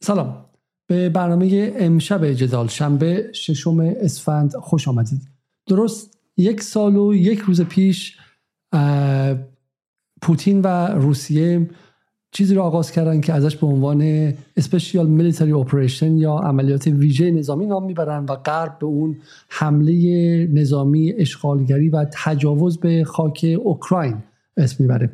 سلام. به برنامه امشب جدال شنبه ششم اسفند خوش آمدید. درست یک سال و یک روز پیش پوتین و روسیه چیزی رو آغاز کردن که ازش به عنوان اسپشیال میلیتری اپریشن یا عملیات ویژه نظامی نام می‌برن و غرب به اون حمله نظامی اشغالگری و تجاوز به خاک اوکراین اسم می‌بره.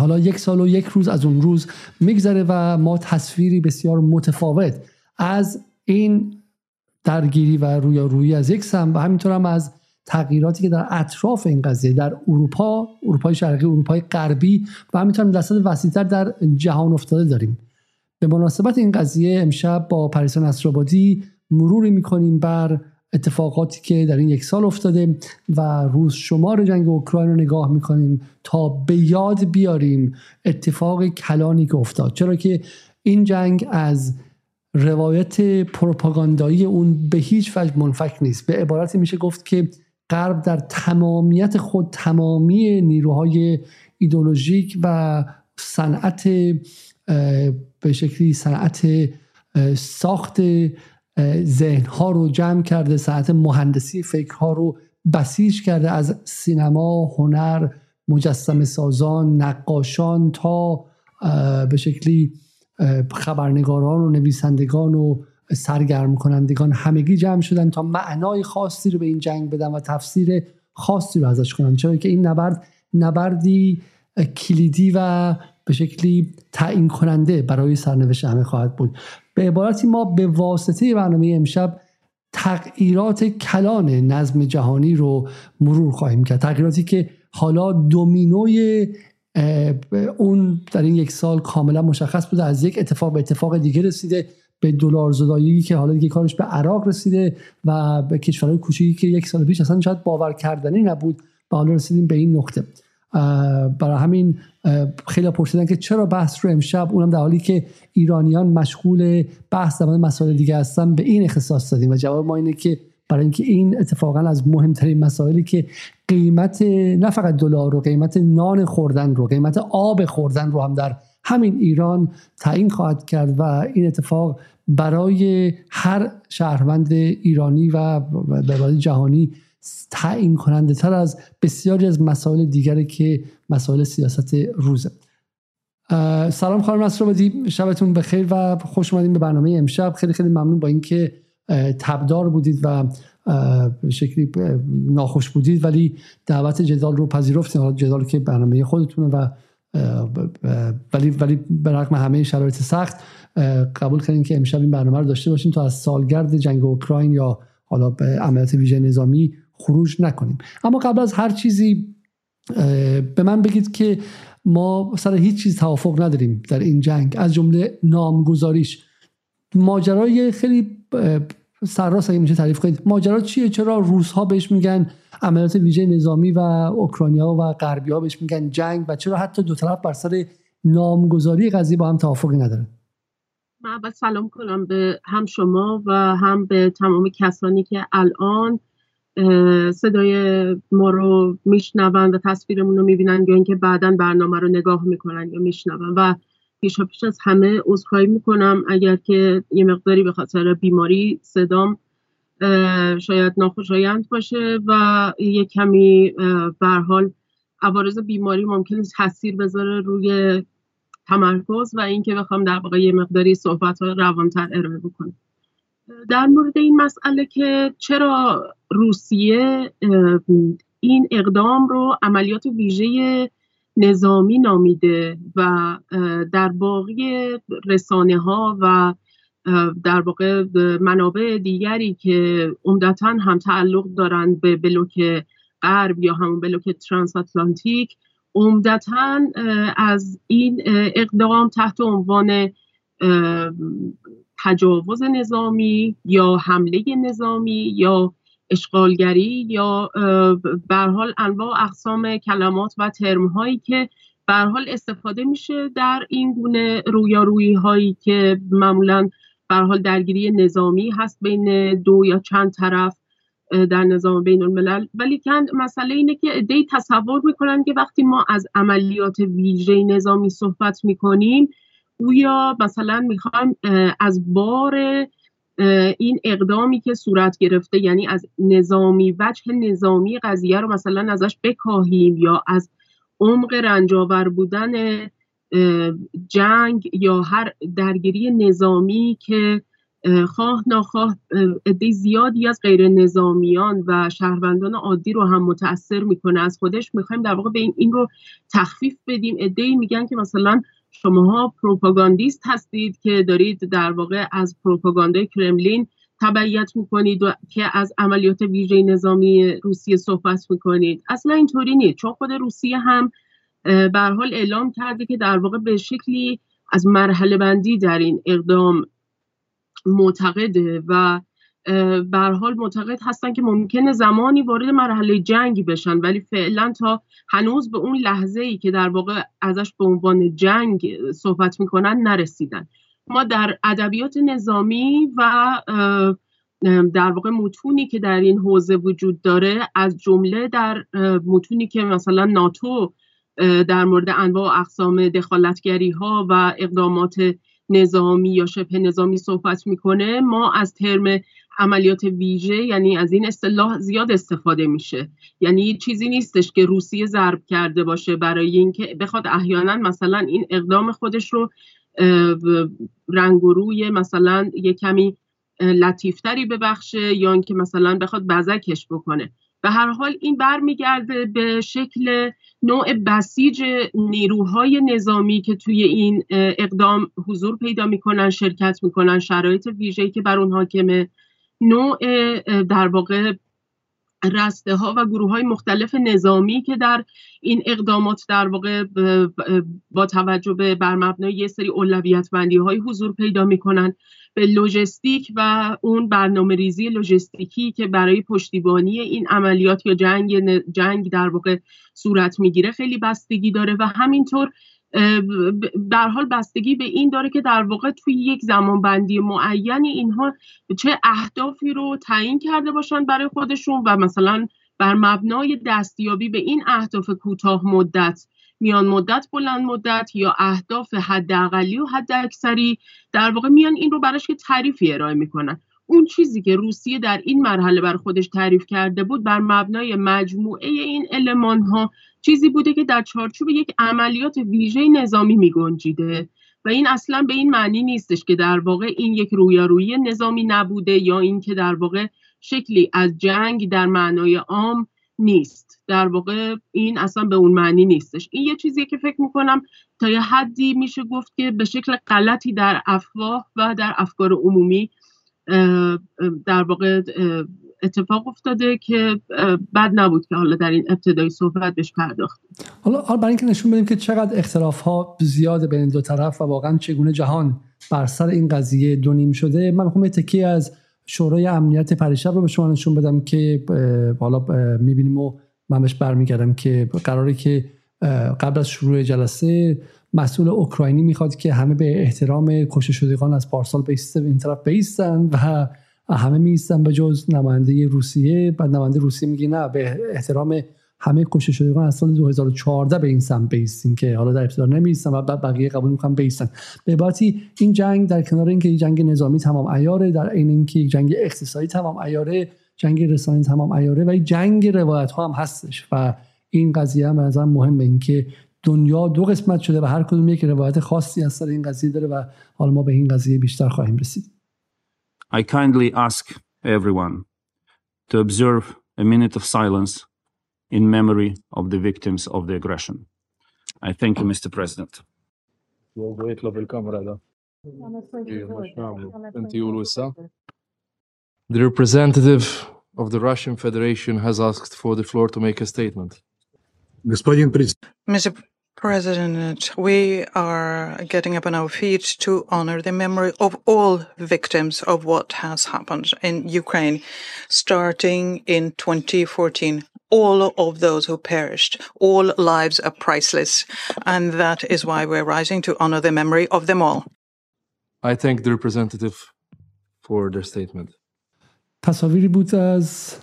حالا یک سال و یک روز از اون روز میگذره و ما تصویری بسیار متفاوت از این درگیری و رویارویی از یک سم و همینطور هم از تغییراتی که در اطراف این قضیه در اروپا اروپای شرقی اروپای غربی و همینطور دستات وسیعتر در جهان افتاده داریم. به مناسبت این قضیه امشب با پریسان اسرابادی مروری می‌کنیم بر اتفاقاتی که در این یک سال افتاده و روز شمار جنگ اوکراین رو نگاه می‌کنیم تا به یاد بیاریم اتفاق کلانی که افتاد. چرا که این جنگ از روایت پروپاگاندایی اون به هیچ وجه منفک نیست. به عبارتی میشه گفت که غرب در تمامیت خود تمامی نیروهای ایدولوژیک و صنعت به شکلی صنعت ساخت ذهنها رو جمع کرده ساعت مهندسی فکرها رو بسیج کرده از سینما هنر مجسم سازان نقاشان تا به شکلی خبرنگاران و نویسندگان و سرگرم کنندگان همگی جمع شدن تا معنای خاصی رو به این جنگ بدن و تفسیر خاصی رو ازش کنن. چرا که این نبرد نبردی کلیدی و به شکلی تعیین کننده برای سرنوشت همه خواهد بود. به عبارتی ما به واسطه برنامه امشب تغییرات کلان نظم جهانی رو مرور خواهیم کرد. تغییراتی که حالا دومینوی اون در این یک سال کاملا مشخص بوده از یک اتفاق به اتفاق دیگه رسیده به دلار زدایی که حالا دیگه کارش به عراق رسیده و به کشورهای کوچیکی که یک سال پیش اصلا شاید باور کردنی نبود و حالا رسیدیم به این نقطه. برای همین خیلی پرسیدن که چرا بحث رو امشب اونم در حالی که ایرانیان مشغول بحث در مسائل دیگه هستن به این اختصاص دادیم و جواب ما اینه که برای اینکه این اتفاقا از مهمترین مسائلی که قیمت نه فقط دلار رو قیمت نان خوردن رو قیمت آب خوردن رو هم در همین ایران تعیین خواهد کرد و این اتفاق برای هر شهروند ایرانی و به جهانی تعیین کننده تر از بسیاری از مسائل دیگری که مسائل سیاست روزه. سلام خانم نصرآبادی شبتون بخیر و خوش اومدین به برنامه امشب. خیلی خیلی ممنون با اینکه تبدار بودید و شکلی ناخوش بودید ولی دعوت جدال رو پذیرفتید جدال که برنامه خودتونه و ولی ولی به رغم همه شرایط سخت قبول کردین که امشب این برنامه رو داشته باشیم تا از سالگرد جنگ اوکراین یا حالا عملیات ویژه نظامی خروج نکنیم. اما قبل از هر چیزی به من بگید که ما سر هیچ چیز توافق نداریم در این جنگ. از جمله نامگذاریش. ماجرای خیلی سرراست اگه میشه تعریف کنید. ماجرا چیه؟ چرا روس ها بهش میگن عملیات ویژه نظامی و اوکراینیا و غربی ها بهش میگن جنگ و چرا حتی دو طرف بر سر نامگذاری قضیه با هم توافقی ندارن؟ من اول سلام کنم به هم شما و هم به تمام کسانی که الان صدای ما رو میشنون و تصویرمون رو می‌بینن یا اینکه بعدا برنامه رو نگاه می‌کنن یا میشنون. و پیش پیش از همه عذرخواهی می‌کنم. اگر که یه مقداری به خاطر بیماری صدام شاید ناخوشایند باشه و یه کمی حال عوارض بیماری ممکن تاثیر بذاره روی تمرکز و اینکه بخوام در واقع یه مقداری صحبت های روانتر ارائه بکنم. در مورد این مسئله که چرا روسیه این اقدام رو عملیات ویژه نظامی نامیده و در باقی رسانه ها و در واقع منابع دیگری که عمدتا هم تعلق دارند به بلوک غرب یا همون بلوک ترانس اتلانتیک عمدتا از این اقدام تحت عنوان تجاوز نظامی یا حمله نظامی یا اشغالگری یا به حال انواع اقسام کلمات و ترم هایی که به حال استفاده میشه در این گونه رویارویی هایی که معمولا به حال درگیری نظامی هست بین دو یا چند طرف در نظام بین الملل ولی مسئله اینه که ادهی تصور می‌کنن که وقتی ما از عملیات ویژه نظامی صحبت می‌کنیم گویا مثلا می‌خوان از بار این اقدامی که صورت گرفته یعنی از نظامی وجه نظامی قضیه رو مثلا ازش بکاهیم یا از عمق رنجاور بودن جنگ یا هر درگیری نظامی که خواه ناخواه عده زیادی از غیر نظامیان و شهروندان عادی رو هم متاثر می‌کنه. از خودش می‌خوایم در واقع به این, این رو تخفیف بدیم. عده میگن که مثلا شماها پروپاگاندیست هستید که دارید در واقع از پروپاگاندای کرملین تبعیت می‌کنید و که از عملیات ویژه نظامی روسیه صحبت می‌کنید. اصلا اینطوری نیست. چون خود روسیه هم به حال اعلام کرده که در واقع به شکلی از مرحله بندی در این اقدام معتقده و به حال معتقد هستن که ممکنه زمانی وارد مرحله جنگی بشن ولی فعلا تا هنوز به اون لحظه ای که در واقع ازش به عنوان جنگ صحبت می‌کنن نرسیدن. ما در ادبیات نظامی و در واقع متونی که در این حوزه وجود داره از جمله در متونی که مثلا ناتو در مورد انواع و اقسام دخالتگری ها و اقدامات نظامی یا شبه نظامی صحبت می‌کنه ما از ترم عملیات ویژه یعنی از این اصطلاح زیاد استفاده میشه. یعنی چیزی نیستش که روسیه ضرب کرده باشه برای اینکه بخواد احیانا مثلا این اقدام خودش رو رنگ و روی مثلا یه کمی لطیفتری ببخشه یا اینکه مثلا بخواد بزکش بکنه. به هر حال این برمیگرده به شکل نوع بسیج نیروهای نظامی که توی این اقدام حضور پیدا می‌کنن شرکت می‌کنن شرایط ویژه‌ای که بر اون حاکمه. نوع در واقع رسته ها و گروه های مختلف نظامی که در این اقدامات در واقع با توجه به بر مبنای یه سری اولویت بندی های حضور پیدا می‌کنن. به لوجستیک و اون برنامه ریزی لوجستیکی که برای پشتیبانی این عملیات یا جنگ جنگ در واقع صورت می‌گیره خیلی بستگی داره و همینطور در حال بستگی به این داره که در واقع توی یک زمان بندی معینی اینها چه اهدافی رو تعیین کرده باشن برای خودشون و مثلا بر مبنای دستیابی به این اهداف کوتاه مدت میان مدت بلند مدت یا اهداف حداقلی و حد اکثری در واقع میان این رو براش که تعریفی ارائه می‌کنن. اون چیزی که روسیه در این مرحله بر خودش تعریف کرده بود بر مبنای مجموعه این المان ها چیزی بوده که در چارچوب یک عملیات ویژه نظامی میگنجیده و این اصلا به این معنی نیستش که در واقع این یک رویارویی نظامی نبوده یا اینکه در واقع شکلی از جنگ در معنای عام نیست. در واقع این اصلا به اون معنی نیستش. این یه چیزیه که فکر می‌کنم تا یه حدی میشه گفت که به شکل غلطی در افواه و در افکار عمومی در واقع اتفاق افتاده که بد نبود که حالا در این ابتدای صحبت بهش پرداخت. حالا برای اینکه نشون بدیم که چقدر اختلاف ها زیاده بین دو طرف و واقعا چگونه جهان بر سر این قضیه دو نیم شده من می‌خوام تکی از شورای امنیت پریشب رو به شما نشون بدم که حالا می‌بینیم و من بهش برمیگردم که قراره که قبل از شروع جلسه مسئول اوکراینی می‌خواد که همه به احترام کشته شدگان از پارسال بیسته این طرف بیستن و همه میستن به جز نماینده روسیه. بعد نماینده روسیه میگه نه به احترام همه کشته شدگان از سال 2014 به این سم بیستین که حالا در ابتدا نمیستن و بعد بقیه قبول می‌کنن بیستن. به عبارتی این جنگ در کنار اینکه جنگ نظامی تمام ایاره در عین اینکه جنگ اقتصادی تمام ایاره جنگ رسانه‌ای تمام ایاره و جنگ روایت ها هم هستش و این قضیه هم از مهمه اینکه دنیا دو قسمت شده و هر کدوم یک روایت خاصی از سر این قضیه داره و حالا ما به این قضیه بیشتر خواهیم رسید I kindly ask everyone to observe a minute of silence in memory of the victims of the aggression. I thank you, Mr. President. The representative of the Russian Federation has asked for the floor to make a statement. Mr. President, we are getting up on our feet to honor the memory of all victims of what has happened in Ukraine, starting in 2014. All of those who perished, all lives are priceless, and that is why we're rising to honor the memory of them all. I thank the representative for their statement. تصاویری بود از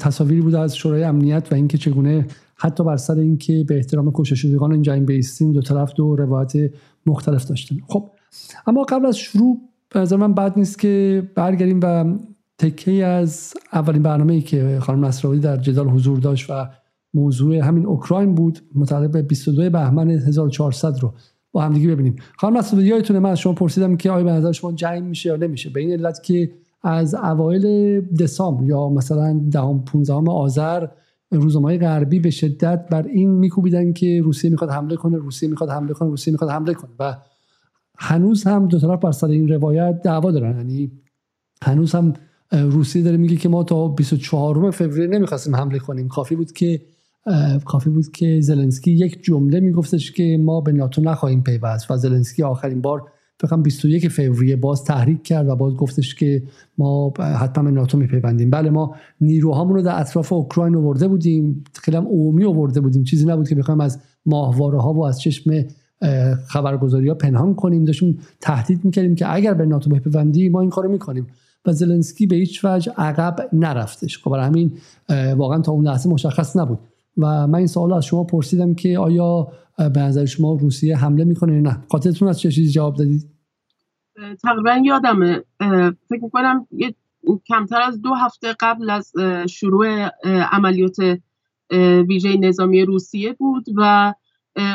تصاویری بود از شورای امنیت و اینکه چگونه حتی بر سر اینکه به احترام شدگان این جنگ بیستیم دو طرف دو روایت مختلف داشتن. خب اما قبل از شروع به نظر من بد نیست که برگردیم و تکه از اولین برنامه ای که خانم نصرآبادی در جدال حضور داشت و موضوع همین اوکراین بود. متعلق به 22 بهمن 1400 رو با همدیگه ببینیم. خانم نصرآبادی یادتونه من از شما پرسیدم که آیا به نظر شما جنگ میشه یا نمیشه؟ به این علت که از اوایل دسامبر یا مثلا دهم 15 آذر روزنامه‌های غربی به شدت بر این میکوبیدن که روسیه می‌خواد حمله کنه روسیه می‌خواد حمله کنه روسیه می‌خواد حمله کنه. و هنوز هم دو طرف بر سر این روایت دعوا دارن. یعنی هنوز هم روسیه داره میگه که ما تا 24 فوریه نمی‌خواستیم حمله کنیم. کافی بود که کافی بود که زلنسکی یک جمله میگفتش که ما به ناتو نخواهیم پیوست. و زلنسکی آخرین بار فقط 21 فوریه باز تحریک کرد و باز گفتش که ما حتما به ناتو میپیوندیم. بله ما نیروهامون رو در اطراف اوکراین آورده بودیم. خیلی هم عمومی آورده بودیم. چیزی نبود که بخوایم از ماهواره ها و از چشم خبرگزاری ها پنهان کنیم. داشتیم تهدید می‌کردیم که اگر به ناتو بپیوندی ما این کارو می‌کنیم. و زلنسکی به هیچ وجه عقب نرفتش. خب برای همین واقعا تا اون لحظه مشخص نبود. و من این سوال از شما پرسیدم که آیا به نظر شما روسیه حمله می‌کنه یا نه؟ قاطعتون از چه چیزی جواب دادید؟ تقریبا یادمه. فکر می‌کنم یه کمتر از دو هفته قبل از شروع عملیات ویژه نظامی روسیه بود و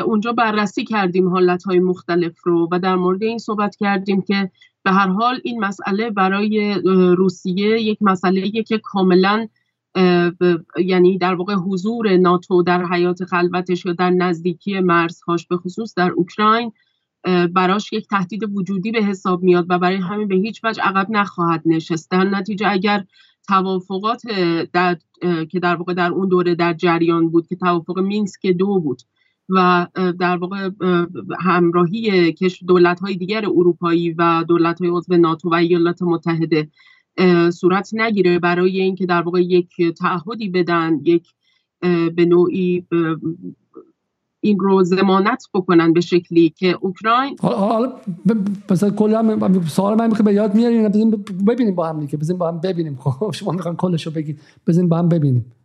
اونجا بررسی کردیم حالت های مختلف رو و در مورد این صحبت کردیم که به هر حال این مسئله برای روسیه یک مسئله که کاملا یعنی در واقع حضور ناتو در حیات خلوتش یا در نزدیکی مرزهاش به خصوص در اوکراین براش یک تهدید وجودی به حساب میاد و برای همین به هیچ وجه عقب نخواهد نشست. در نتیجه اگر توافقات در، که در واقع در اون دوره در جریان بود که توافق مینسک دو بود و در واقع همراهی دولت های دیگر اروپایی و دولت های عضو ناتو و ایالات متحده صورت نگیره برای اینکه در واقع یک تعهدی بدن یک به نوعی این رو زمانت بکنن به شکلی که اوکراین حالا مثلا کلا سوال من می‌خوام به یاد میارین ببینیم با هم دیگه بزنیم با هم ببینیم. خب شما می‌خوان کلشو بگید بزنیم با هم ببینیم.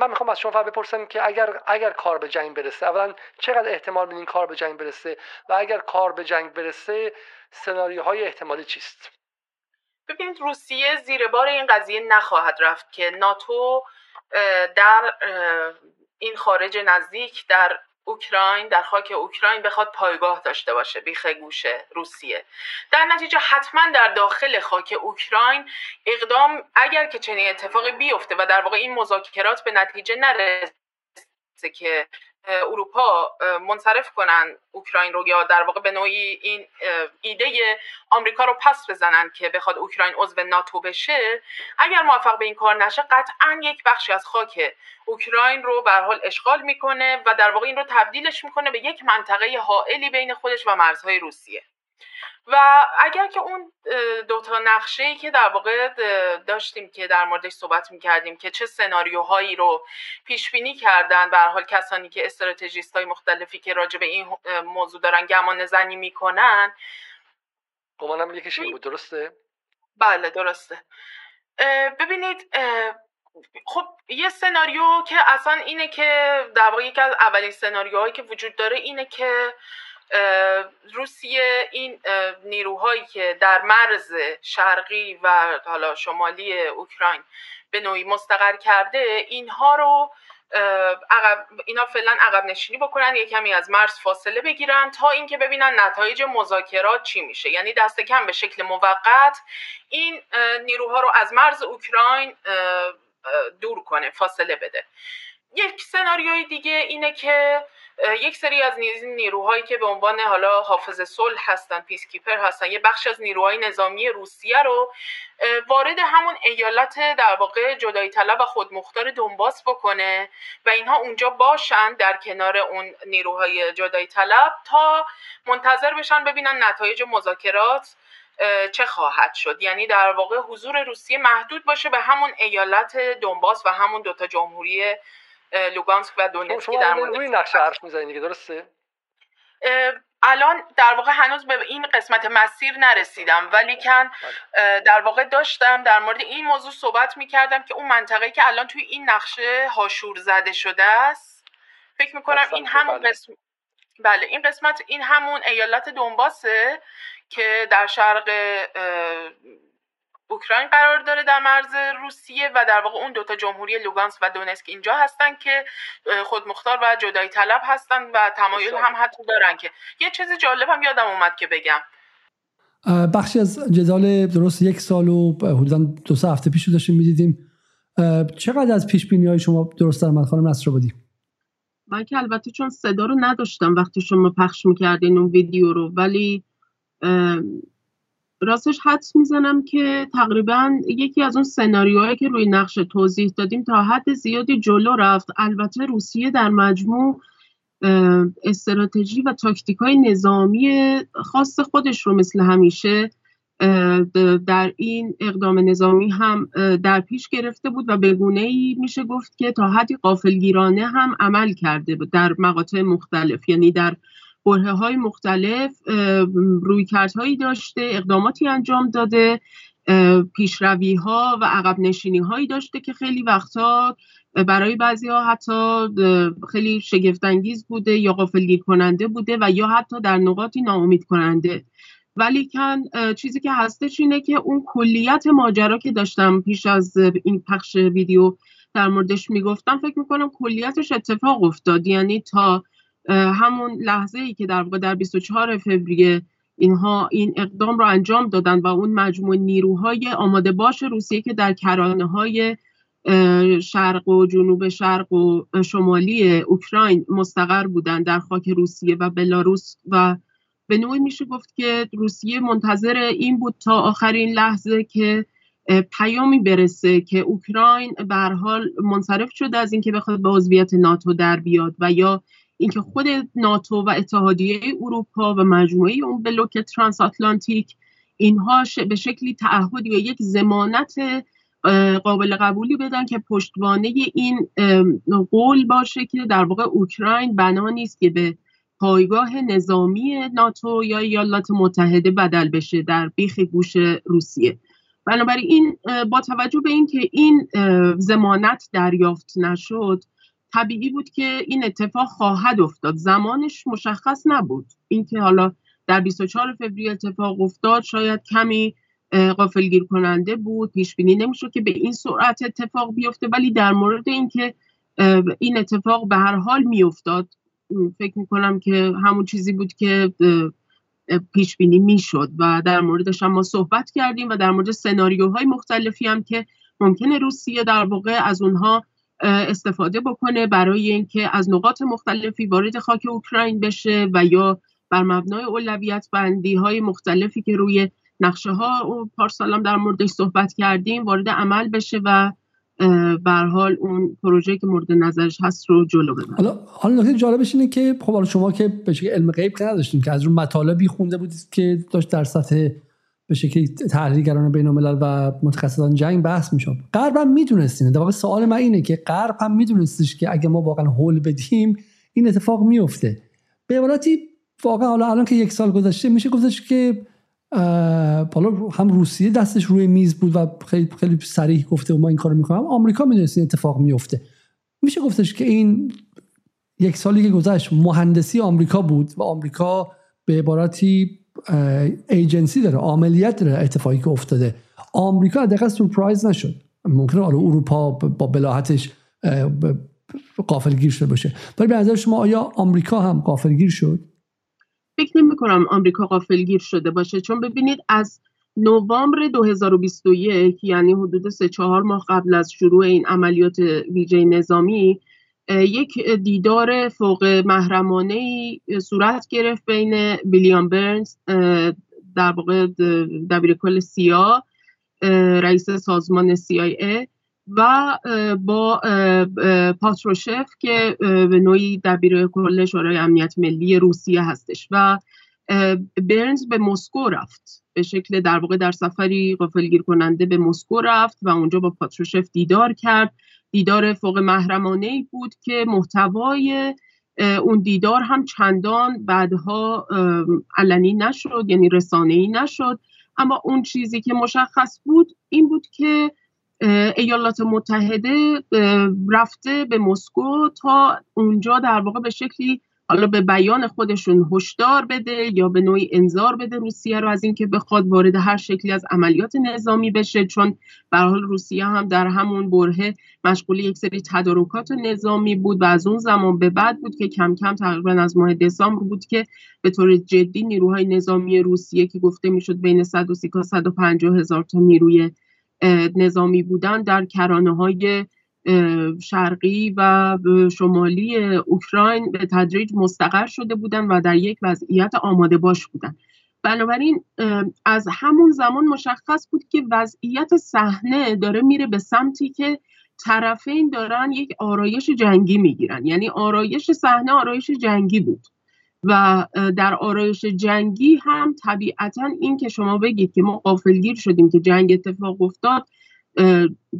من می‌خوام از شما فقط بپرسم که اگر اگر کار به جنگ برسه اولا چقدر احتمال میدین کار به جنگ برسه؟ و اگر کار به جنگ برسه سناریوهای احتمالی چیست؟ ببینید روسیه زیر بار این قضیه نخواهد رفت که ناتو در این خارج نزدیک در اوکراین در خاک اوکراین بخواد پایگاه داشته باشه بیخ گوش روسیه. در نتیجه حتما در داخل خاک اوکراین اقدام اگر که چنین اتفاقی بیفته و در واقع این مذاکرات به نتیجه نرسه که اروپا منصرف کنن اوکراین رو یا در واقع به نوعی این ایده آمریکا رو پس بزنن که بخواد اوکراین عضو ناتو بشه اگر موفق به این کار نشه قطعا یک بخشی از خاک اوکراین رو به حال اشغال می‌کنه و در واقع این رو تبدیلش می‌کنه به یک منطقه حائلی بین خودش و مرزهای روسیه. و اگر که اون دوتا نقشه ای که در واقع داشتیم که در موردش صحبت می‌کردیم که چه سناریوهایی رو پیش بینی کردن به حال کسانی که استراتژیست های مختلفی که راجع به این موضوع دارن گمان زنی می‌کنن گمانم یکیش این بود درسته؟ بله درسته ببینید خب یه سناریو که اصلا اینه که در واقع یکی از اولین سناریوهایی که وجود داره اینه که روسیه این نیروهایی که در مرز شرقی و حالا شمالی اوکراین به نوعی مستقر کرده اینها رو عقب اینا فعلا عقب نشینی بکنن یه کمی از مرز فاصله بگیرن تا اینکه ببینن نتایج مذاکرات چی میشه. یعنی دست کم به شکل موقت این نیروها رو از مرز اوکراین دور کنه فاصله بده. یک سناریوی دیگه اینه که یک سری از نیروهایی که به عنوان حالا حافظ صلح هستن peacekeeper هستن یه بخش از نیروهای نظامی روسیه رو وارد همون ایالت در واقع جدایی طلب و خودمختار دنباس بکنه و اینها اونجا باشن در کنار اون نیروهای جدایی طلب تا منتظر بشن ببینن نتایج مذاکرات چه خواهد شد. یعنی در واقع حضور روسیه محدود باشه به همون ایالت دنباس و همون دوتا جمهوری لوگانسک و دونتسک در مورد روی نقشه حرف می‌زنید دیگه درسته الان در واقع هنوز به این قسمت مسیر نرسیدم ولی کن بله. در واقع داشتم در مورد این موضوع صحبت می‌کردم که اون منطقه که الان توی این نقشه هاشور زده شده است فکر می‌کنم این همون بله. قسم بله این قسمت این همون ایالت دونباسه که در شرق اوکراین قرار داره در مرز روسیه و در واقع اون دوتا جمهوری لوگانس و دونسک اینجا هستن که خودمختار و جدایی طلب هستن و تمایل هم حتی دارن که. یه چیز جالب هم یادم اومد که بگم. بخشی از جدال درست یک سال و حدودا دو سه هفته پیش رو داشتیم می‌دیدیم. چقدر از پیش بینی های شما درست در خانم نصر بودی؟ من که البته چون صدا رو نداشتم وقتی شما پخش می‌کردین اون ویدیو رو ولی راستش حدس می‌زنم که تقریبا یکی از اون سناریوهایی که روی نقش توضیح دادیم تا حد زیادی جلو رفت. البته روسیه در مجموع استراتژی و تاکتیک های نظامی خاص خودش رو مثل همیشه در این اقدام نظامی هم در پیش گرفته بود و به گونه ای میشه گفت که تا حدی قافلگیرانه هم عمل کرده بود در مقاطع مختلف. یعنی در بره های مختلف روی هایی داشته اقداماتی انجام داده پیشروی ها و عقب نشینی هایی داشته که خیلی وقتا برای بعضی ها حتی خیلی شگفتانگیز بوده یا غافلگیر کننده بوده و یا حتی در نقاطی ناامید کننده ولی کن چیزی که هستش اینه که اون کلیت ماجرا که داشتم پیش از این پخش ویدیو در موردش می‌گفتم فکر می‌کنم کلیتش اتفاق افتاد. یعنی تا همون لحظه ای که در واقع در 24 فوریه اینها این اقدام رو انجام دادن و اون مجموع نیروهای آماده باش روسیه که در کرانه های شرق و جنوب شرق و شمالی اوکراین مستقر بودن در خاک روسیه و بلاروس و به نوعی میشه گفت که روسیه منتظر این بود تا آخرین لحظه که پیامی برسه که اوکراین به حال منصرف شده از اینکه بخواد به عضویت ناتو در بیاد و یا اینکه خود ناتو و اتحادیه اروپا و مجموعه اون بلوک ترانس آتلانتیک اینها به شکلی تعهدی و یک زمانت قابل قبولی بدن که پشتوانه این قول باشه که در واقع اوکراین بنا نیست که به پایگاه نظامی ناتو یا ایالات متحده بدل بشه در بیخ گوش روسیه. بنابراین این با توجه به اینکه این زمانت دریافت نشد طبیعی بود که این اتفاق خواهد افتاد. زمانش مشخص نبود. اینکه حالا در 24 فوریه اتفاق افتاد شاید کمی غافلگیر کننده بود پیش بینی نمی‌شد که به این سرعت اتفاق بیفته ولی در مورد اینکه این اتفاق به هر حال میافتاد فکر می‌کنم که همون چیزی بود که پیش بینی می‌شد و در موردش هم ما صحبت کردیم و در مورد سناریوهای مختلفی هم که ممکنه روسیه در واقع از اونها استفاده بکنه برای اینکه از نقاط مختلفی وارد خاک اوکراین بشه و یا بر مبنای اولویت بندی های مختلفی که روی نقشه ها و پارسالام در موردش صحبت کردیم وارد عمل بشه و بر حال اون پروژه که مورد نظرش هست رو جلو ببره. حالا حالا نکته جالبش اینه که خب حالا شما که به علم غیب که نداشتیم که از اون مطالبی خونده بودید که داشت در سطح به شکلی تحلیلگران بین الملل و متخصصان جنگ بحث می‌شد. غرب هم می‌دونستین. در واقع سوال من اینه که غرب هم میدونستش که اگه ما واقعا هول بدیم این اتفاق میفته به عبارتی واقعا حالا الان که یک سال گذشته میشه گفتش که حالا هم روسیه دستش روی میز بود و خیلی خیلی صریح گفته و ما این کارو می‌کنم آمریکا می‌دونست این اتفاق میفته میشه گفتش که این یک سالی که گذشت مهندسی آمریکا بود و آمریکا به عبارتی ایجنسی داره عملیات داره اتفاقی که افتاده. آمریکا دقیقا سورپرایز نشد. ممکنه حالا اروپا با بلاحتش قافلگیر شده باشه. ولی به نظر شما آیا آمریکا هم قافلگیر شد؟ فکر نمی کنم آمریکا قافلگیر شده باشه. چون ببینید از نوامبر 2021 یعنی حدود سه چهار ماه قبل از شروع این عملیات ویژه نظامی یک دیدار فوق محرمانه صورت گرفت بین بیلیام برنز در واقع دبیر کل سیا رئیس سازمان CIA و با پاتروشف که به نوعی دبیر کل شورای امنیت ملی روسیه هستش و برنز به مسکو رفت. به شکل در واقع در سفری غافلگیر کننده به مسکو رفت و اونجا با پاتروشف دیدار کرد. دیدار فوق محرمانه ای بود که محتوای اون دیدار هم چندان بعدها علنی نشد یعنی رسانه ای نشد. اما اون چیزی که مشخص بود این بود که ایالات متحده رفته به مسکو تا اونجا در واقع به شکلی حالا به بیان خودشون هشدار بده یا به نوعی انذار بده روسیه رو از اینکه بخواد وارد هر شکلی از عملیات نظامی بشه چون به حال روسیه هم در همون برهه مشغول یک سری تدارکات نظامی بود و از اون زمان به بعد بود که کم کم تقریبا از ماه دسامبر بود که به طور جدی نیروهای نظامی روسیه که گفته می‌شد بین 130 تا 150 هزار تا نیروی نظامی بودن در کرانه های شرقی و شمالی اوکراین به تدریج مستقر شده بودن و در یک وضعیت آماده باش بودن. بنابراین از همون زمان مشخص بود که وضعیت صحنه داره میره به سمتی که طرفین دارن یک آرایش جنگی می‌گیرن. یعنی آرایش صحنه آرایش جنگی بود و در آرایش جنگی هم طبیعتا این که شما بگید که ما قافلگیر شدیم که جنگ اتفاق افتاد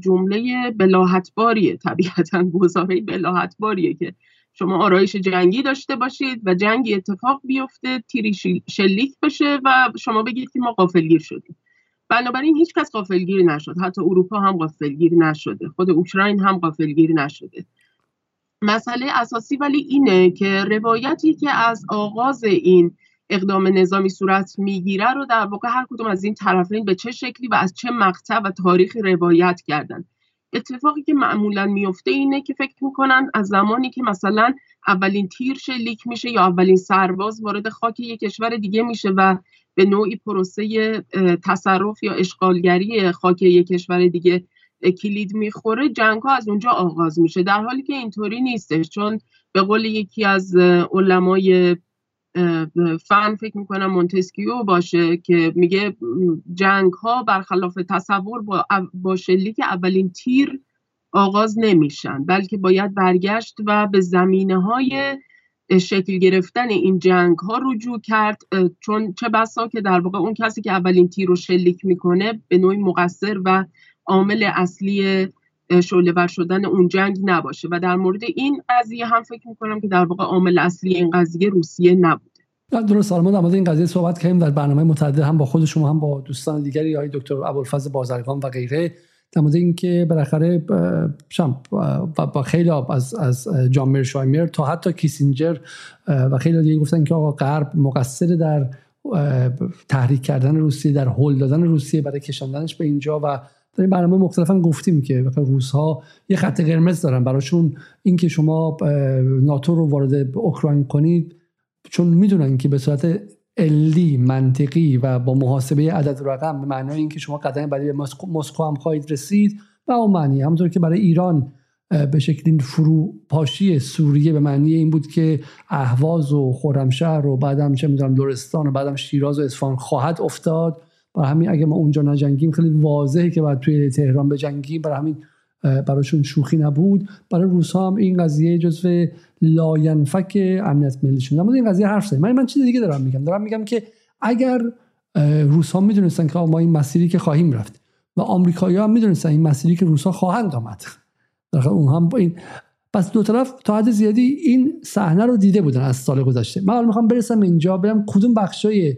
جمله بلاحتباریه. طبیعتا گزاره بلاحتباریه که شما آرایش جنگی داشته باشید و جنگی اتفاق بیفته تیری شلیک بشه و شما بگید که ما قافلگیر شدیم. بنابراین هیچ کس قافلگیر نشد. حتی اروپا هم قافلگیر نشده. خود اوکراین هم قافلگیر نشده. مسئله اساسی ولی اینه که روایتی که از آغاز این اقدام نظامی صورت می‌گیره رو در واقع هر کدوم از این طرفین به چه شکلی و از چه مقطع و تاریخی روایت کردن. اتفاقی که معمولا میفته اینه که فکر می‌کنن از زمانی که مثلا اولین تیر شلیک میشه یا اولین سرباز وارد خاک یک کشور دیگه میشه و به نوعی پروسه تصرف یا اشغالگری خاک یک کشور دیگه کلید می‌خوره جنگ ها از اونجا آغاز میشه. در حالی که اینطوری نیستش چون به قول یکی از علمای فن فکر می‌کنم مونتسکیو باشه که میگه جنگ ها برخلاف تصور با, با شلیک اولین تیر آغاز نمیشن بلکه باید برگشت و به زمینه های شکل گرفتن این جنگ ها رجوع کرد. چون چه بسا که در واقع اون کسی که اولین تیر رو شلیک می‌کنه به نوعی مقصر و عامل اصلی شعله ور شدن اون جنگ نباشه. و در مورد این قضیه هم فکر می‌کنم که در واقع عامل اصلی این قضیه روسیه نبوده. درست. ما در مورد این قضیه صحبت کردیم. در برنامه متعدد هم با خود شما هم با دوستان دیگری های دکتر ابوالفضل بازرگان و غیره. در مورد اینکه بالاخره با خیلی از از جان مرشایمر تا حتی کیسینجر و خیلی دیگه گفتن که آقا غرب مقصر در تحریک کردن روسیه در هول دادن روسیه برای کشاندنش به اینجا و در این برنامه مختلفا گفتیم که روس ها یه خط قرمز دارن. براشون اینکه شما ناتو رو وارد اوکراین کنید چون می‌دونن که به صورت علی منطقی و با محاسبه عدد رقم به معنای اینکه شما قدم به مسکو هم خواهید رسید و اون معنی. همونطور که برای ایران به شکلی فروپاشی سوریه به معنی این بود که اهواز و خرمشهر و بعدم چه می‌دونم لرستان و بعدم شیراز و اصفهان خواهد افتاد. برای همین اگه ما اونجا نجنگیم خیلی واضحه که باید توی تهران بجنگیم. برای همین براشون شوخی نبود. برای روس هم این قضیه جزو لاینفک امنیت ملی شده این قضیه حرف من من چیز دیگه دارم میگم. دارم میگم که اگر روس ها می‌دونستن که ما این مسیری که خواهیم رفت و آمریکایی هم می‌دونستن این مسیری که روس ها خواهند آمد. اون هم با این پس دو طرف تا حد زیادی این صحنه رو دیده بودن از سال گذشته. من می‌خوام برسم اینجا برم کدوم بخشای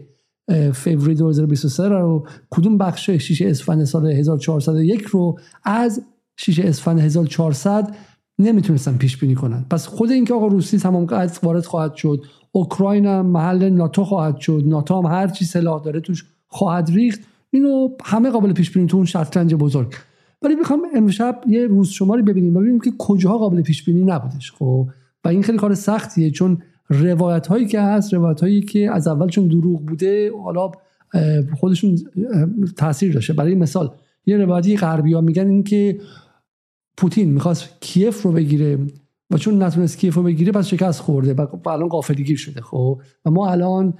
فوریه 2023 رو کدوم بخش 6 اسفند سال 1401 رو از 6 اسفند 1400 نمی‌تونستن پیش بینی کنن؟ پس خود اینکه آقا روسی تمام قد وارد خواهد شد اوکراین هم محل ناتو خواهد شد ناتو هم هر چی سلاح داره توش خواهد ریخت اینو همه قابل پیش بینی تو اون شطرنج بزرگ. ولی می‌خوام امشب یه روز شماری ببینیم ببینیم که کجاها قابل پیش بینی نبودش خب؟ و این خیلی کار سختیه چون روایت هایی که هست روایت هایی که از اول چون دروغ بوده حالا خودشون تاثیر داشته. برای مثال یه روایتی غربی ها میگن اینکه پوتین می‌خواست کیف رو بگیره و چون نتونست کیف رو بگیره پس شکست خورده و الان قافلگیر شده خب؟ و ما الان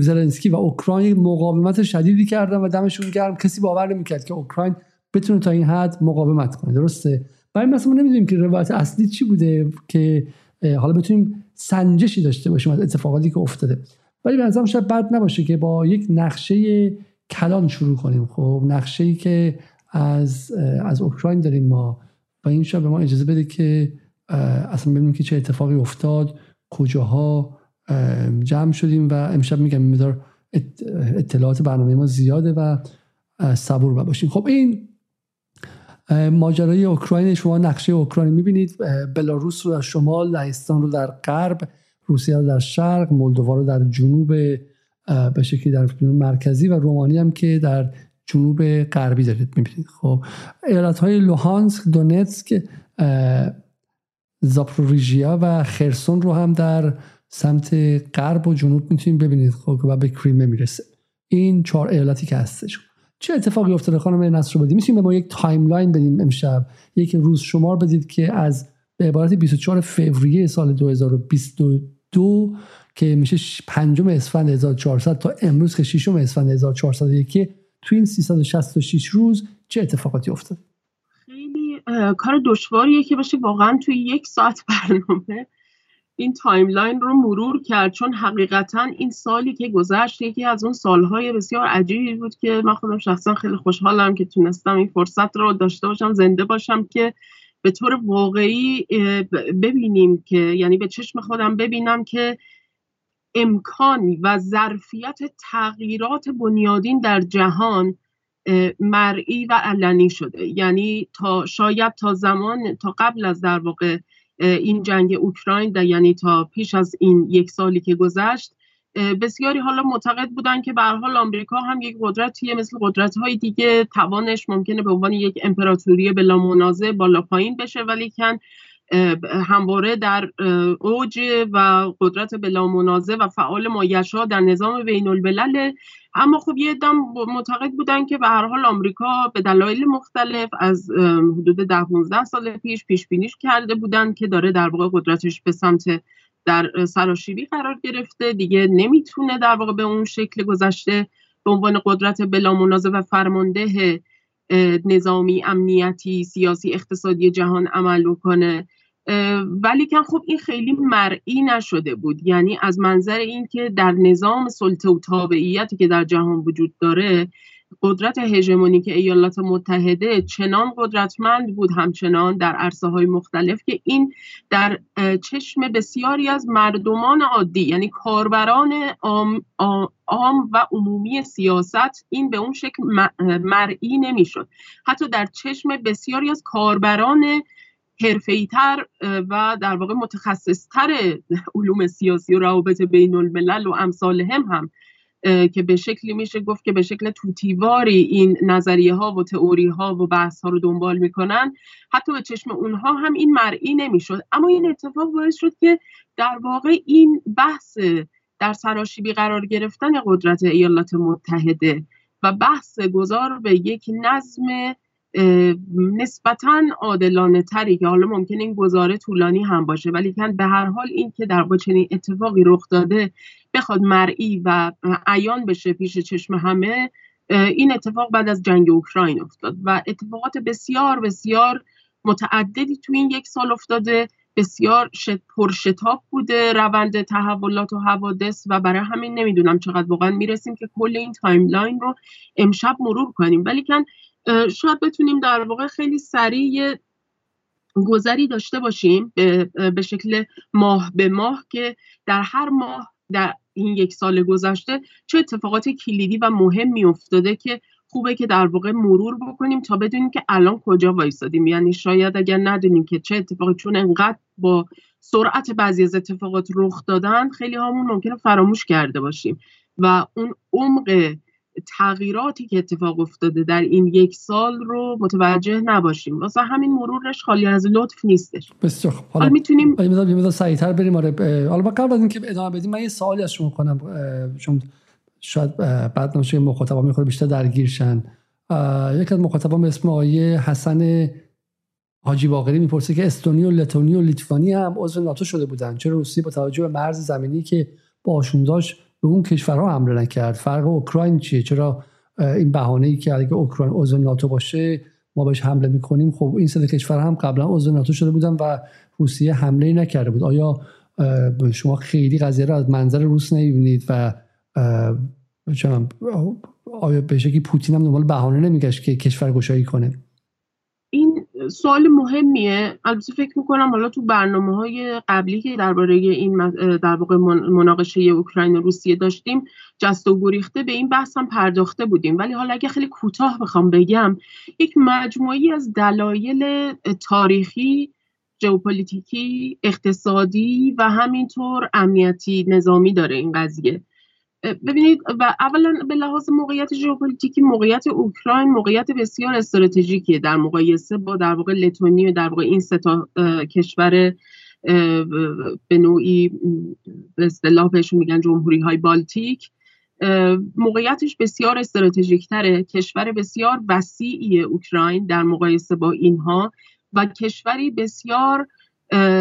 زلنسکی و اوکراین مقاومت شدیدی کردن و دمشون گرم. کسی باور نمی‌کرد که اوکراین بتونه تا این حد مقاومت کنه. درسته؟ برای مثلا ما نمی‌دونیم که روایت اصلی چی بوده که حالا بتونیم سنجشی داشته باشیم از اتفاقاتی که افتاده. ولی به نظرم شاید بد نباشه که با یک نقشه کلان شروع کنیم. خب نقشه ای که از از اوکراین داریم ما و این شب به ما اجازه بده که اصلا ببینیم که چه اتفاقی افتاد کجاها جمع شدیم و امشب میگم مدار اطلاعات برنامه ما زیاده و صبور باشیم خب این ماجرای اوکراین شما نقشه اوکراین می‌بینید. بلاروس رو در شمال لهستان رو در غرب روسیه رو در شرق مولدووا رو در جنوب به شکلی در جنوب مرکزی و رومانی هم که در جنوب غربی دارید می‌بینید. خب ایالت های لوهانسک دونتسک زاپوریژیا و خرسون رو هم در سمت غرب و جنوب می‌تونید ببینید. خب و به کریمه می‌رسه. این چهار ایالتی که هستش. چه اتفاقی افتاده خانم نصرآبادی می‌تونید به ما یک timeline بدید امشب. یک روز شمار بدید که از به عبارت 24 فوریه سال 2022 که میشه پنجم اسفند 1400 تا امروز که ششم اسفند 1401 تو این 366 روز چه اتفاقاتی افتاد خیلی کار دشواریه که بشه واقعا توی یک ساعت برنامه. این timeline رو مرور کرد چون حقیقتا این سالی که گذشت یکی از اون سالهای بسیار عجیبی بود که من خودم شخصا خیلی خوشحالم که تونستم این فرصت رو داشته باشم زنده باشم که به طور واقعی ببینیم که یعنی به چشم خودم ببینم که امکان و ظرفیت تغییرات بنیادین در جهان مرئی و علنی شده. یعنی تا شاید تا زمان تا قبل از در واقع این جنگ اوکراین در یعنی تا پیش از این یک سالی که گذشت بسیاری حالا معتقد بودن که به حال آمریکا هم یک قدرتیه مثل قدرت های دیگه. توانش ممکنه به عنوان یک امپراتوری بلا منازع بالا پایین بشه ولی کن همواره در اوج و قدرت بلا منازع و فعال مایشا در نظام بین الملل اما خب یه دم معتقد بودن که به هر حال آمریکا به دلایل مختلف از حدود ده 15 سال پیش پیش بینیش کرده بودن که داره در واقع قدرتش به سمت در سراشیبی قرار گرفته. دیگه نمی‌تونه در واقع به اون شکل گذشته به عنوان قدرت بلا منازع و فرمانده نظامی امنیتی سیاسی اقتصادی جهان عمل کنه ولی که خب این خیلی مرئی نشده بود. یعنی از منظر اینکه در نظام سلطه و تابعیتی که در جهان وجود داره قدرت هژمونیک ایالات متحده چنان قدرتمند بود همچنان در عرصه های مختلف که این در چشم بسیاری از مردمان عادی یعنی کاربران عام, عام و عمومی سیاست این به اون شکل مرئی نمی‌شد. حتی در چشم بسیاری از کاربران تر و در واقع متخصصتر علوم سیاسی و روابط بین الملل و امثال هم هم که به شکلی میشه گفت که به شکل توتیواری این نظریه ها و تئوری ها و بحث ها رو دنبال می‌کنن. حتی به چشم اونها هم این مرئی نمی‌شد. اما این اتفاق باعث شد که در واقع این بحث در سراشیبی قرار گرفتن قدرت ایالات متحده و بحث گذار به یک نظم نسبتا عادلانه تری که حالا ممکن این گزاره طولانی هم باشه ولی به هر حال این که در چنین اتفاقی رخ داده بخواد مرئی و عیان بشه پیش چشم همه این اتفاق بعد از جنگ اوکراین افتاد و اتفاقات بسیار بسیار متعددی تو این یک سال افتاده. بسیار پرشتاب بوده روند تحولات و حوادث و برای همین نمی‌دونم چقدر واقعا می‌رسیم که کل این timeline رو امشب مرور کنیم. ولیکن شاید بتونیم در واقع خیلی سریع گذری داشته باشیم به شکل ماه به ماه که در هر ماه در این یک سال گذشته چه اتفاقات کلیدی و مهمی افتاده که خوبه که در واقع مرور بکنیم تا بدونیم که الان کجا وایسادیم. یعنی شاید اگر ندونیم که چه اتفاقی چون انقدر با سرعت بعضی از اتفاقات رخ دادن خیلی همون ممکنه فراموش کرده باشیم و اون عمق تغییراتی که اتفاق افتاده در این یک سال رو متوجه نباشیم. واسه همین مرورش خالی از لطف نیستش. بسیار خب. حالا می‌تونیم یه مقدار سریعتر بریم. آره حالا قبل از اینکه ادامه بدیم من یه سوالی از شما کنم. چون شاید بعد نمیشه مخاطبا می‌خوره بیشتر درگیر شن. یک از مخاطبان به اسم آقای حسن حاجی باقری می‌پرسه که استونی و لتونی و لیتوانی هم عضو ناتو شده بودن. چرا روسیه با توجه به مرز زمینی که باشون داشت به اون کشورها حمله نکرد. فرق اوکراین چیه؟ چرا این بهانه ای که اگه اوکراین عضو ناتو باشه ما بهش حمله می‌کنیم؟ خب این سه کشور هم قبلا عضو ناتو شده بودن و روسیه حمله نکرده بود. آیا شما خیلی قضیه رو از منظر روس نمی‌بینید و آیا به شکلی پوتین هم دنبال بهانه نمیگشت که کشور گشایی کنه؟ سوال مهمیه. البته فکر می‌کنم حالا تو برنامه های قبلی که درباره این در واقع مناقشه اوکراین و روسیه داشتیم جست و گریخته به این بحث هم پرداخته بودیم. ولی حالا اگه خیلی کوتاه بخوام بگم یک مجموعی از دلایل تاریخی ژئوپلیتیکی اقتصادی و همینطور امنیتی نظامی داره این قضیه. ببینید و اولا به لحاظ موقعیت ژئوپلیتیکی موقعیت اوکراین موقعیت بسیار استراتژیکیه در مقایسه با در واقع لتونی و در واقع این سه تا کشور به نوعی به اصطلاح بهشون میگن جمهوری های بالتیک موقعیتش بسیار استراتژیک تره کشور بسیار وسیعی اوکراین در مقایسه با اینها و کشوری بسیار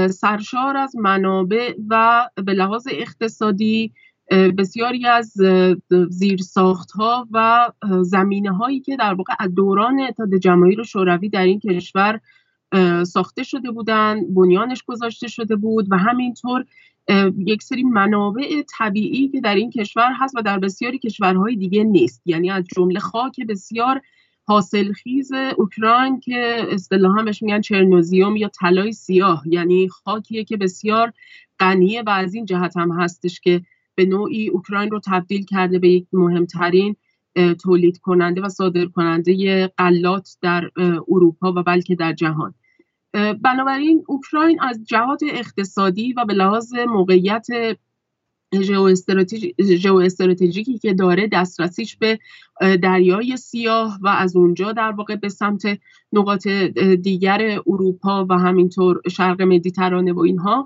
سرشار از منابع و به لحاظ اقتصادی بسیاری از زیرساخت ها و زمینه هایی که در واقع از دوران اتحاد جماهیر شوروی در این کشور ساخته شده بودند بنیانش گذاشته شده بود و همینطور یک سری منابع طبیعی که در این کشور هست و در بسیاری کشورهای دیگه نیست. یعنی از جمله خاک بسیار حاصلخیز اوکراین که اصطلاحا بهش میگن چرنوزیوم یا طلای سیاه. یعنی خاکیه که بسیار غنیه و از این جهت هم هستش که به نوعی اوکراین رو تبدیل کرده به یک مهمترین تولید کننده و صادر کننده غلات در اروپا و بلکه در جهان. بنابراین اوکراین از جهات اقتصادی و به لحاظ موقعیت ژئواستراتژیکی که داره دسترسیش به دریای سیاه و از اونجا در واقع به سمت نقاط دیگر اروپا و همینطور شرق مدیترانه و اینها.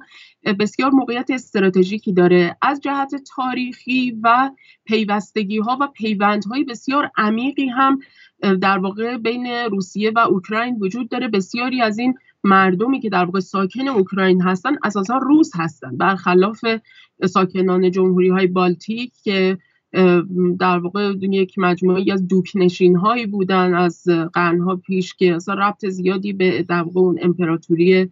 بسیار موقعیت استراتژیکی داره. از جهت تاریخی و پیوستگی ها و پیوندهای بسیار عمیقی هم در واقع بین روسیه و اوکراین وجود داره. بسیاری از این مردمی که در واقع ساکن اوکراین هستن اساسا روس هستن. برخلاف ساکنان جمهوری های بالتیک که در واقع یک مجموعه از دوکنشین هایی بودن از قرنها پیش که اصلا ربط زیادی به در واقع اون امپراتوری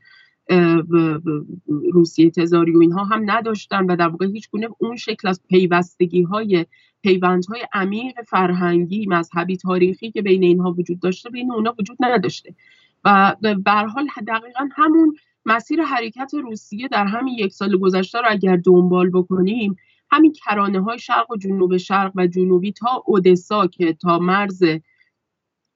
روسیه تزاری و اینها هم نداشتن و در واقع هیچ گونه اون شکل از پیوستگی های پیوندهای عمیق فرهنگی مذهبی تاریخی که بین اینها وجود داشته بین اونها وجود نداشته. و به حال دقیقا همون مسیر حرکت روسیه در همین یک سال گذشته رو اگر دنبال بکنیم همین کرانه های شرق و جنوب شرق و جنوبی تا اودسا که تا مرز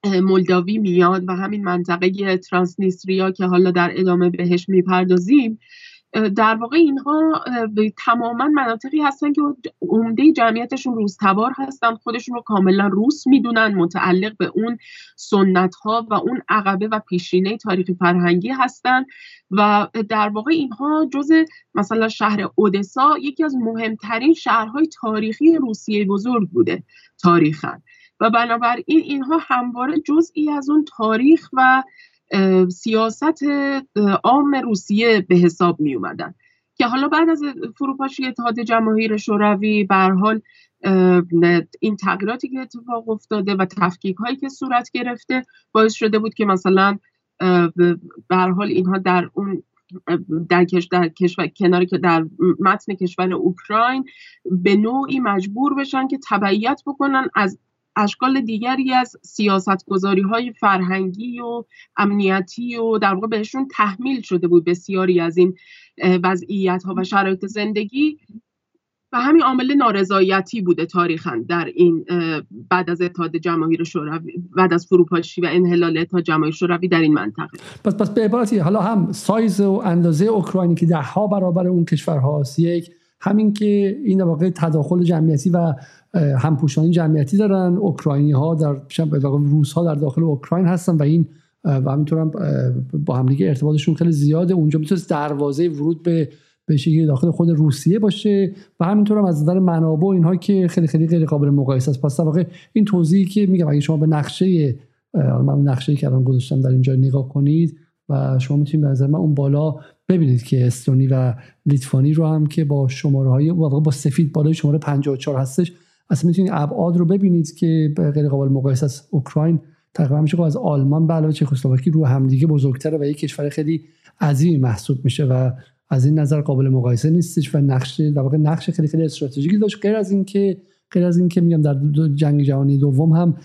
مولداوی میاد و همین منطقه ترانسنیستریا که حالا در ادامه بهش می‌پردازیم در واقع اینها تماما مناطقی هستن که عمده جمعیتشون روزتبار هستن خودشون رو کاملا روس می‌دونن متعلق به اون سنت ها و اون عقبه و پیشینه تاریخی فرهنگی هستن و در واقع اینها جز مثلا شهر اودسا یکی از مهمترین شهرهای تاریخی روسیه بزرگ بوده تاریخا. و بنابراین اینها همواره جزئی از اون تاریخ و سیاست عام روسیه به حساب می اومدن که حالا بعد از فروپاشی اتحاد جماهیر شوروی به حال این تغییراتی که اتفاق افتاده و تفکیک هایی که صورت گرفته باعث شده بود که مثلا به حال اینها در اون در, در کشور کنار که در متن کشور اوکراین به نوعی مجبور بشن که تبعیت بکنن از اشکال دیگری از سیاست های فرهنگی و امنیتی و در واقع بهشون تحمیل شده بود بسیاری از این وضعیت ها و شرایط زندگی. و همین عامل نارضایتی بوده تاریخا در این بعد از اتحاد جماهیر شوروی بعد از فروپاشی و انحلال اتحاد جماهیر شوروی در این منطقه. پس پس به عبارتی حالا هم سایز و اندازه اوکراینی که ده ها برابر اون کشورهاست یک همین که این واقع تداخل جمعیتی و همپوشانی جمعیتی دارن. اوکراینی ها در روس ها در داخل اوکراین هستن و این و همینطور هم با همدیگه ارتباطشون خیلی زیاده. اونجا می‌تونه دروازه ورود به به داخل خود روسیه باشه و همینطور هم از نظر منابع اینها که خیلی خیلی غیر قابل مقایسه است. پس واقع این توضیحی که میگم اگه شما به نقشه من نقشه که الان گذاشتم در اینجا نگاه کنید و شما می‌تونید به نظر من اون بالا ببینید که استونی و لیتوانی رو هم که با شماره های با سفید بالای شماره 54 هستش اصلا می‌تونید ابعاد رو ببینید که غیر قابل مقایسه از اوکراین تقریبا میشه از آلمان به علاوه چکسلواکی رو همدیگه بزرگتره و یک کشور خیلی عظیمی محسوب میشه و از این نظر قابل مقایسه نیستش و نقش در واقع نقش خیلی خیلی استراتژیکی داشت. غیر از اینکه غیر از اینکه میگم در جنگ جهانی دوم هم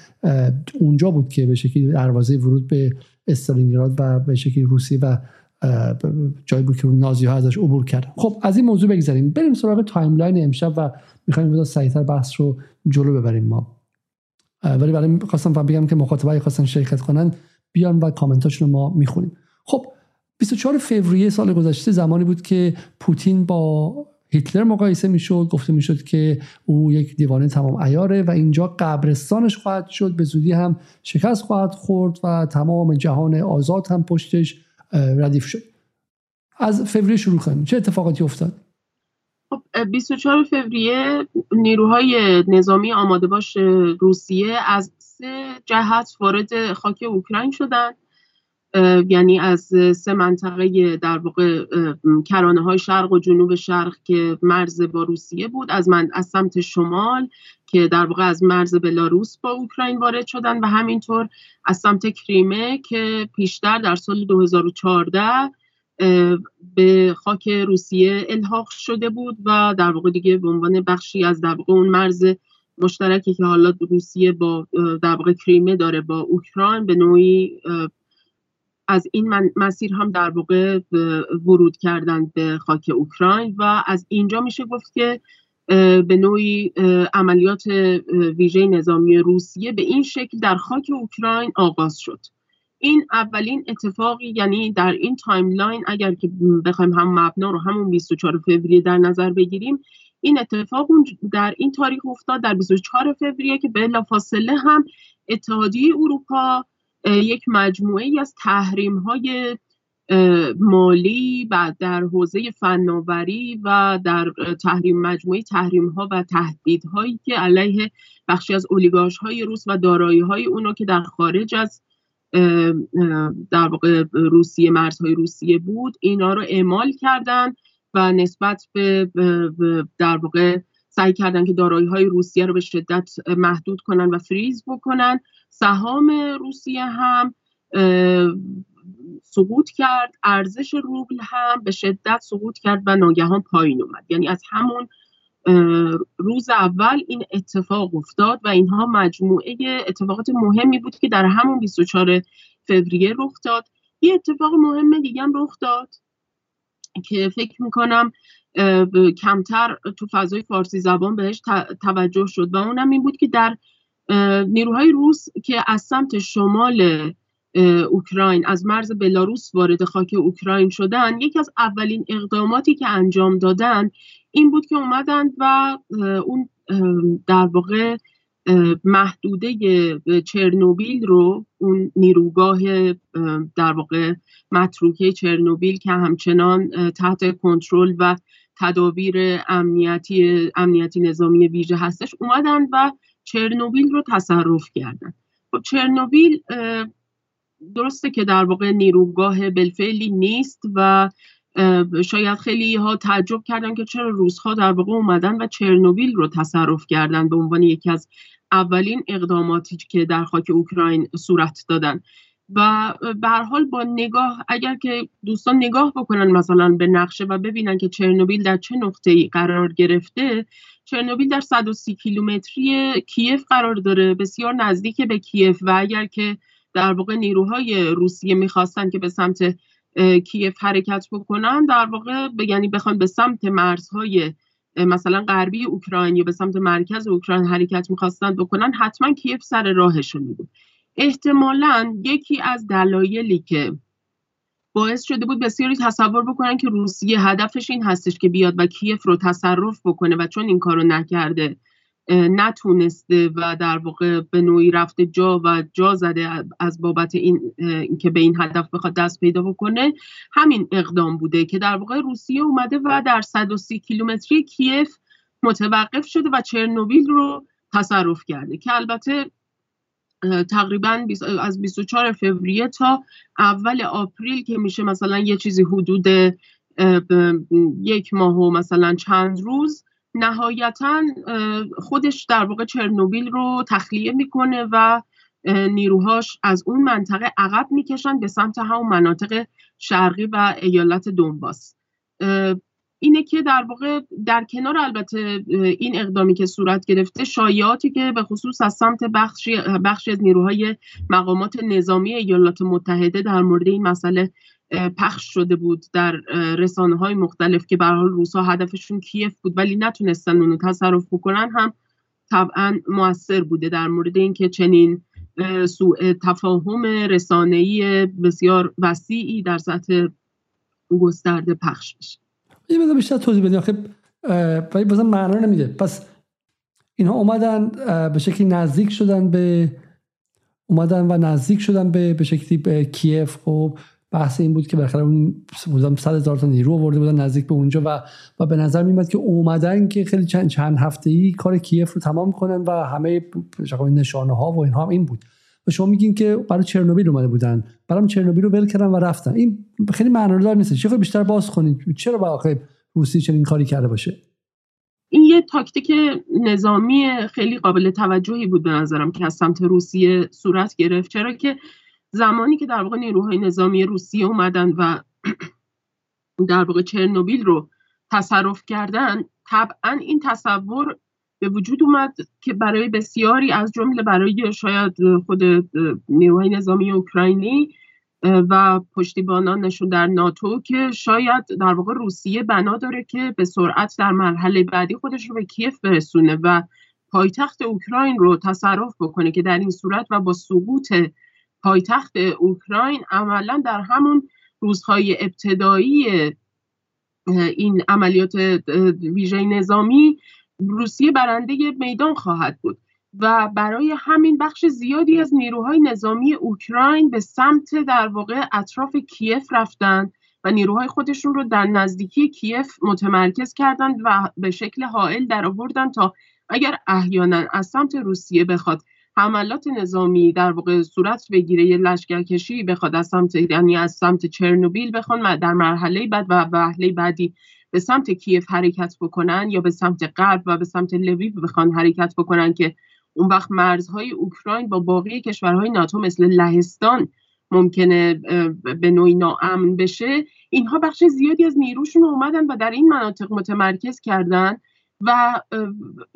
اونجا بود که به شکلی دروازه ورود به استالینگراد و به شکلی روسی و جایی بود که نازی ها ازش عبور کرد خب از این موضوع بگذاریم بریم سراغ timeline امشب و می‌خوایم بذار سریعتر بحث رو جلو ببریم ما. ولی برای خواستم بگم که مخاطبای خواستن شرکت کنن بیان و کامنتاشون رو ما می‌خونیم. خب 24 فوریه سال گذشته زمانی بود که پوتین با هیتلر مقایسه می‌شد. گفته می‌شد که او یک دیوانه تمام ایاره و اینجا قبرستانش خواهد شد. به زودی هم شکست خواهد خورد و تمام جهان آزاد هم پشتش ردیف شد. از فوریه شروع کنیم. چه اتفاقاتی افتاد؟ خب 24 فوریه نیروهای نظامی آماده باش روسیه از سه جهت وارد خاک اوکراین شدند یعنی از سه منطقه در واقع کرانه های شرق و جنوب شرق که مرز با روسیه بود از من از سمت شمال که در واقع از مرز بلاروس با اوکراین وارد شدن و همینطور از سمت کریمه که پیشتر در سال 2014 به خاک روسیه الحاق شده بود و در واقع دیگه به عنوان بخشی از در واقع اون مرز مشترکی که حالا روسیه با در واقع کریمه داره با اوکراین به نوعی از این مسیر هم در واقع ورود کردن به خاک اوکراین و از اینجا میشه گفت که به نوعی عملیات ویژه نظامی روسیه به این شکل در خاک اوکراین آغاز شد. این اولین اتفاقی یعنی در این timeline اگر که بخوایم هم مبنا رو همون 24 فوریه در نظر بگیریم این اتفاق در این تاریخ افتاد در 24 فوریه که بلافاصله هم اتحادیه اروپا یک مجموعه ای از تحریم های مالی و در حوزه فناوری و در تحریم مجموعه تحریم ها و تهدیدهایی که علیه بخشی از اولیگارش های روس و دارایی های اونو که در خارج از در واقع روسیه مرزهای روسیه بود. اینا رو اعمال کردن و نسبت به در واقع سعی کردن که دارایی های روسیه رو به شدت محدود کنن و فریز بکنن. سهام روسیه هم سقوط کرد. ارزش روبل هم به شدت سقوط کرد و ناگهان پایین اومد. یعنی از همون روز اول این اتفاق افتاد و اینها مجموعه اتفاقات مهمی بود که در همون 24 فوریه رخ داد. یه اتفاق مهم دیگه هم رخ داد که فکر می‌کنم کمتر تو فضای فارسی زبان بهش توجه شد و اونم این بود که در نیروهای روس که از سمت شمال اوکراین از مرز بلاروس وارد خاک اوکراین شدن یکی از اولین اقداماتی که انجام دادن این بود که اومدند و اون در واقع محدوده چرنوبیل رو اون نیروگاه در واقع متروکه چرنوبیل که همچنان تحت کنترل و تدابیر امنیتی امنیتی نظامی ویژه هستش اومدن و چرنوبیل رو تصرف کردن. خب چرنوبیل درسته که در واقع نیروگاه بلفعلی نیست و شاید خیلی ها تعجب کردن که چرا روزها در واقع اومدن و چرنوبیل رو تصرف کردن به عنوان یکی از اولین اقداماتی که در خاک اوکراین صورت دادن. و به حال با نگاه اگر که دوستان نگاه بکنن مثلا به نقشه و ببینن که چرنوبیل در چه نقطه ای قرار گرفته چرنوبیل در 130 کیلومتری کیف قرار داره بسیار نزدیک به کیف. و اگر که در واقع نیروهای روسیه می‌خواستن که به سمت کیف حرکت بکنن در واقع یعنی بخوان به سمت مرزهای مثلا غربی اوکراین یا به سمت مرکز اوکراین حرکت می‌خواستن بکنن حتما کیف سر راهشون بود احتمالا یکی از دلایلی که باعث شده بود بسیاری تصور بکنن که روسیه هدفش این هستش که بیاد و کیف رو تصرف بکنه و چون این کارو نکرده نتونسته و در واقع به نوعی رفته جا و جا زده از بابت این که به این هدف بخواد دست پیدا بکنه همین اقدام بوده که در واقع روسیه اومده و در 130 کیلومتری کیف متوقف شده و چرنوبیل رو تصرف کرده که البته تقریبا از 24 فوریه تا اول آپریل که میشه مثلا یه چیزی حدود یک ماه و مثلا چند روز نهایتا خودش در واقع چرنوبیل رو تخلیه می‌کنه و نیروهاش از اون منطقه عقب می‌کشن به سمت همون مناطق شرقی و ایالت دونباس اینه که در واقع در کنار البته این اقدامی که صورت گرفته شایعاتی که به خصوص از سمت بخشی, بخشی از نیروهای مقامات نظامی ایالات متحده در مورد این مسئله پخش شده بود در رسانه های مختلف که به حال روسا هدفشون کیف بود ولی نتونستن اونو تصرف بکنن هم طبعا موثر بوده در مورد اینکه چنین سوء تفاهم رسانه‌ای بسیار وسیعی در سطح گسترده پخش بشه. یه بذار بیشتر توضیح بدیم. آخه ولی بازم معنا نمیده. پس اینها اومدن به شکلی نزدیک شدن به اومدن و نزدیک شدن به به شکلی به کیف. خب بحث این بود که بالاخره اون بودم 100 هزار تا نیرو آورده بودن نزدیک به اونجا و و به نظر میاد که اومدن که خیلی چند چند هفته ای کار کیف رو تمام کنن و همه نشانه ها و اینها هم این بود. و شما میگین که برای چرنوبیل اومده بودن. برام چرنوبیل رو ول کردن و رفتن. این خیلی معنادار نیست. چه بیشتر باز کنید چرا با روسی چنین کاری کرده باشه؟ این یه تاکتیک نظامی خیلی قابل توجهی بود به نظرم که از سمت روسیه صورت گرفت. چرا که زمانی که در واقع نیروهای نظامی روسیه اومدن و در واقع چرنوبیل رو تصرف کردن طبعا این تصور به وجود اومد که برای بسیاری از جمله برای شاید خود نیروهای نظامی اوکراینی و پشتیبانانشون در ناتو که شاید در واقع روسیه بنا داره که به سرعت در مرحله بعدی خودش رو به کیف برسونه و پایتخت اوکراین رو تصرف بکنه که در این صورت و با سقوط پایتخت اوکراین عملا در همون روزهای ابتدایی این عملیات ویژه نظامی روسیه برنده میدان خواهد بود و برای همین بخش زیادی از نیروهای نظامی اوکراین به سمت در واقع اطراف کیف رفتن و نیروهای خودشون رو در نزدیکی کیف متمرکز کردند و به شکل حائل در آوردن تا اگر احیانا از سمت روسیه بخواد. حملات نظامی در واقع صورت بگیره یه لشکرکشی بخواد از سمت یعنی از سمت چرنوبیل بخوان در مرحله بعد و مرحله بعدی به سمت کیف حرکت بکنن یا به سمت غرب و به سمت لویو بخوان حرکت بکنن که اون وقت مرزهای اوکراین با باقی کشورهای ناتو مثل لهستان ممکنه به نوعی ناامن بشه. اینها بخش زیادی از نیروشون اومدن و در این مناطق متمرکز کردن. و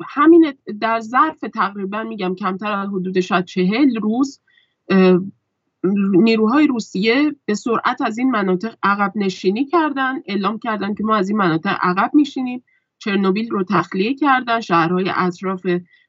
همین در ظرف تقریبا میگم کمتر از حدود شاید چهل روز نیروهای روسیه به سرعت از این مناطق عقب نشینی کردن اعلام کردن که ما از این مناطق عقب میشینیم. چرنوبیل رو تخلیه کردن شهرهای اطراف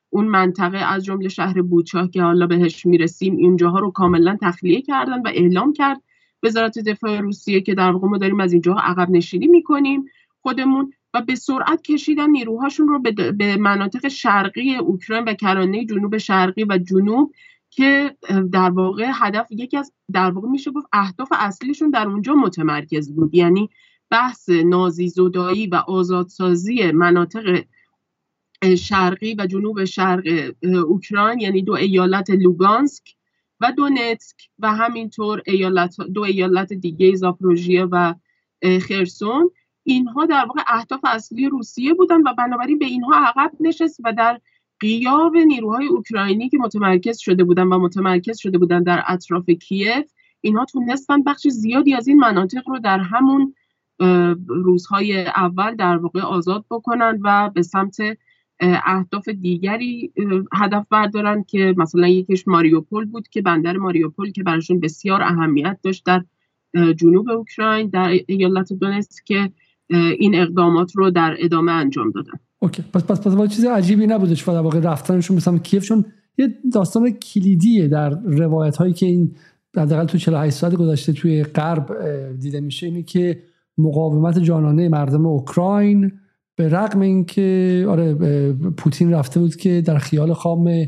اون منطقه از جمله شهر بوچاه که حالا بهش می‌رسیم اینجاها رو کاملا تخلیه کردن و اعلام کرد. وزارت دفاع روسیه که در واقع ما داریم از اینجاها عقب نشینی می‌کنیم. خودمون و به سرعت کشیدن نیروهاشون رو به مناطق شرقی اوکراین و کرانه جنوب شرقی و جنوب که در واقع هدف یکی از در واقع میشه گفت اهداف اصلیشون در اونجا متمرکز بود. یعنی بحث نازی زدایی و آزادسازی مناطق شرقی و جنوب شرق اوکراین یعنی دو ایالت لوگانسک و دونتسک و همینطور ایالت دو ایالت دیگه زاپروژیا و خرسون. اینها در واقع اهداف اصلی روسیه بودن و بنابراین به اینها عقب نشست و در قیاب نیروهای اوکراینی که متمرکز شده بودن و متمرکز شده بودن در اطراف کیف اینها تونستن بخش زیادی از این مناطق رو در همون روزهای اول در واقع آزاد بکنن و به سمت اهداف دیگری هدف بردارن که مثلا یکیش ماریوپول بود که بندر ماریوپول که براشون بسیار اهمیت داشت در جنوب اوکراین در ایالت دونست که این اقدامات رو در ادامه انجام دادن. اوکی. پس پس پس چیز عجیبی نبودش. و در واقع رفتنشون مثلا کیف چون یه داستان کلیدیه در روایت هایی که این حداقل تو 48 ساعت گذشته توی غرب دیده میشه. اینه که مقاومت جانانه مردم اوکراین به رغم اینکه آره پوتین رفته بود که در خیال خام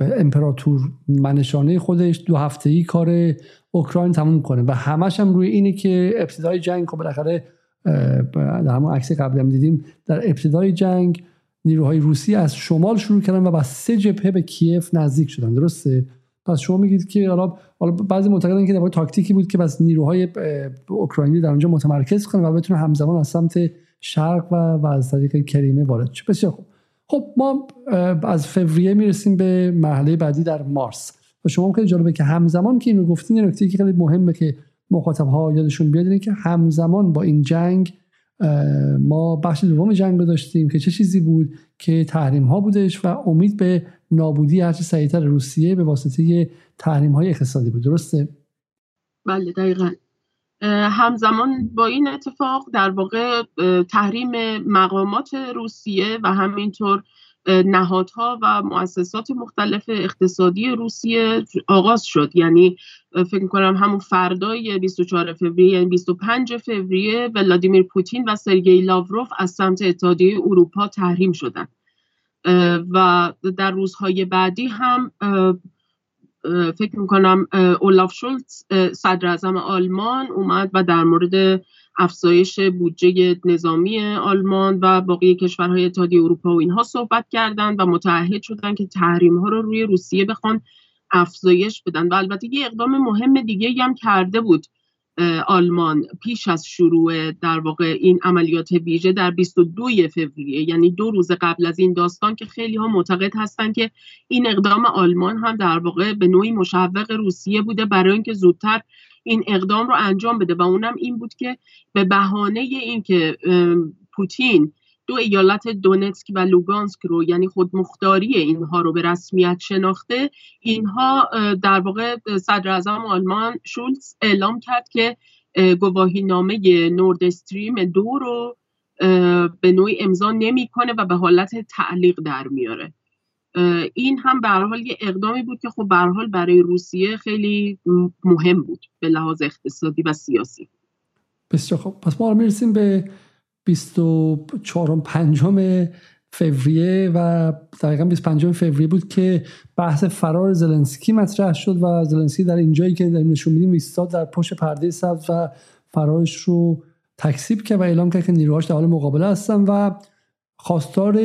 امپراتور منشانه خودش دو هفته ای کار اوکراین تموم کنه. و همش هم روی اینه که ابتدای جنگ خب بالاخره در همون عکس قبلی هم دیدیم در ابتدای جنگ نیروهای روسی از شمال شروع کردن و با سه جبهه به کیف نزدیک شدن. درسته؟ پس شما میگید که حالا بعضی معتقدن که در تاکتیکی بود که بس نیروهای اوکراینی در اونجا متمرکز کنن و بتونه همزمان از سمت شرق و, و از طریق کریمه وارد شه. بسیار خوب. خب ما از فوریه می‌رسیم به مرحله بعدی در مارس. و شما خیلی جالبه که همزمان که اینو گفتین یه نکته که خیلی مهمه که مخاطب ها یادشون بیاد که همزمان با این جنگ ما بخش دوم جنگ رو داشتیم که چه چیزی بود که تحریم ها بودش و امید به نابودی هرچه سریعتر روسیه به واسطه تحریم های اقتصادی بود درسته؟ بله دقیقا همزمان با این اتفاق در واقع تحریم مقامات روسیه و همینطور نهادها و مؤسسات مختلف اقتصادی روسیه آغاز شد. یعنی فکر کنم همون فردای 24 فوریه یعنی 25 فوریه ولادیمیر پوتین و سرگئی لاوروف از سمت اتحادیه اروپا تحریم شدند و در روزهای بعدی هم فکر می‌کنم اولاف شولتز صدر آلمان اومد و در مورد افزایش بودجه نظامی آلمان و باقی کشورهای اتحادیه اروپا و اینها صحبت کردند و متعهد شدند که تحریم ها رو روی روسیه بخوان افزایش بدن. و البته یه اقدام مهم دیگه هم کرده بود. آلمان پیش از شروع در واقع این عملیات ویژه در 22 فوریه یعنی دو روز قبل از این داستان که خیلی ها معتقد هستند که این اقدام آلمان هم در واقع به نوعی مشوق روسیه بوده برای اینکه زودتر این اقدام رو انجام بده. و اونم این بود که به بهانه اینکه پوتین دو ایالت دونتسک و لوگانسک رو یعنی خودمختاری اینها رو به رسمیت شناخته. اینها در واقع صدر اعظم آلمان شولز اعلام کرد که گواهی نامه نورد استریم دو رو به نوعی امضا نمی‌کنه و به حالت تعلیق در میاره. این هم به حال یه اقدامی بود که خب به حال برای روسیه خیلی مهم بود به لحاظ اقتصادی و سیاسی. بسیار خب پس ما می‌رسیم به 24 5 فوریه و دقیقا 25 فوریه بود که بحث فرار زلنسکی مطرح شد و زلنسکی در اینجایی که داریم نشون میدیم ایستاد در پشت پرده سبز و فرارش رو تکسیب کرد و اعلام کرد که نیروهاش در حال مقابله هستن و خواستار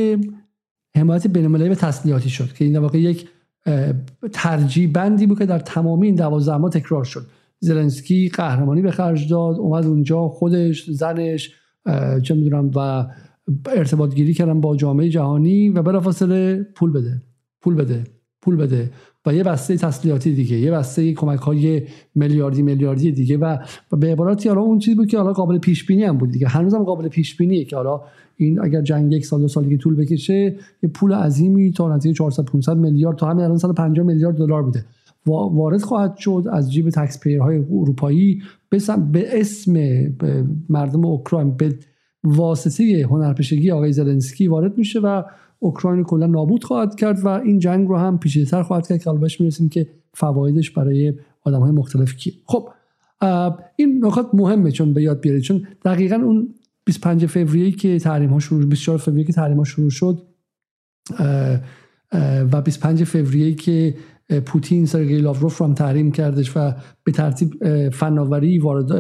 حمایت بین‌المللی به تسلیحاتی شد که این واقع یک ترجیح بندی بود که در تمامی این دوازده ماه تکرار شد. زلنسکی قهرمانی به خرج داد اومد اونجا خودش زنش چه می‌دونم و ارتباط گیری کردن با جامعه جهانی و بلافاصله پول بده پول بده پول بده و یه بسته تسلیحاتی دیگه یه بسته کمک های میلیاردی میلیاردی دیگه و, به عبارتی حالا اون چیزی بود که حالا قابل پیش بینی هم بود دیگه. هنوزم قابل پیش بینیه که حالا این اگر جنگ یک سال دو سال دیگه طول بکشه یه پول عظیمی تا نزدیک 400 500 میلیارد تا همین الان 150 میلیارد دلار بوده. وارد خواهد شد از جیب تکس های اروپایی به اسم مردم اوکراین به واسطه هنرپیشگی آقای زلنسکی وارد میشه و اوکراین کلا نابود خواهد کرد و این جنگ رو هم پیچیده‌تر خواهد کرد که البته می‌رسیم که فوایدش برای آدم های مختلف کیه. خب این نکات مهمه چون به یاد بیارید. چون دقیقا اون 25 فوریه که تحریم ها شروع 24 فوریه که تحریم ها شروع شد و 25 فوریه که پوتین سرگئی لاوروف رو هم تحریم کردش و به ترتیب فناوری وارد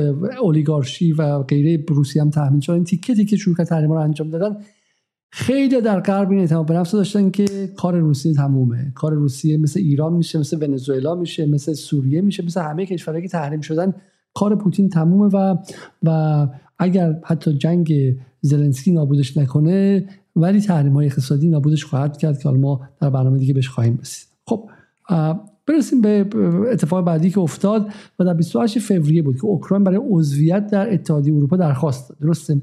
اولیگارشی و غیره روسیه هم تحمیل شد این تیکه تیکه شروع تحریم رو انجام دادن. خیلی در غرب این اعتماد به نفس داشتن که کار روسیه تمومه. کار روسیه مثل ایران میشه مثل ونزوئلا میشه مثل سوریه میشه مثل همه کشورهایی که تحریم شدن کار پوتین تمومه و و اگر حتی جنگ زلنسکی نابودش نکنه ولی تحریم های اقتصادی نابودش خواهد کرد که ما در برنامه دیگه بهش خواهیم رسید. خب برسیم به اتفاق بعدی که افتاد و در 28 فوریه بود که اوکراین برای عضویت در اتحادیه اروپا درخواست داد. درسته؟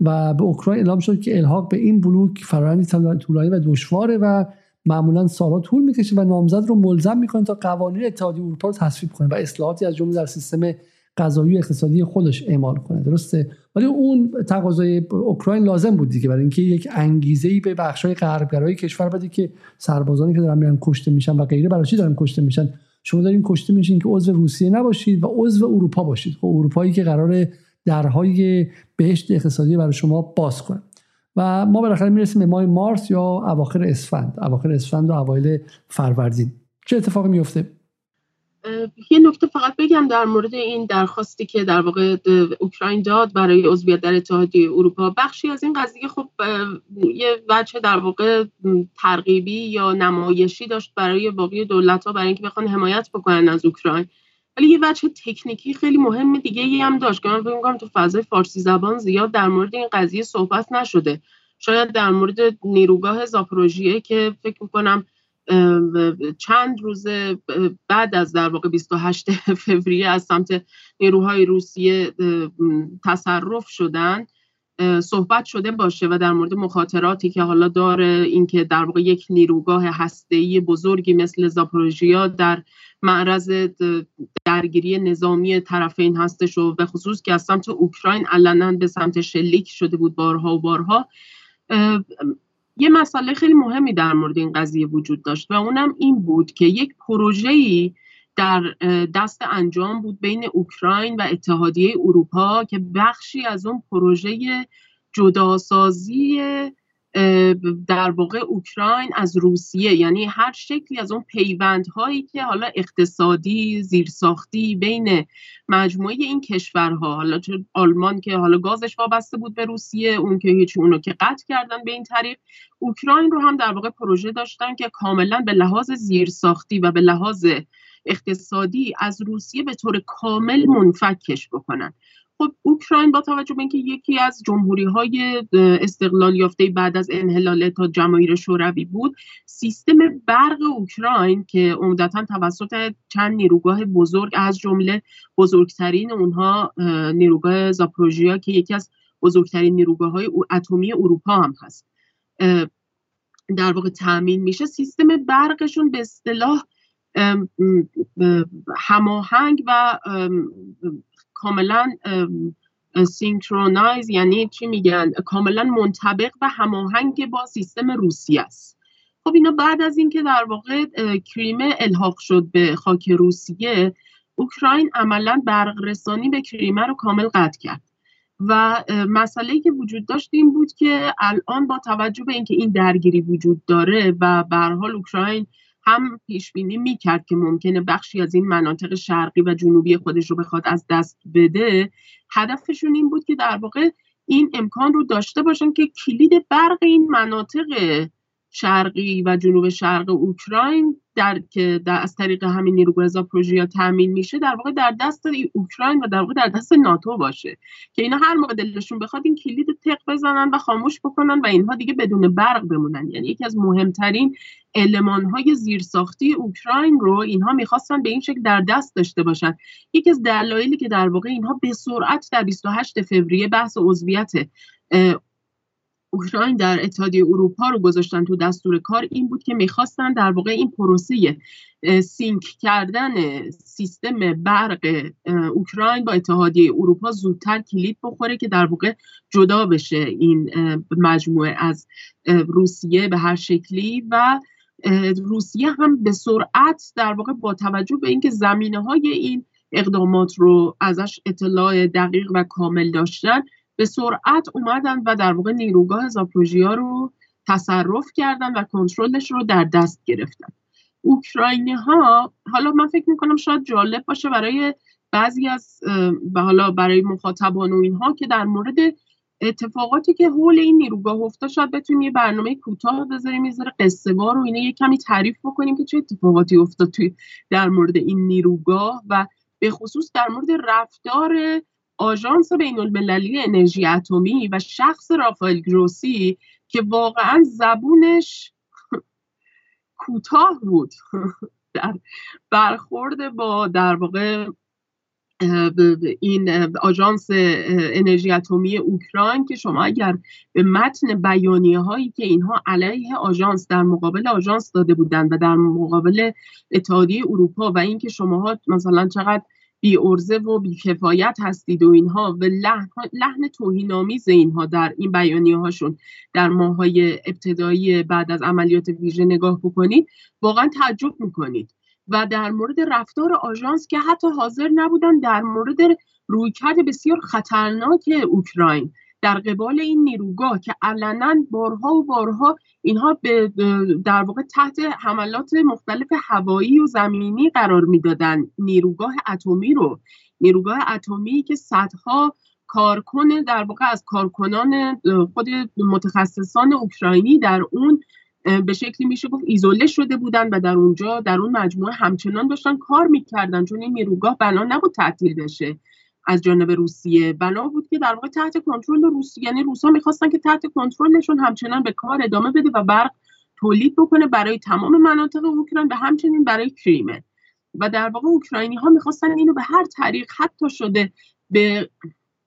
و به اوکراین اعلام شد که الحاق به این بلوک فرآیندی طولانی و دشواره و معمولا سالها طول می‌کشه و نامزد رو ملزم می‌کنه تا قوانین اتحادیه اروپا رو تصویب کنه و اصلاحاتی از جمله در سیستم قضایی و اقتصادی خودش اعمال کنه درسته؟ ولی اون تقاضای اوکراین لازم بود دیگه برای اینکه یک انگیزه ای به بخشای غربگرای کشور بده که سربازانی که دارن میرن کشته میشن و غیره برای چی دارن کشته میشن؟ شما دارین کشته میشین که عضو روسیه نباشید و عضو اروپا باشید. خب اروپایی که قرار درهای بهشت اقتصادی برای شما باز کنه. و ما بالاخره می‌رسیم به ماه مارس یا اواخر اسفند. اواخر اسفند و اوایل فروردین. چه اتفاقی میفته یه نکته فقط بگم در مورد این درخواستی که در واقع اوکراین داد برای عضویت در اتحادیه اروپا. بخشی از این قضیه خب یه وجه در واقع ترغیبی یا نمایشی داشت برای باقی دولت ها برای اینکه بخوان حمایت بکنن از اوکراین. ولی یه وجه تکنیکی خیلی مهم دیگه ای هم داشت که من فکر می‌کنم تو فضای فارسی زبان زیاد در مورد این قضیه صحبت نشده. شاید در مورد نیروگاه زاپروژیه که فکر می‌کنم چند روز بعد از در واقع 28 فوریه از سمت نیروهای روسیه تصرف شدن صحبت شده باشه و در مورد مخاطراتی که حالا داره اینکه در واقع یک نیروگاه هسته‌ای بزرگی مثل زاپروژیا در معرض درگیری نظامی طرفین هستش و به خصوص که از سمت اوکراین علنا به سمت شلیک شده بود بارها و بارها یه مسئله خیلی مهمی در مورد این قضیه وجود داشت و اونم این بود که یک پروژه‌ای در دست انجام بود بین اوکراین و اتحادیه اروپا که بخشی از اون پروژه جداسازی در واقع اوکراین از روسیه. یعنی هر شکلی از اون پیوندهایی که حالا اقتصادی زیرساختی بین مجموعه این کشورها حالا چه آلمان که حالا گازش وابسته بود به روسیه اون که هیچ اونو که قطع کردن به این طریق اوکراین رو هم در واقع پروژه داشتن که کاملا به لحاظ زیرساختی و به لحاظ اقتصادی از روسیه به طور کامل منفکش بکنن. خب اوکراین با توجه به اینکه یکی از جمهوری های استقلال یافته بعد از انحلال تا جماهیر شوروی بود سیستم برق اوکراین که عمدتا توسط چند نیروگاه بزرگ از جمله بزرگترین اونها نیروگاه زاپروژیا که یکی از بزرگترین نیروگاه های اتمی اروپا هم هست. در واقع تامین میشه. سیستم برقشون به اصطلاح هماهنگ و کاملا سینکرونایز یعنی چی میگن؟ کاملا منطبق و هماهنگ با سیستم روسیه است. خب اینا بعد از اینکه در واقع کریمه الحاق شد به خاک روسیه اوکراین عملا برق رسانی به کریمه رو کامل قطع کرد. و مسئله که وجود داشت این بود که الان با توجه به اینکه این درگیری وجود داره و به حال اوکراین هم پیش بینی می‌کرد که ممکنه بخشی از این مناطق شرقی و جنوبی خودش رو بخواد از دست بده. هدفشون این بود که در واقع این امکان رو داشته باشن که کلید برق این مناطق شرقی و جنوب شرق اوکراین در که در از طریق همین نیروگاه زاپروژیا تامین میشه در واقع در دست اوکراین و در واقع در دست ناتو باشه. که اینا هر موقع دلشون بخواد این کلید تق بزنن و خاموش بکنن و اینها دیگه بدون برق بمونن. یعنی یکی از مهمترین علمان های زیرساختی اوکراین رو اینها می‌خواستن به این شکل در دست داشته باشن. یکی از دلایلی که در واقع اینها به سرعت در 28 فوریه بحث عضویت اوکراین در اتحادیه اروپا رو گذاشتن تو دستور کار این بود که می‌خواستن در واقع این پروسه سینک کردن سیستم برق اوکراین با اتحادیه اروپا زودتر کلید بخوره که در واقع جدا بشه این مجموعه از روسیه به هر شکلی و روسیه هم به سرعت در واقع با توجه به اینکه زمینه های این اقدامات رو ازش اطلاع دقیق و کامل داشتن به سرعت اومدن و در واقع نیروگاه زاپروژیا رو تصرف کردن و کنترلش رو در دست گرفتن. اوکراینی ها حالا من فکر می‌کنم شاید جالب باشه برای بعضی از حالا برای مخاطبان و اینها که در مورد اتفاقاتی که حول این نیروگاه افتاد شاید بتونیم یه برنامه کوتاه بذاریم یه قصه و اینه یه کمی تعریف بکنیم که چه اتفاقاتی افتاد توی در مورد این نیروگاه و به خصوص در مورد رفتار آژانس بین المللی انرژی اتمی و شخص رافائل گروسی که واقعا زبونش کوتاه بود. در برخورد با در واقع این آژانس انرژی اتمی اوکراین که شما اگر به متن بیانیه هایی که اینها علیه آژانس در مقابل آژانس داده بودند و در مقابل اتحادیه اروپا و اینکه شماها مثلا چقدر بی ارزه و بی کفایت هستید و اینها و لحن, لحن توهینآمیز اینها در این بیانیه هاشون در ماهای ابتدایی بعد از عملیات ویژه نگاه بکنید واقعا تعجب می‌کنید. و در مورد رفتار آژانس که حتی حاضر نبودن در مورد رویکرد بسیار خطرناک اوکراین در قبال این نیروگاه که علنا بارها و بارها اینها به در واقع تحت حملات مختلف هوایی و زمینی قرار می‌دادن. نیروگاه اتمی رو. نیروگاه اتمی که صدها کارکن در واقع از کارکنان خود متخصصان اوکراینی در اون به شکلی میشه گفت ایزوله شده بودن و در اونجا در اون مجموعه همچنان داشتن کار می‌کردن چون این نیروگاه بنا نبود تعطیل بشه. از جانب روسیه بنا بود که در واقع تحت کنترل روسیه یعنی روسا می‌خواستن که تحت کنترلشون همچنان به کار ادامه بده و برق تولید بکنه برای تمام مناطق اوکراین و همچنین برای کریمه. و در واقع اوکراینی ها می‌خواستن اینو به هر طریق حتی شده به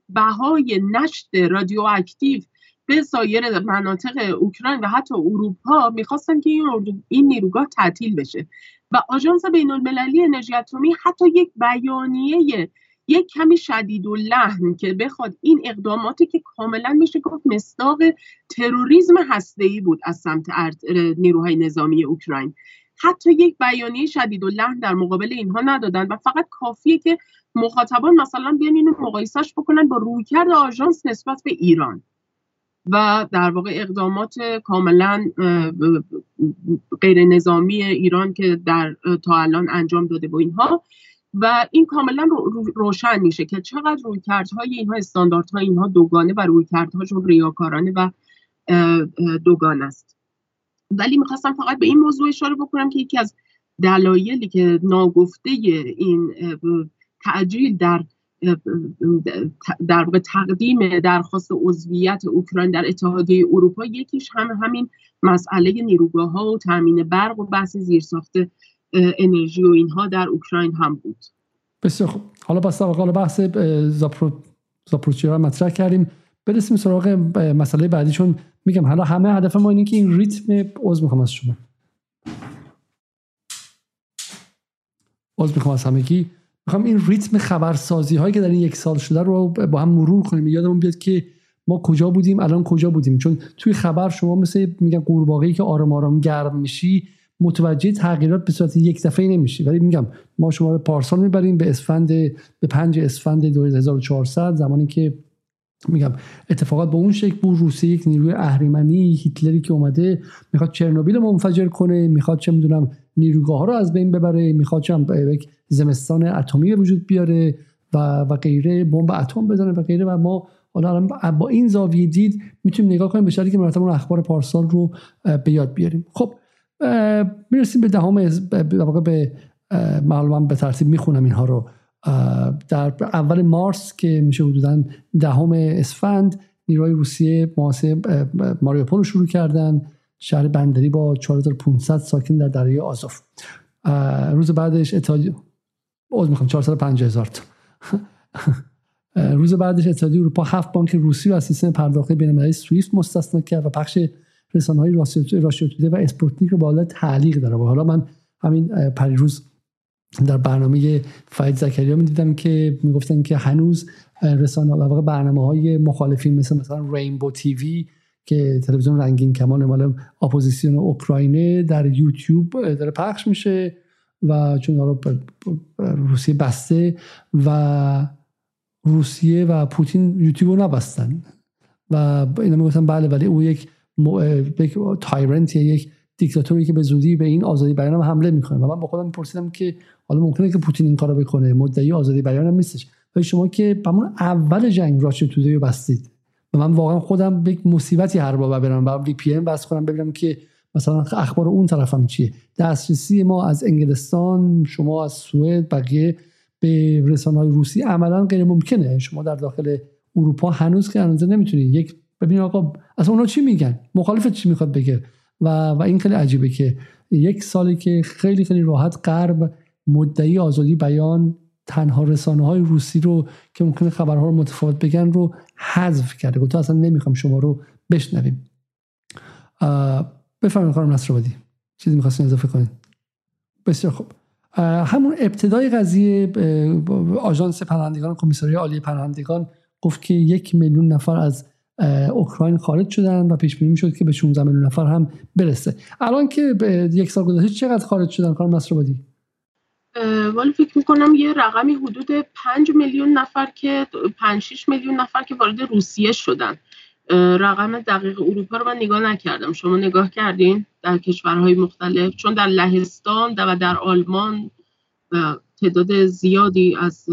بهای نشت رادیواکتیو به سایر مناطق اوکراین و حتی اروپا می‌خواستن که این, این نیروگاه تعطیل بشه. و آژانس بین المللی انرژی اتمی حتی یک بیانیه یک کمی شدید و لحن که بخواد این اقداماتی که کاملا میشه گفت مصداق تروریسم هسته‌ای بود از سمت نیروهای نظامی اوکراین. حتی یک بیانیه شدید و لحن در مقابل اینها ندادن و فقط کافیه که مخاطبان مثلا بیان اینو مقایسهش بکنن با رویکرد آژانس نسبت به ایران. و در واقع اقدامات کاملا غیر نظامی ایران که در تا الان انجام داده با اینها و این کاملا روشن میشه که چقدر رویکردهای اینها استانداردهای اینها دوگانه و رویکردهاشون ریاکارانه و دوگانه است. ولی می‌خواستم فقط به این موضوع اشاره بکنم که یکی از دلایلی که ناگفته این تعجیل در در واقع تقدیم درخواست عضویت اوکراین در اتحادیه اروپا یکیش هم همین مسئله نیروگاه ها و تامین برق و بحث زیرساخت انرژی و اینها در اوکراین هم بود. بسیار خوب. حالا بس حالا بحث زاپرو زاپروچیا مطرح کردیم. برسیم سراغ مسئله بعدی چون میگم حالا همه هدف ما اینه که این ریتم عضو می‌خوام از شما. عضو می‌خوام از همگی. می‌خوام این ریتم خبرسازی هایی که در این یک سال شده رو با هم مرور کنیم. یادمون بیاد که ما کجا بودیم الان کجا بودیم. چون توی خبر شما مثل میگن قورباغه‌ای که آرام آرام گرم میشی متوجه تغییرات به صورت یک دفعه نمیشی. ولی میگم ما شما رو پارسال می‌بریم به اسفند به 5 اسفند 2400 زمانی که میگم اتفاقات به اون شکل بود. روسیه یک نیروی اهریمنی هیتلری که اومده می‌خواد چرنوبیل منفجر کنه می‌خواد چه می‌دونم نیروگاه ها رو از بین ببره می‌خواد چه یک زمستان اتمی وجود بیاره و و غیره بمب اتم بزنه و غیره. و ما حالا با این زاویه دید می‌تونیم نگاه کنیم به که مرتب اخبار پارسال رو به یاد بیاریم. خب می‌رسیم به دهم به واقع به ترتیب می‌خونم اینها رو. در اول مارس که میشه حدودا دهم اسفند نیروهای روسیه محاصره ماریوپول رو شروع کردن. شهر بندری با 4500 ساکن در دریای آزوف. روز بعدش اتحادیه عذر می‌خوام 450 هزار روز بعدش اتحادیه اروپا هفت بانک روسی و از سیستم پرداخت بین‌المللی سوئیفت مستثنا کرد و پخش رسانه های Russia و اسپوتنیک رو بالا تعلیق داره. و حالا من همین پریروز در برنامه فرید زکریا می دیدم که می‌گفتن که هنوز رسانه و برنامه های مخالفین مثل مثلا Rainbow TV که تلویزیون رنگین کمان مال اپوزیسیون اوکراینه در یوتیوب داره پخش میشه و چون حالا روسیه بسته و روسیه و پوتین یوتیوب رو نبستن. و اینا می‌گفتن بله ولی او یک تایرنت یک دیکتاتوری که به زودی به این آزادی بیان هم حمله می‌کنه. و من با خودم میپرسیدم که حالا ممکنه که پوتین این کارو بکنه. مدعی آزادی بیان هم نیستش. ولی شما که همون اول جنگ راش تودی رو بستید. و من واقعا خودم به یک مصیبتی هر بار برم و وی پی ام بس کنم ببینم که مثلا اخبار اون طرفم چیه. دسترسی ما از انگلستان شما از سوئد بقیه به رسانه های روسی عملا غیر ممکنه شما در داخل اروپا هنوز که هنوز نمی‌تونید. یک ببین آقا اصلا اونا چی میگن؟ مخالف چی می‌خواد بگه؟ و و این خیلی عجیبه که یک سالی که خیلی خیلی راحت غرب مدعی آزادی بیان تنها رسانه های روسی رو که ممکنه خبرها رو متفاوت بگن رو حذف کرده. گفت اصلا نمی‌خوام شما رو بشنویم. بفرمایید خانم نصرآبادی. چیزی می‌خواستین اضافه کنید بسیار خوب. همون ابتدای قضیه آژانس پناهندگان کمیساری عالی پناهندگان گفت که یک میلیون نفر از اوکراین خارج شدن و پیش بینی می‌شد که به 16 میلیون نفر هم برسه. الان که به یک سال گذشته چقدر خارج شدن خانم نصرآبادی ولی فکر می‌کنم یه رقمی حدود 5 میلیون نفر که 5 6 میلیون نفر که وارد روسیه شدن. رقم دقیق اروپا رو من نگاه نکردم. شما نگاه کردین در کشورهای مختلف؟ چون در لهستان و در آلمان تعداد زیادی از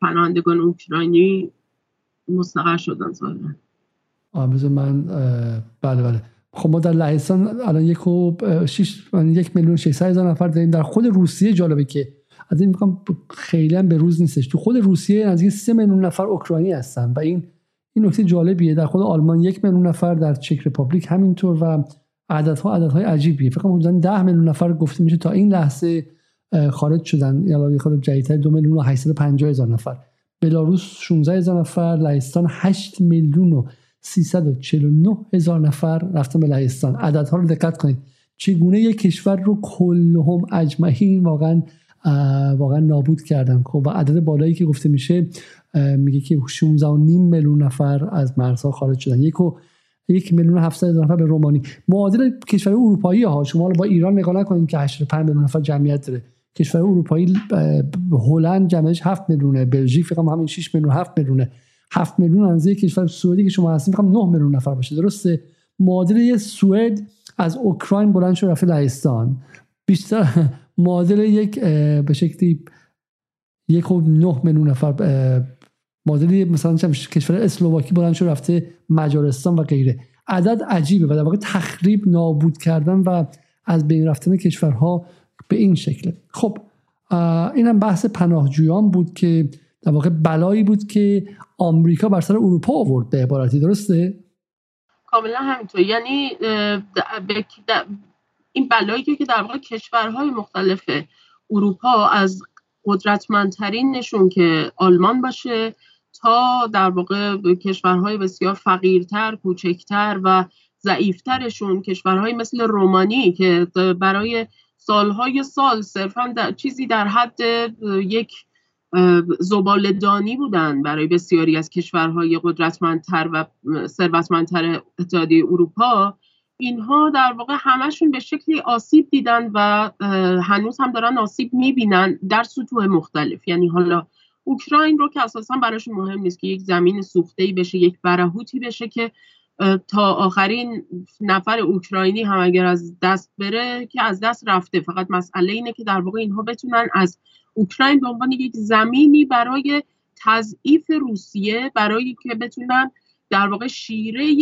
پناهندگان اوکراینی مستقر شدن ظاهرا بذار من بله بله. خب ما در لهستان الان یک و شیش یک میلیون 600 هزار نفر داریم. در خود روسیه جالبه که از این میگم خیلی هم به روز نیستش. تو خود روسیه نزدیک 3 میلیون نفر اوکراینی هستن و این این نکته جالبیه. در خود آلمان یک میلیون نفر در چک رپابلیک همینطور و عددها عددهای عجیبیه. فکر کنم 10 میلیون نفر گفته میشه تا این لحظه خارج شدن. یا خود جدیدتر 2 میلیون و 850 هزار نفر. بلاروس 16 هزار نفر لهستان 8 میلیون و 349 هزار نفر رفتن به لهستان. عددها رو دقت کنید. چگونه یک کشور رو کلهم اجمعین واقعا واقعا نابود کردن؟ خب و عدد بالایی که گفته میشه میگه که 16 میلیون نفر از مرزها خارج شدن. یک و یک میلیون 700 نفر به رومانی. معادل کشور اروپایی ها شما با ایران نگاه نکنید که 85 میلیون نفر جمعیت داره. کشور اروپایی هلند جمعیتش 7 میلیونه بلژیک فکر همین 6 میلیون 7 میلیونه. 7 میلیون از کشور سوئدی که شما هستید فکر 9 میلیون نفر باشه. درسته؟ معادل سوئد از اوکراین بلند شد رفت لهستان. بیشتر معادل یک به شکلی یک و نه میلیون نفر معادل مثلا کشور اسلوواکی بلند شد رفته مجارستان و غیره. عدد عجیبه و در واقع تخریب نابود کردن و از بین رفتن کشورها به این شکله خب اینم بحث پناهجویان بود که در واقع بلایی بود که آمریکا بر سر اروپا آورد به عبارتی درسته؟ کاملا همینطور. یعنی این بلایی که در واقع کشورهای مختلف اروپا از قدرتمندترینشون که آلمان باشه تا در واقع کشورهای بسیار فقیرتر کوچکتر و ضعیفترشون کشورهای مثل رومانی که برای سالهای سال صرفا در چیزی در حد یک زبالدانی بودن برای بسیاری از کشورهای قدرتمندتر و ثروتمندتر اتحادیه اروپا. اینها در واقع همشون به شکلی آسیب دیدن و هنوز هم دارن آسیب می‌بینن در سطوح مختلف. یعنی حالا اوکراین رو که اساسا براشون مهم نیست که یک زمین سوخته ای بشه یک برهوتی بشه که تا آخرین نفر اوکراینی هم اگر از دست بره که از دست رفته. فقط مسئله اینه که در واقع اینها بتونن از اوکراین به عنوان یک زمینی برای تضعیف روسیه برای که بتونن در واقع شیره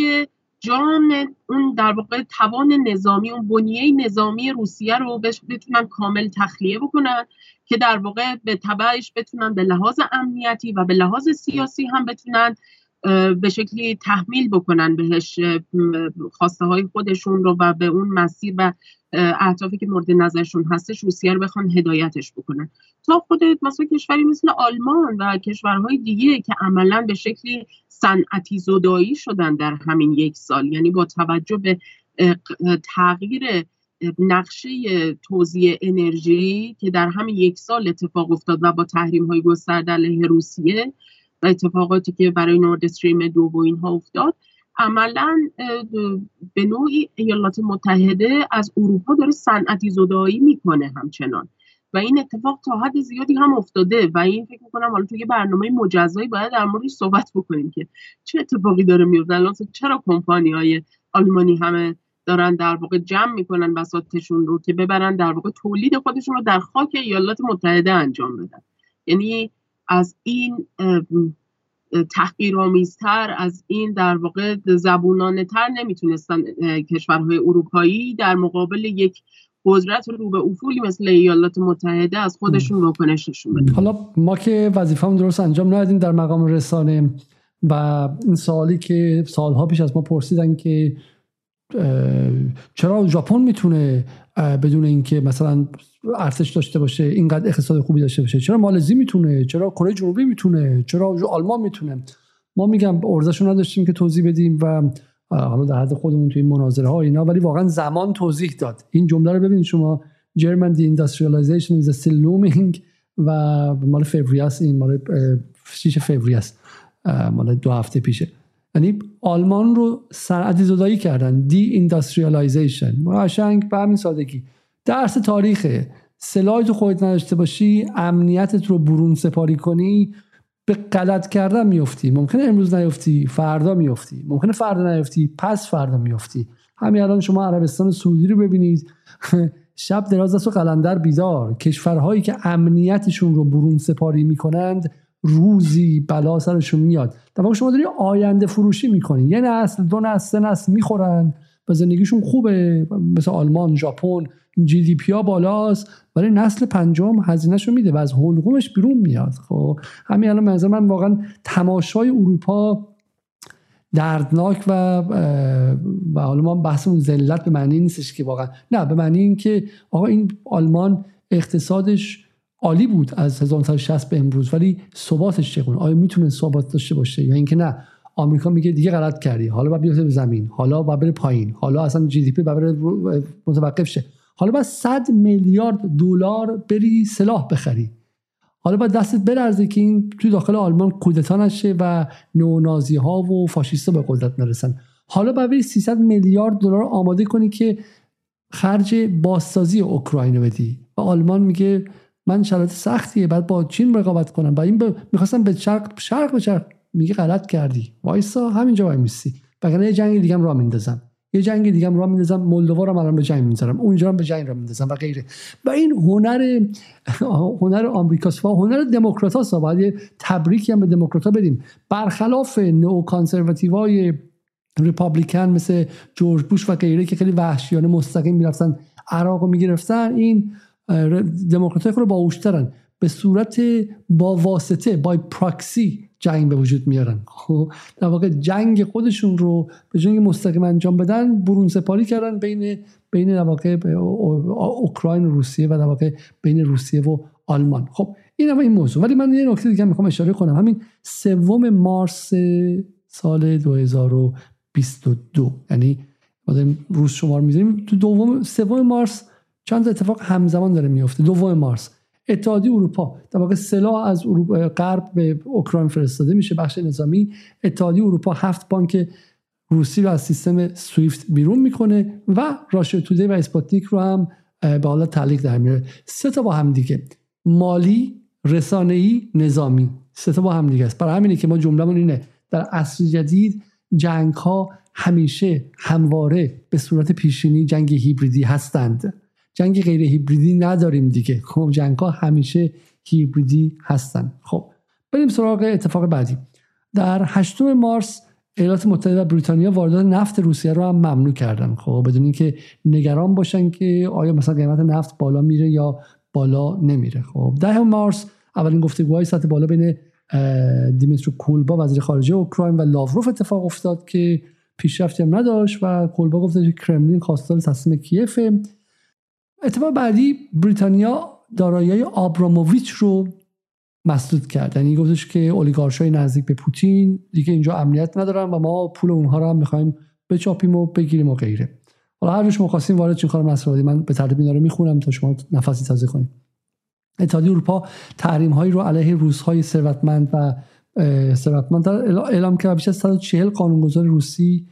جان اون در واقع توان نظامی اون بنیه نظامی روسیه رو بتونن کامل تخلیه بکنن که در واقع به تبعش بتونن به لحاظ امنیتی و به لحاظ سیاسی هم بتونن به شکلی تحمیل بکنن بهش خواسته های خودشون رو و به اون مسیر و اهدافی که مورد نظرشون هستش روسیه رو بخوان هدایتش بکنن. تا خود مثلا کشوری مثل آلمان و کشورهای دیگه که عملا به شکلی صنعتی زدایی شدن در همین یک سال یعنی با توجه به تغییر نقشه توزیع انرژی که در همین یک سال اتفاق افتاد و با تحریم های گسترده علیه روسیه اتفاقاتی که برای نورد استریم دو و اینها افتاد عملا به نوعی ایالات متحده از اروپا داره صنعتی زدایی می‌کنه همچنان. و این اتفاق تا حد زیادی هم افتاده و این فکر می‌کنم حالا توی برنامه مجزایی باید در موردش صحبت بکنیم که چه اتفاقی داره میفته الان چرا کمپانی های آلمانی همه دارن در واقع جمع می‌کنن بساطشون رو که ببرن در واقع تولید خودشون رو در خاک ایالات متحده انجام بدن؟ یعنی از این تحقیرآمیزتر از این در واقع زبونانه تر نمی‌تونستن کشورهای اروپایی در مقابل یک قدرت رو به افولی مثل ایالات متحده از خودشون واکنش نشون بدن. حالا ما که وظیفه‌مون درست انجام ندادیم در مقام رسانه و این سوالی که سالها پیش از ما پرسیدن که چرا ژاپن می‌تونه بدون اینکه مثلا ارتش داشته باشه اینقدر اقتصاد خوبی داشته باشه. چرا مالزی می‌تونه؟ چرا کره جنوبی می‌تونه؟ چرا آلمان می‌تونه؟ ما میگم ارزشو نداشتیم که توضیح بدیم و حالا در حد خودمون توی این مناظره ها اینا ولی واقعا زمان توضیح داد. این جمله رو ببینید شما German deindustrialization is still looming و مال فوریه این مال 6 فوریه مال دو هفته پیشه. یعنی آلمان رو صنعتی زدایی کردن. deindustrialization قشنگ به همین سادگی. درس تاریخه. سلاحی تو خودت نداشته باشی امنیتت رو برون سپاری کنی به غلط کردن میفتی. ممکنه امروز نیفتی فردا میفتی. ممکنه فردا نیفتی پس فردا میفتی. همین الان شما عربستان سعودی رو ببینید. شب دراز دست و قلندر بیدار. کشورهایی که امنیتشون رو برون سپاری می‌کنند روزی بلا سرشون میاد. در واقع شما داری آینده فروشی می‌کنی. یه نسل دو نسل سه نسل می‌خورن. و زندگیشون خوبه. مثل آلمان ژاپن جی دی پی ها بالاست. ولی نسل پنجم هزینهشو میده و از حلقومش بیرون میاد. خب همین الان منظر من واقعا تماشای اروپا دردناک و و حالا ما بحثمون ذلت به معنی نیستش که واقعا. نه به معنی اینکه آقا این آلمان اقتصادش عالی بود از 1960 به امروز ولی ثباتش چگونه؟ آیا می‌تونه ثبات داشته باشه یا اینکه نه؟ آمریکا میگه دیگه غلط کردی. حالا باید بیفته به زمین. حالا باید بره پایین. حالا اصلا جی دی پی باید متوقف شه. حالا باید 100 میلیارد دلار بری سلاح بخری. حالا باید دستت برزه که این توی داخل آلمان کودتا نشه و نونازی ها و فاشیستا به قدرت نرسن. حالا باید بری 300 میلیارد دلار آماده کنی که خرج بازسازی اوکراین بدی. و آلمان میگه من شرایط سختیه بعد با چین رقابت کنم. با این ب... می‌خواستم به شرق شرق به شرق. میگه غلط کردی. وایسا همینجا وای میسی بگن یه جنگ دیگه را میندازم. یه جنگ دیگه را میندازم. مولدووا رو الان به جنگ می‌ذارم. اونجا به جنگ را میندازم و غیره. و این هنر هنر آمریکاست و هنر دموکراتاست. باید یه تبریکی هم به دموکراتا بدیم. برخلاف نو کانسرواتیوهای ریپابلیکن مثل جورج بوش و غیره که خیلی وحشیانه مستقیم می‌رفتن عراق رو می‌گرفتن این دموکرات رو باوشترن به صورت با واسطه بای پراکسی جنگ به وجود میارن. خب در واقع جنگ خودشون رو به جنگ مستقیم انجام بدن برون سپاری کردن بین بین در واقع اوکراین و روسیه و در واقع بین روسیه و آلمان. خب این هم این موضوع. ولی من یه نکته دیگه می‌خوام اشاره کنم. همین سوم مارس سال 2022 یعنی روز شمار می‌ذاریم. تو دوم سوم مارس چند اتفاق همزمان داره میفته. دوم مارس. اتحادیه اروپا. در واقع سلاح از غرب به اوکراین فرستاده میشه بخش نظامی. اتحادیه اروپا هفت بانک روسی رو از سیستم سویفت بیرون می‌کنه و Russia Today و اسپاتنیک رو هم به حالت تعلیق در میاره. سه تا با هم دیگه. مالی رسانه‌ای نظامی. سه تا با هم دیگه است. برای همینه که ما جملهمون اینه. در عصر جدید جنگ ها همیشه همواره به صورت پیشینی جنگ هیبریدی هستند. جنگ غیر هیبریدی نداریم دیگه. خب جنگ ها همیشه هیبریدی هستن. خب بریم سراغ اتفاق بعدی. در 8 مارس ایالات متحده و بریتانیا واردات نفت روسیه رو هم ممنوع کردن. خب بدون اینکه نگران باشن که آیا مثلا قیمت نفت بالا میره یا بالا نمیره. خب ده مارس اولین گفتگوهای سطح بالا بین دیمیترو کولبا وزیر خارجه اوکراین و لاوروف اتفاق افتاد که پیشرفتی هم نداشت و کولبا گفته که کرملین خواستار تسلیم کیف اتفاق بعدی بریتانیا دارایی آبراموویچ رو مسدود کرد. یعنی گفتش که های نزدیک به پوتین دیگه اینجا امنیت ندارن و ما پول اونها رو هم می‌خوایم بچاپیم و بگیریم و غیره. حالا هر شما خواستین وارد چین خانم من به ترتیب اینا رو می‌خونم تا شما نفسی تازه کنید اتحادیه اروپا تحریم هایی رو علیه روزهای ثروتمند و ثروتمند اعلام کرد بیش از 140 قانونگذار روسی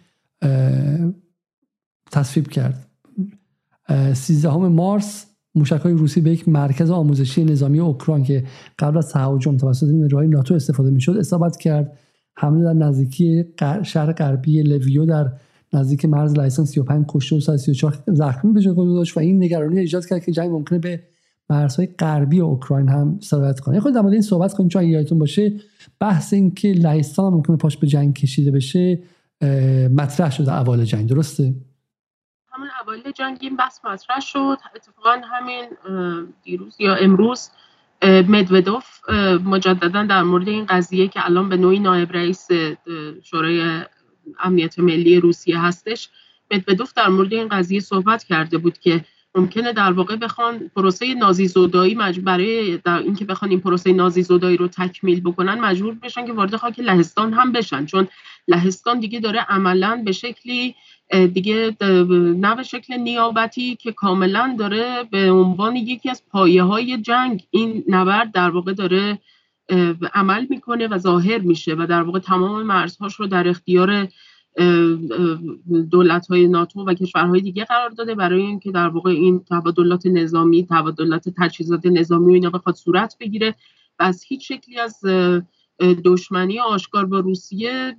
تصویب کرد. 13 مارس موشک های روسی به یک مرکز آموزشی نظامی اوکراین که قبل از تهاجم توسط نیروهای ناتو استفاده می‌شد اصابت کرد. حمله در نزدیکی شهر غربی لویو در نزدیک مرز لایسن 35 کشته و 134 زخمی به جای داشت و این نگرانی ایجاد کرد که جنگ ممکنه به مرزهای غربی اوکراین هم سرایت کنه. خود در مورد این صحبت کنیم چون یادتون باشه بحث این که لهستان ممکنه پاش به جنگ کشیده بشه مطرح شده اول جنگ درسته؟ جنگ این بحث مطرح شد. اتفاقا همین دیروز یا امروز مدودوف مجددا در مورد این قضیه که الان به نوعی نایب رئیس شورای امنیت ملی روسیه هستش مدودوف در مورد این قضیه صحبت کرده بود که ممکنه در واقع بخوان پروسه نازی زودایی برای در اینکه بخوان این پروسه نازی زودایی رو تکمیل بکنن مجبور بشن که وارد خاک لهستان هم بشن. چون لهستان دیگه داره عملا به شکلی دیگه نه به شکل نیابتی که کاملا داره به عنوان یکی از پایه های جنگ این نبرد در واقع داره عمل می‌کنه و ظاهر میشه و در واقع تمام مرزهاش رو در اختیار دولت های ناتو و کشورهای دیگه قرار داده برای اینکه در واقع این تبادلات نظامی تبادلات تجهیزات نظامی و اینا بخواد صورت بگیره. و از هیچ شکلی از دشمنی آشکار با روسیه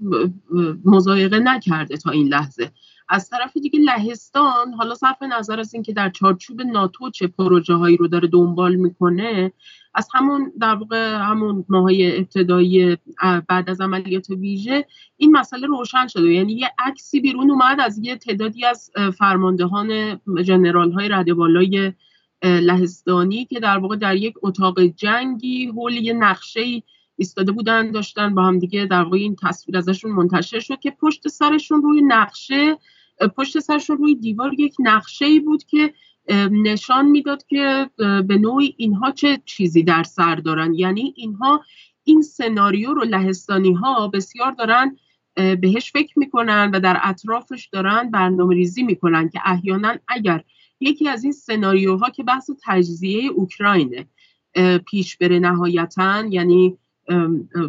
مزایقه نکرده تا این لحظه. از طرف دیگه لهستان حالا صرف نظر از اینکه در چارچوب ناتو چه پروژه هایی رو داره دنبال می‌کنه از همون در واقع همون ماهای ابتدایی بعد از عملیات ویژه این مسئله روشن شده. یعنی یه عکسی بیرون اومد از یه تعدادی از فرماندهان جنرال های رده بالای لهستانی که در واقع در یک اتاق جنگی حول یه نقشه ایستاده بودن داشتن با هم دیگه در واقع این تصویر ازشون منتشر شد که پشت سرشون روی نقشه پشت سرشون روی دیوار یک نقشه ای بود که نشان می‌داد که به نوعی اینها چه چیزی در سر دارن. یعنی اینها این سناریو رو لهستانی ها بسیار دارن بهش فکر می‌کنن و در اطرافش دارن برنامه ریزی می‌کنن که احیانا اگر یکی از این سناریوها که بحث تجزیه اوکراینه پیش بره نهایتا یعنی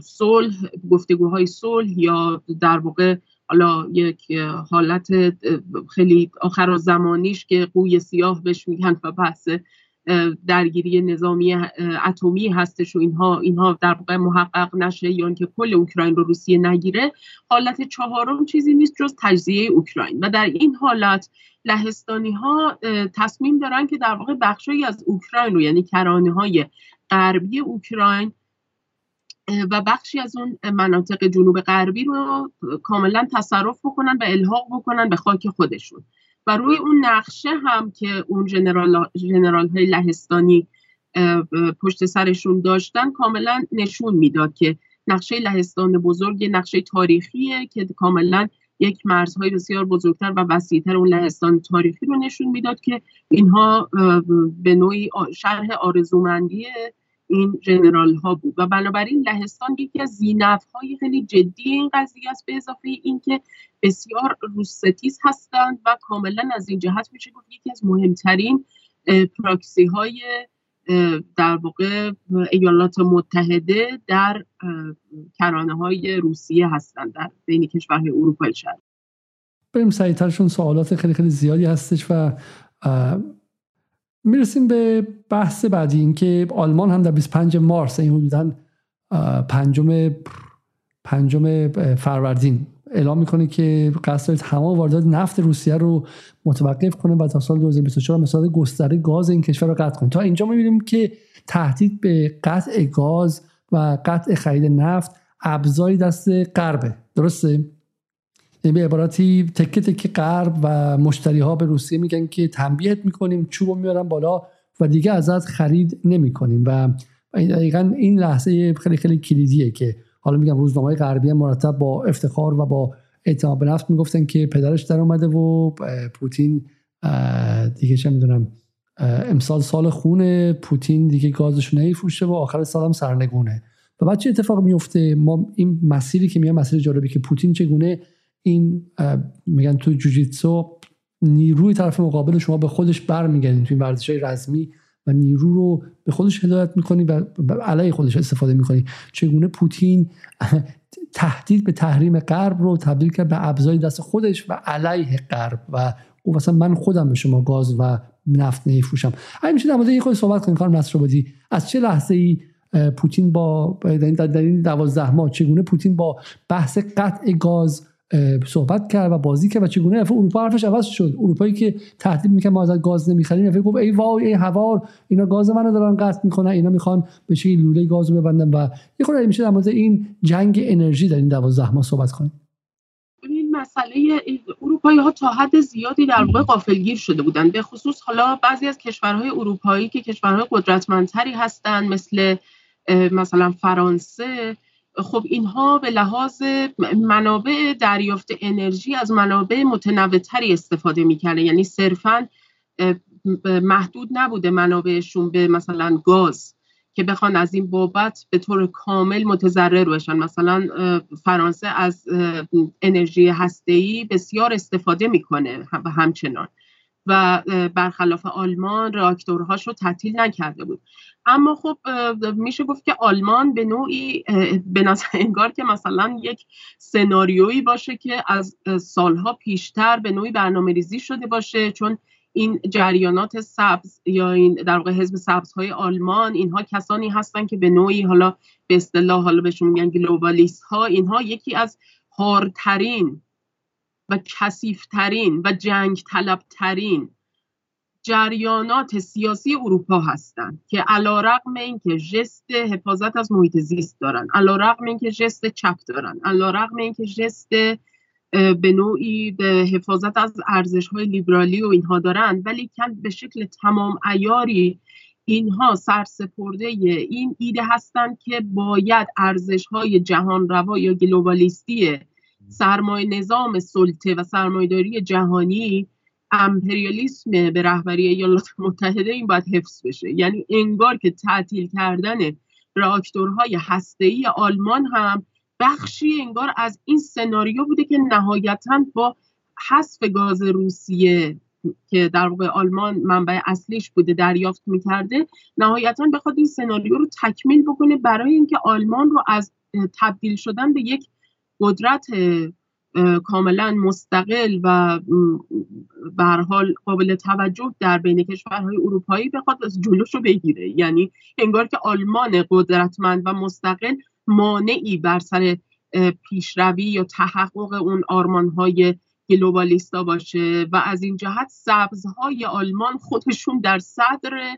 صلح گفتگوهای صلح یا در واقع حالا یک حالت خیلی آخر زمانیش که قوی سیاه بهش میگن و بحث درگیری نظامی اتمی هستش و اینها اینها در واقع محقق نشه یا اینکه کل اوکراین رو روسیه نگیره حالت چهارم چیزی نیست جز تجزیه اوکراین و در این حالت لهستانی ها تصمیم دارن که در واقع بخشی از اوکراین رو یعنی کرانه های غربی اوکراین و بخشی از اون مناطق جنوب غربی رو کاملا تصرف بکنن و الحاق بکنن به خاک خودشون. و روی اون نقشه هم که اون جنرال, جنرال های لهستانی پشت سرشون داشتن کاملا نشون می‌داد که نقشه لهستان بزرگ نقشه تاریخیه که کاملا یک مرزهای بسیار بزرگتر و وسیعتر اون لهستان تاریخی رو نشون می‌داد که اینها به نوعی شرح آرزومندی این جنرال ها بود. و بنابراین لهستان یکی از زینف های خیلی جدی این قضیه است به اضافه اینکه بسیار روستیز هستند و کاملا از این جهت میشه گفت یکی از مهمترین پراکسی های در واقع ایالات متحده در کرانه های روسیه هستند در بین کشورهای اروپای شرقی بریم سریعترشون سوالات خیلی خیلی زیادی هستش و می‌رسیم به بحث بعدی اینکه آلمان هم در 25 مارس این حدودا پنجم پنجم فروردین اعلام می‌کنه که قصد داره تمام واردات نفت روسیه رو متوقف کنه و تا سال 2024 مثلا گستره گاز این کشور رو قطع کنه. تا اینجا می‌بینیم که تهدید به قطع گاز و قطع خرید نفت ابزاری دست غربه. درسته؟ به عبارتی تکه تکه غرب و مشتری ها به روسیه میگن که تنبیهت می‌کنیم چوب میارن بالا و دیگه ازت خرید نمی‌کنیم. و دقیقا این لحظه خیلی خیلی کلیدیه که حالا میگم روزنامه غربی مرتب با افتخار و با اعتماد به نفس می‌گفتن که پدرش در اومده و پوتین دیگه چه می‌دونم امسال سال خونه پوتین دیگه گازش نمیفروشه و آخر سالم سرنگونه. و بعد چه اتفاق میفته ما این مسیری که میگم مسیر جالبی که پوتین چگونه این میگن تو جوجیتسو نیروی طرف مقابل شما به خودش برمیگردین تو این ورزش های رزمی و نیرو رو به خودش هدایت می‌کنی و علیه خودش استفاده می‌کنی. چگونه پوتین تهدید به تحریم غرب رو تبدیل کرد به ابزاری دست خودش و علیه غرب و او مثلا من خودم به شما گاز و نفت نمیفروشم. اگه میشه در مورد این خود صحبت کنیم خانم بودی. از چه لحظه ای پوتین با در این دوازده ماه چگونه پوتین با بحث قطع گاز صحبت کرد و بازی کرد و چگونه دفعه اروپا حرفش عوض شد. اروپایی که تهدید می‌کنه ما از گاز نمی‌خریم. دفعه گفت ای وای ای هوار اینا گاز منو دارن قطع می‌کنن. اینا می‌خوان به چه لوله گاز ببندن. و یه خورده میشه در مورد این جنگ انرژی در این 12 ماه صحبت کنیم. این مسئله اروپایی ها تا حد زیادی در واقع غافلگیر شده بودن. به خصوص حالا بعضی از کشورهای اروپایی که کشورهای قدرتمندتری هستند مثل مثلا فرانسه خب اینها به لحاظ منابع دریافت انرژی از منابع متنوعتری استفاده می‌کنه یعنی صرفا محدود نبوده منابعشون به مثلا گاز که بخوان از این بابت به طور کامل متضرر بشن مثلا فرانسه از انرژی هسته‌ای بسیار استفاده می‌کنه همچنان. و برخلاف آلمان راکتورهاش رو تعطیل نکرده بود. اما خب میشه گفت که آلمان به نوعی به نظر انگار که مثلا یک سناریویی باشه که از سالها پیشتر به نوعی برنامه ریزی شده باشه چون این جریانات سبز یا این در واقع حزب سبزهای آلمان اینها کسانی هستن که به نوعی حالا به اصطلاح حالا بهشون میگن گلوبالیست ها اینها یکی از هارترین و کسیفترین و جنگ طلبترین جریانات سیاسی اروپا هستند که علا رقم این که جست حفاظت از محیط زیست دارن علا رقم این که جست چپ دارن علا رقم این که جست به نوعی به حفاظت از ارزش های لیبرالی و اینها دارن ولی کم به شکل تمام ایاری اینها سرسپرده این ایده هستند که باید ارزش های جهان روا یا گلوبالیستی سرمایه نظام سلطه و سرمایهداری جهانی امپریالیسم به رهبری ایالات متحده این باید حفظ بشه. یعنی انگار که تعطیل کردن راکتورهای هسته‌ای آلمان هم بخشی انگار از این سناریو بوده که نهایتا با حذف گاز روسیه که در واقع آلمان منبع اصلیش بوده دریافت می‌کرده نهایتا بخواد این سناریو رو تکمیل بکنه برای اینکه آلمان رو از تبدیل شدن به یک قدرت کاملا مستقل و به حال قابل توجه در بین کشورهای اروپایی بخواد جلوش رو بگیره. یعنی انگار که آلمان قدرتمند و مستقل مانعی بر سر پیشروی یا تحقق اون آرمانهای گلوبالیستا باشه و از این جهت سبزهای آلمان خودشون در صدر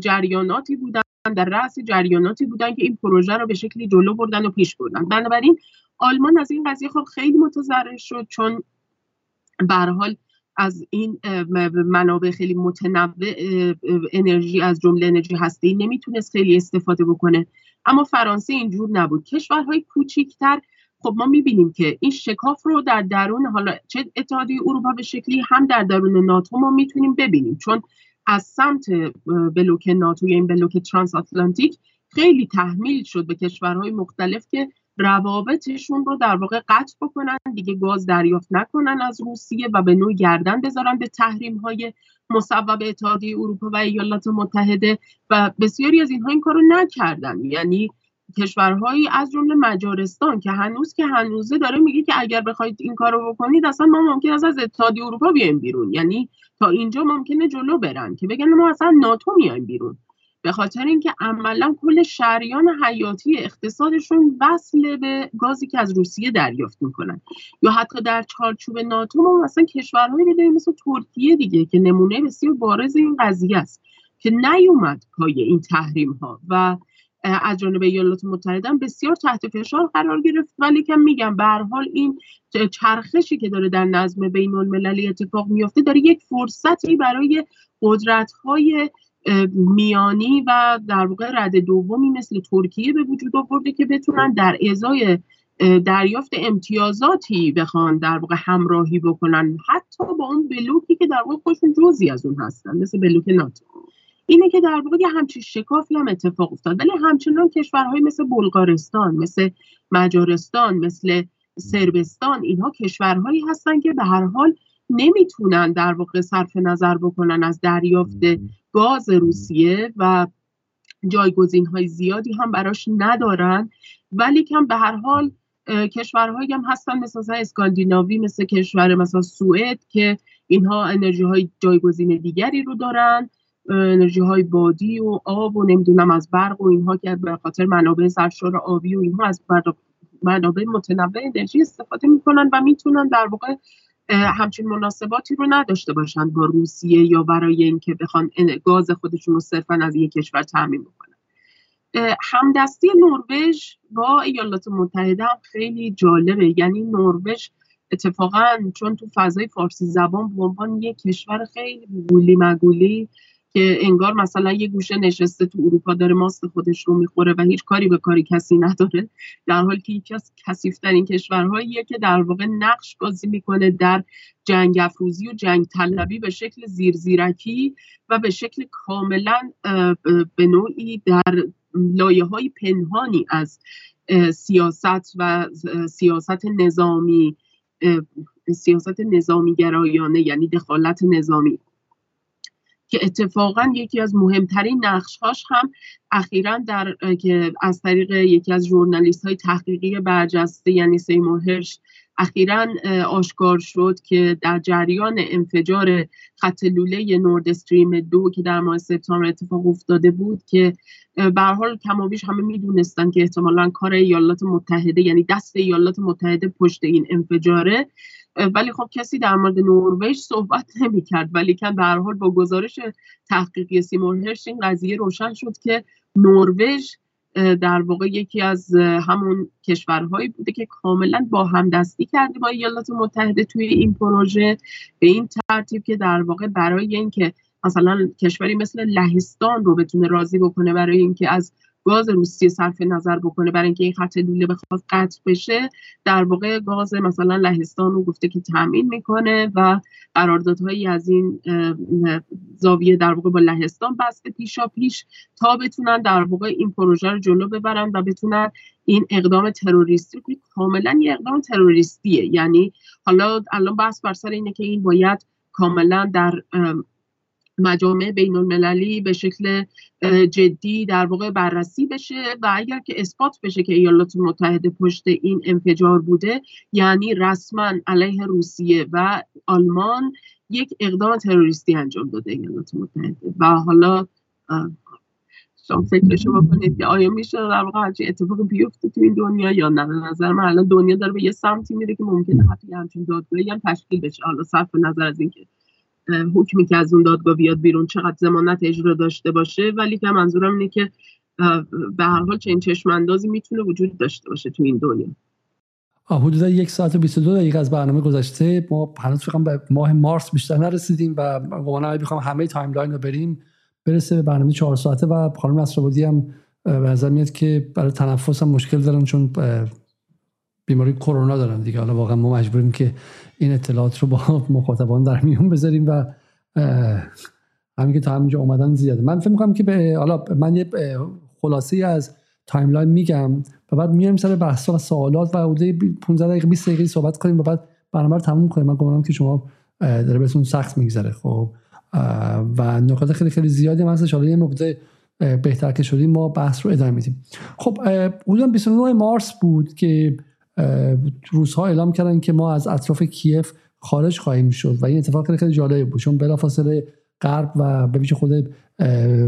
جریاناتی بودن در رأس جریاناتی بودن که این پروژه رو به شکلی جلو بردن و پیش بردن. بنابراین آلمان از این قضیه خب خیلی متضرر شد چون به حال از این منابع خیلی متنوع انرژی از جمله انرژی هسته‌ای نمی‌تونست خیلی استفاده بکنه. اما فرانسه اینجور نبود. کشورهای کوچیکتر خب ما می‌بینیم که این شکاف رو در درون حالا چه اتحادیه اروپا به شکلی هم در درون ناتو ما می‌تونیم ببینیم. چون از سمت بلوک ناتو یا این بلوک ترانس آتلانتیک خیلی تحمیل شد به کشورهای مختلف که روابطشون رو در واقع قطع بکنن دیگه گاز دریافت نکنن از روسیه و به نوع گردن بذارن به تحریم های مصوب اتحادیه اروپا و ایالات متحده و بسیاری از اینها این کارو نکردن. یعنی کشورهایی از جمله مجارستان که هنوز که هنوزه داره میگه که اگر بخواید این کارو بکنید اصلا ما ممکن است از اتحادیه اروپا بیایم بیرون. یعنی تا اینجا ممکنه جلو برن که بگن ما اصلا ناتو میایم بیرون. به خاطر اینکه عملا کل شریان حیاتی اقتصادشون وصل به گازی که از روسیه دریافت می‌کنن. یا حتی در چارچوب ناتو ما مثلا کشورهایی رو مثل ترکیه دیگه که نمونه بسیار بارز این قضیه است که نیومد پای این تحریم ها و از جانب ایالات متحده بسیار تحت فشار قرار گرفت. ولی که میگم به حال این چرخشی که داره در نظم بین المللی اتفاق میفته داره یک فرصتی برای قدرت های میانی و در واقع رد دومی مثل ترکیه به وجود آورده که بتونن در ازای دریافت امتیازاتی بخوان در واقع همراهی بکنن. حتی با اون بلوکی که در واقع خودشون جزی از اون هستن مثل بلوک ناتو. اینه که در واقع یه همچین شکافی هم اتفاق افتاد. ولی همچنان کشورهای مثل بلغارستان مثل مجارستان مثل سربستان اینها کشورهایی هستن که به هر حال نمی‌تونن در واقع صرف نظر بکنن از دریافت گاز روسیه و جایگزین های زیادی هم براش ندارن. ولی کم به هر حال کشورهایی هم هستن مثل اسکاندیناوی مثل کشور مثلا سوئد که اینها انرژی های جایگزین دیگری رو دارن. انرژی های بادی و آب و نمی‌دونم از برق و اینها که به خاطر منابع سرشار آبی و اینها از منابع متنوع انرژی استفاده می‌کنن و می‌تونن در واقع همچین مناسباتی رو نداشته باشند با روسیه یا برای اینکه بخوان گاز خودشون رو صرفا از یک کشور تعمین بکنن. همدستی نروژ با ایالات متحده هم خیلی جالبه. یعنی نروژ اتفاقا چون تو فضای فارسی زبان به عنوان یک کشور خیلی گولی مگولی که انگار مثلا یه گوشه نشسته تو اروپا داره ماست خودش رو می‌خوره و هیچ کاری به کاری کسی نداره. در حالی که یکی از کثیفترین کشورهاییه که در واقع نقش بازی می‌کنه در جنگ افروزی و جنگ طلبی به شکل زیرزیرکی و به شکل کاملا به نوعی در لایه های پنهانی از سیاست و سیاست نظامی سیاست نظامی گرایانه یعنی دخالت نظامی. که اتفاقا یکی از مهمترین نقشهاش هم اخیرا در که از طریق یکی از ژورنالیست های تحقیقی برجسته یعنی سیمور هرش اخیرا آشکار شد که در جریان انفجار خط لوله نورد استریم دو که در ماه سپتامبر اتفاق افتاده بود که به حال کمابیش همه می‌دونستن که احتمالا کار ایالات متحده یعنی دست ایالات متحده پشت این انفجاره. ولی خب کسی در مورد نروژ صحبت نمی‌کرد. ولی کن هر حال با گزارش تحقیقی سیمور هرش این قضیه روشن شد که نروژ در واقع یکی از همون کشورهایی بوده که کاملا با همدستی کرده با ایالات متحده توی این پروژه. به این ترتیب که در واقع برای اینکه مثلا کشوری مثل لهستان رو بتونه راضی بکنه برای اینکه از گاز روسیه صرف نظر بکنه برای اینکه این خط لوله بخواد قطع بشه در واقع گاز مثلا لهستان رو گفته که تامین می‌کنه و قراردادهایی از این زاویه در واقع با لهستان بسته پیشا پیش تا بتونن در واقع این پروژه رو جلو ببرن و بتونن این اقدام تروریستی که کاملا یه اقدام تروریستیه. یعنی حالا الان بحث بر سر اینه که این باید کاملا در مجامع بین المللی به شکل جدی در واقع بررسی بشه و اگر که اثبات بشه که ایالات متحده پشت این انفجار بوده یعنی رسما علیه روسیه و آلمان یک اقدام تروریستی انجام داده ایالات متحده. و حالا شما فکرشو بکنید که آیا میشه در واقع همچین اتفاقی بیفته تو این دنیا یا نه؟ به نظر من الان دنیا داره به یه سمتی میره که ممکنه حتی همچین دادگاهی هم تشکیل بشه. حالا صرف نظر از اینکه حکمی که از اون دادگاه بیاد بیرون چقدر زمانت اجرا داشته باشه. ولی که منظورم اینه که به هر حال چنین چشم اندازی می‌تونه وجود داشته باشه تو این دنیا. حدود یک ساعت و 22 دقیقه از برنامه گذشته. ما هنوز فقط به ماه مارس بیشتر نرسیدیم و قوانا می‌خوام همه timeline رو بریم. برسه به برنامه چهار ساعته و خانم نصرآبادی هم به نظر میاد که برای تنفس هم مشکل دارن چون بیماری کرونا دارن دیگه. حالا واقعا ما مجبوریم که این اطلاعات رو با مخاطبان در میون بذاریم و همین که تا همینجا اومدن زیاده. من فکر می‌کنم که به حالا من یه خلاصه از timeline میگم و بعد میایم سر بحث و سوالات و حدود 15 دقیقه 20 دقیقه صحبت کنیم و بعد برنامه رو تموم کنیم. من گمانم که شما داره بهتون سخت میگذره. خب و نکات خیلی خیلی زیادی هم هستش. حالا یه مقدار بهتر که شدیم ما بحث رو ادامه میدیم. خب حدودا 29 مارس بود که روس‌ها اعلام کردن که ما از اطراف کیف خارج خواهیم شد و این اتفاق خیلی جالب بود. چون بلافاصله غرب و به خود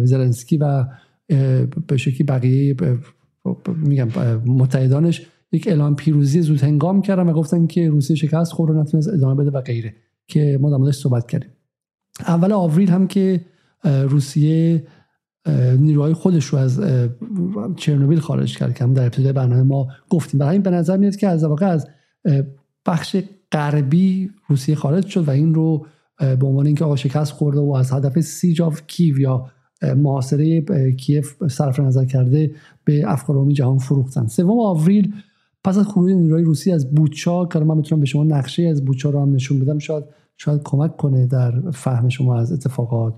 زلنسکی و به شکلی بقیه میگم متحدانش یک اعلام پیروزی زود هنگام کردن و گفتن که روسیه شکست خورد و نتونست ادامه بده و غیره. که ما در صحبت کردیم. اول آوریل هم که روسیه نیروهای خودش رو از چرنوبیل خارج کرد که هم در ابتدای برنامه ما گفتیم. برای این به نظر میاد که از واقع از بخش غربی روسیه خارج شد و این رو به عنوان اینکه آقا شکست خورده و از هدف siege of Kyiv یا محاصره کیف صرف نظر کرده به افکار جهان فروختن. سوم آوریل پس از خروج نیروهای روسی از بوچا که من می‌تونم به شما نقشه از بوچا رو هم نشون بدم شاید شاید کمک کنه در فهم شما از اتفاقات.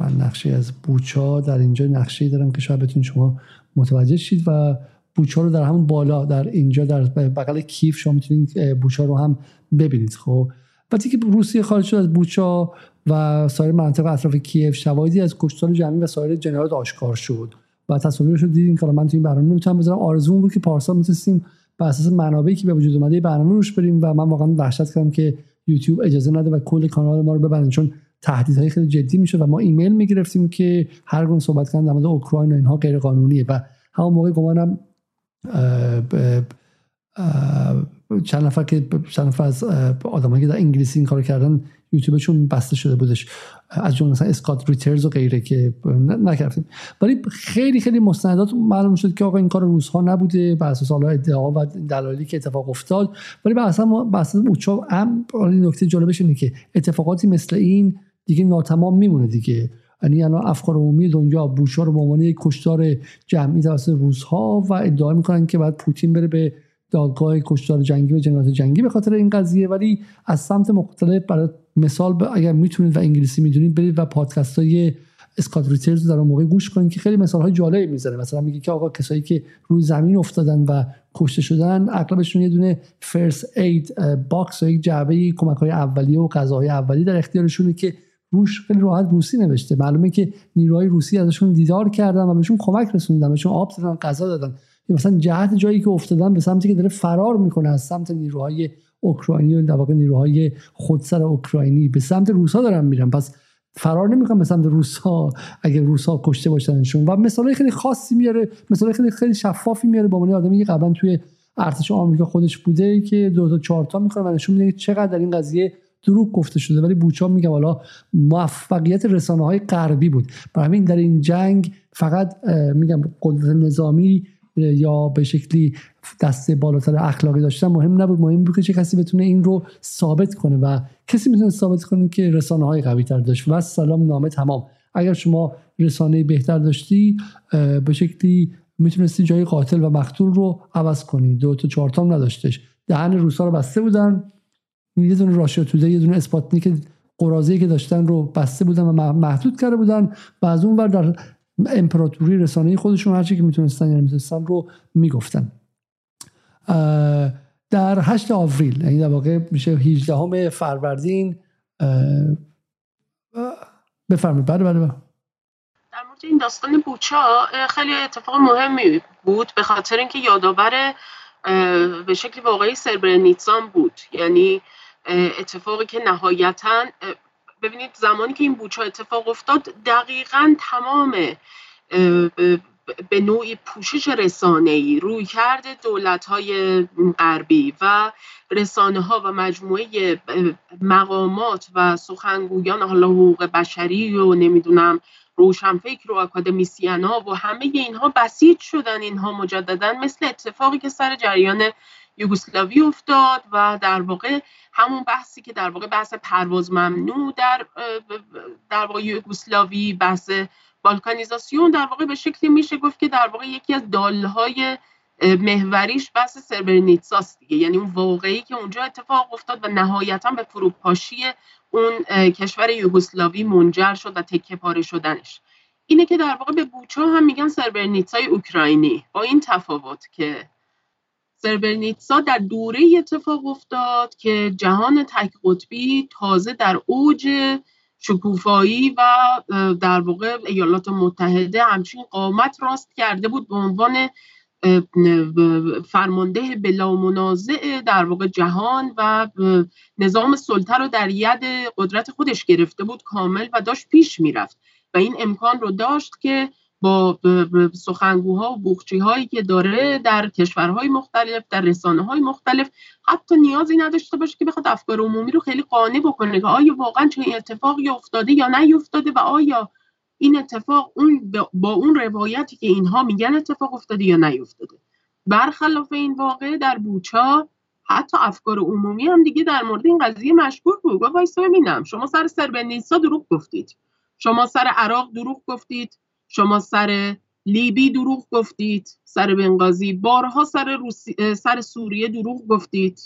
من نقشه از بوچا در اینجا نقشه دارم که شاید بتونید شما متوجه شید و بوچا رو در همون بالا در اینجا در بغل کیف شما می‌تونید بوچا رو هم ببینید خب؟ وقتی که روسیه خارج شد از بوچا و سایر منطقه اطراف کیف شواهدی از کشتار جمعی و سایر جنایات آشکار شد و تصاویرش رو دیدین. که من تو این برنامه نمی‌تونم بذارم. آرزوم بود که پارسال می‌تونستیم بر اساس منابعی که به وجود اومده برنامه روش بریم و من واقعا وحشت کردم که یوتیوب اجازه نده و کل کانال ما رو ببندن. چون تهدیدهای خیلی جدی میشه و ما ایمیل می‌گرفتیم که هر گونه صحبت کردن در مورد اوکراین و اینها غیر قانونیه و همون موقع گمانم چند نفر که چند نفر از آدمایی که در انگلیسی این کارو کردن یوتیوبشون بسته شده بودش. از جمله مثلا اسکات ریترز و غیره که نکردیم. ولی خیلی خیلی مستندات معلوم شد که آقا این کار روزها نبوده بر اساس ادعا و دلایلی که اتفاق افتاد. ولی بر اساس بر اساس اوچا هم نکته جالبش اینه که اتفاقاتی مثل این دیگه ناتمام میمونه دیگه. یعنی الان افکار عمومی دنیا بوشا رو به عنوان یک کشتار جمعی توسط روس‌ها و ادعا می‌کنن که بعد پوتین بره به دادگاه کشتار جنگی و جنایات جنگی به خاطر این قضیه. ولی از سمت مختلف برای مثال اگر می‌تونید و انگلیسی می‌دونید برید و پادکست های اسکات ریترز در اون موقع گوش کنید که خیلی مثال های جالبی می‌زنه مثلا میگه که آقا کسایی که روی زمین افتادن و کشته شدن اغلبشون یه دونه first aid box و یک جعبه کمک های اولیه و غذاهای اولیه در اختیارشونه که روش خیلی راحت روسی نوشته. معلومه که نیروهای روسی ازشون دیدار کردن و بهشون کمک رسوندن بهشون آب دادن غذا دادن. مثلا جهت جایی که افتادن به سمتی که داره فرار می‌کنه از سمت نیروهای اوکراینی و در واقع نیروهای خودسر اوکراینی به سمت روسا دارن میرن. پس فرار نمی‌کنن به سمت روسا اگر روسا کشته باشنشون. و مثال خیلی خاصی میاره مثال خیلی خیلی شفافی میاره. با من آدمی که قبلا توی ارتش آمریکا خودش بوده که دو تا چهار تا می‌کنه و نشون میده چقدر در این قضیه دروغ گفته شده ولی بوچا میگه حالا موفقیت رسانه های غربی بود. برای همین در این جنگ فقط میگم قدرت نظامی یا به شکلی دسته بالاتر اخلاقی داشتن مهم نبود. مهم بود که چه کسی بتونه این رو ثابت کنه و کسی می‌تونه ثابت کنه که رسانه های قوی تر داشت. و سلام نامه تمام. اگر شما رسانه بهتر داشتی به شکلی می‌تونستی جای قاتل و مقتول رو عوض کنی. دو تا چهار نداشتش. دهن روسا رو بسته بودن. یه دونه راشیا توده یه دونه اسپاتنیک قرازه که داشتن رو بسته بودن و محدود کرده بودن و از اون ور در امپراتوری رسانه خودشون هرچی که می‌تونستن یا می‌تونستن رو می‌گفتن. در 8 آوریل یعنی در واقع میشه 18 فروردین بفرمایید. بله بله در مورد این داستان بوچا خیلی اتفاق مهمی بود به خاطر اینکه یادآور به شکل واقعی سربرنیتسان بود. یعنی اتفاقی که نهایتا ببینید زمانی که این بوچا اتفاق افتاد دقیقا تمام به نوعی پوشش ای روی کرده دولت های غربی و رسانه ها و مجموعه مقامات و سخنگویان حالا حقوق بشری و نمی‌دونم روشنفکر و اکادمیسیان ها و همه اینها بسیج شدن اینها مجددا مثل اتفاقی که سر جریان یوگسلاوی افتاد و در واقع همون بحثی که در واقع بحث پرواز ممنوع در در واقع یوگسلاوی بحث بالکانیزاسیون در واقع به شکلی میشه گفت که در واقع یکی از دالهای محوریش بحث سربرنیتساست دیگه. یعنی اون واقعی که اونجا اتفاق افتاد و نهایتا به فروپاشی اون کشور یوگسلاوی منجر شد و تکه پاره شدنش. اینه که در واقع به بوچا هم میگن سربرنیتسای اوکراینی با این تفاوت که سربرنیتسا در دوره اتفاق افتاد که جهان تک قطبی تازه در اوج شکوفایی و در واقع ایالات متحده همچین قامت راست کرده بود به عنوان فرمانده بلا منازع در واقع جهان و نظام سلطه رو در ید قدرت خودش گرفته بود کامل و داشت پیش می‌رفت و این امکان رو داشت که با سخنگوها و بوخچی هایی که داره در کشورهای مختلف در رسانه های مختلف حتی نیازی نداشته باشه که بخواد افکار عمومی رو خیلی قانع بکنه که آیا واقعا چه اتفاقی افتاده یا نیفتاده و آیا این اتفاق اون با اون روایتی که اینها میگن اتفاق افتاده یا نیفتاده. برخلاف این واقع در بوچا حتی افکار عمومی هم دیگه در مورد این قضیه مشکوک بود. گفت وایسا ببینم. شما سر سربنیسا دروغ گفتید. شما سر عراق دروغ گفتید. شما سر لیبی دروغ گفتید سر بنغازی. بارها سر, سر سوریه دروغ گفتید.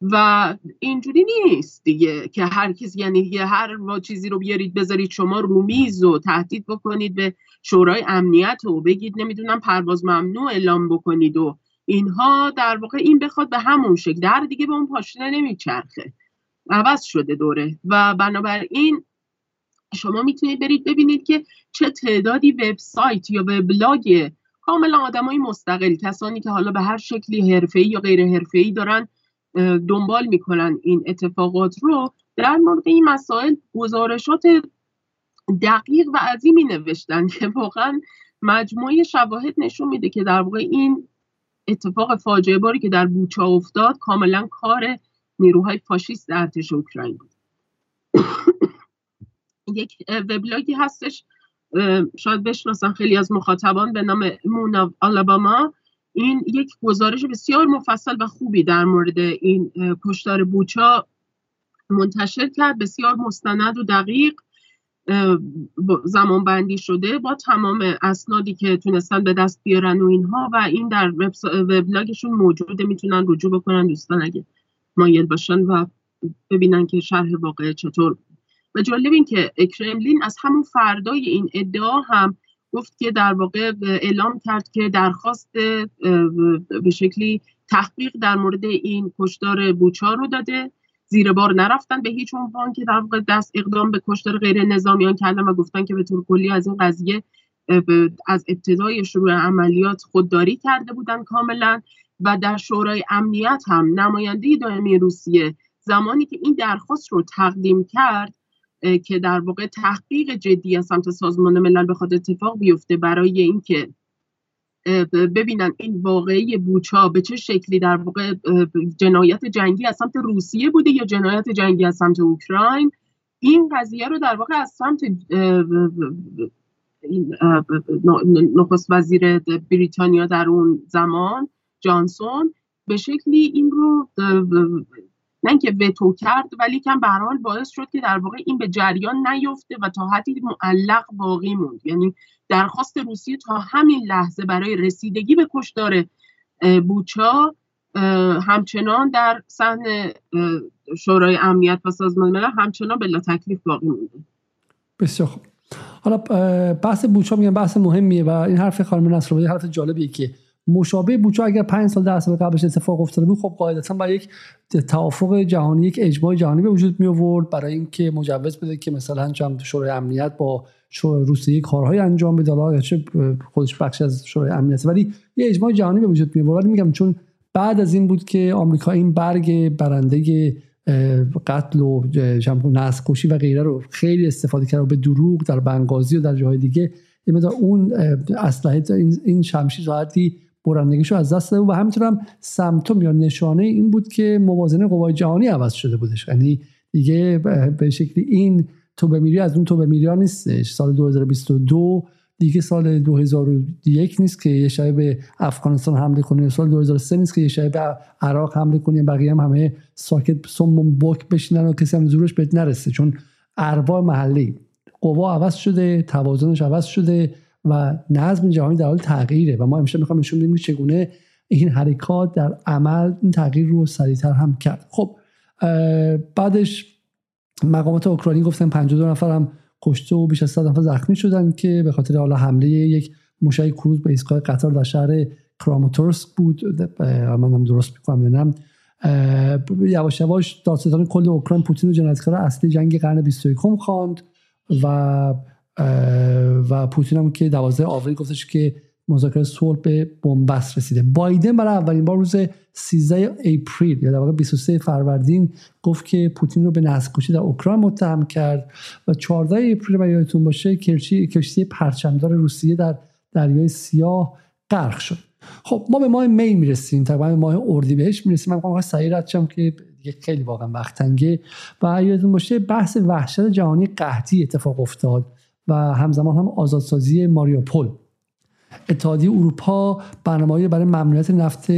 و اینجوری نیست دیگه که هر کس یعنی هر چیزی رو بیارید بذارید شما رومیز و تهدید بکنید به شورای امنیت و بگید نمی‌دونم پرواز ممنوع اعلام بکنید و اینها در واقع این بخواد به همون شکل. در دیگه به اون پاشنه نمیچرخه. عوض شده دوره. و بنابراین شما می‌تونید برید ببینید که چه تعدادی وبسایت یا وبلاگ کاملا آدمای مستقل کسانی که حالا به هر شکلی حرفه‌ای یا غیر حرفه‌ای دارن دنبال می‌کنن این اتفاقات رو. در مورد این مسائل گزارشات دقیق و عظیمی نوشتن که واقعا مجموعه شواهد نشون میده که در واقع این اتفاق فاجعه باری که در بوچا افتاد کاملا کار نیروهای فاشیست ارتش اوکراین بود. یک وبلاگی هستش. شاید بشناسن خیلی از مخاطبان به نام مون آلاباما. این یک گزارش بسیار مفصل و خوبی در مورد این کشتار بوچا منتشر کرد. بسیار مستند و دقیق زمان بندی شده با تمام اسنادی که تونستن به دست بیارن و اینها و این در وبلاگشون موجوده. می‌تونن رجوع بکنن دوستان اگه مایل باشن و ببینن که شرح واقع چطور و جالب این که کرملین از همون فردای این ادعا هم گفت که در واقع اعلام کرد که درخواست به شکلی تحقیق در مورد این کشتار بوچا رو داده. زیر بار نرفتن به هیچ عنوان که در واقع دست اقدام به کشتار غیر نظامیان کردن و گفتن که به طور کلی از این قضیه از ابتدای شروع عملیات خودداری کرده بودن کاملا. و در شورای امنیت هم نماینده دائمی روسیه زمانی که این درخواست رو تقدیم کرد که در واقع تحقیق جدی از سمت سازمان ملل بخواد اتفاق بیفته برای اینکه ببینن این واقعی بوچا به چه شکلی در واقع جنایت جنگی از سمت روسیه بوده یا جنایت جنگی از سمت اوکراین. این قضیه رو در واقع از سمت نخست وزیر بریتانیا در اون زمان جانسون به شکلی این رو نه اینکه وتو کرد ولی کم به حال باعث شد که در واقع این به جریان نیفته و تا حدی معلق باقی موند. یعنی درخواست روسیه تا همین لحظه برای رسیدگی به کشدار بوچا همچنان در صحن شورای امنیت و سازمان ملل همچنان بلا تکلیف باقی مونده. بسیار خوب. حالا بحث بوچا میگم بحث مهمیه و این حرف خانم نصرآبادی حرف جالبیه که مشابه بوچا اگر پنج سال ده سال قبلش اتفاق افتاده بود خب قاعدتا با یک توافق جهانی یک اجماع جهانی به وجود می آورد برای اینکه مجوز بده که مثلا شورای امنیت با روسیه کارهای انجام بده. چه خودش بخش از شورای امنیت ولی یه اجماع جهانی به وجود می آورد میگم چون بعد از این بود که آمریکا این برگ برنده قتل و نسل و غیره رو خیلی استفاده کرد و به دروغ در بنگازی و در جاهای دیگه یه اون اسلحه این شمشیر راحتی برندگیشو از دست داده و همینطور هم سمتوم یا نشانه این بود که موازنه قوای جهانی عوض شده بودش. یعنی دیگه به شکلی این تو بمیری از اون تو بمیری ها نیستش. سال 2022 دیگه سال 2001 نیست که یه شبه به افغانستان حمله کنه سال 2003 نیست که یه شبه به عراق حمله کنه بقیه هم همه ساکت سمون بک بشینن و کسی هم زورش بهت نرسه. چون ارواح محلی قوا عوض شده توازنش عوض شده. و نظم جهانی در حال تغییره و ما امشب می‌خوام نشون بدیم چگونه این حرکات در عمل این تغییر رو سریعتر هم کرد. خب بعدش مقامات اوکراینی گفتن 52 نفر هم کشته و بیش از 100 نفر زخمی شدن که به خاطر حالا حمله یک موشک کروز به ایستگاه قطار در شهر کراماتورسک بود. منم درست می‌کنم یواش یواش دادستان کل اوکراین پوتین و جنایتکار اصلی جنگ قرن 21 خواند و و پوتین هم که 12 آوریل گفتش که مذاکره صلح به بنبست رسیده. بایدن برای اولین بار روز 13 اپریل یا در واقع 23 فروردین گفت که پوتین رو به نسل در اوکراین متهم کرد و 14 اپریل و یادتون باشه کرچی کشتی پرچمدار روسیه در دریای سیاه غرق شد. خب ما به ماه می می‌رسیم. تقریبا ماه اردیبهشت می‌رسیم. من می‌خوام سریع رد که دیگه خیلی واقعا وقت تنگه و یادتون باشه بحث وحشت جهانی قحطی اتفاق افتاد. و همزمان هم آزادسازی ماریوپول اتحادیه اروپا برنامه‌ای برای ممنوعیت نفت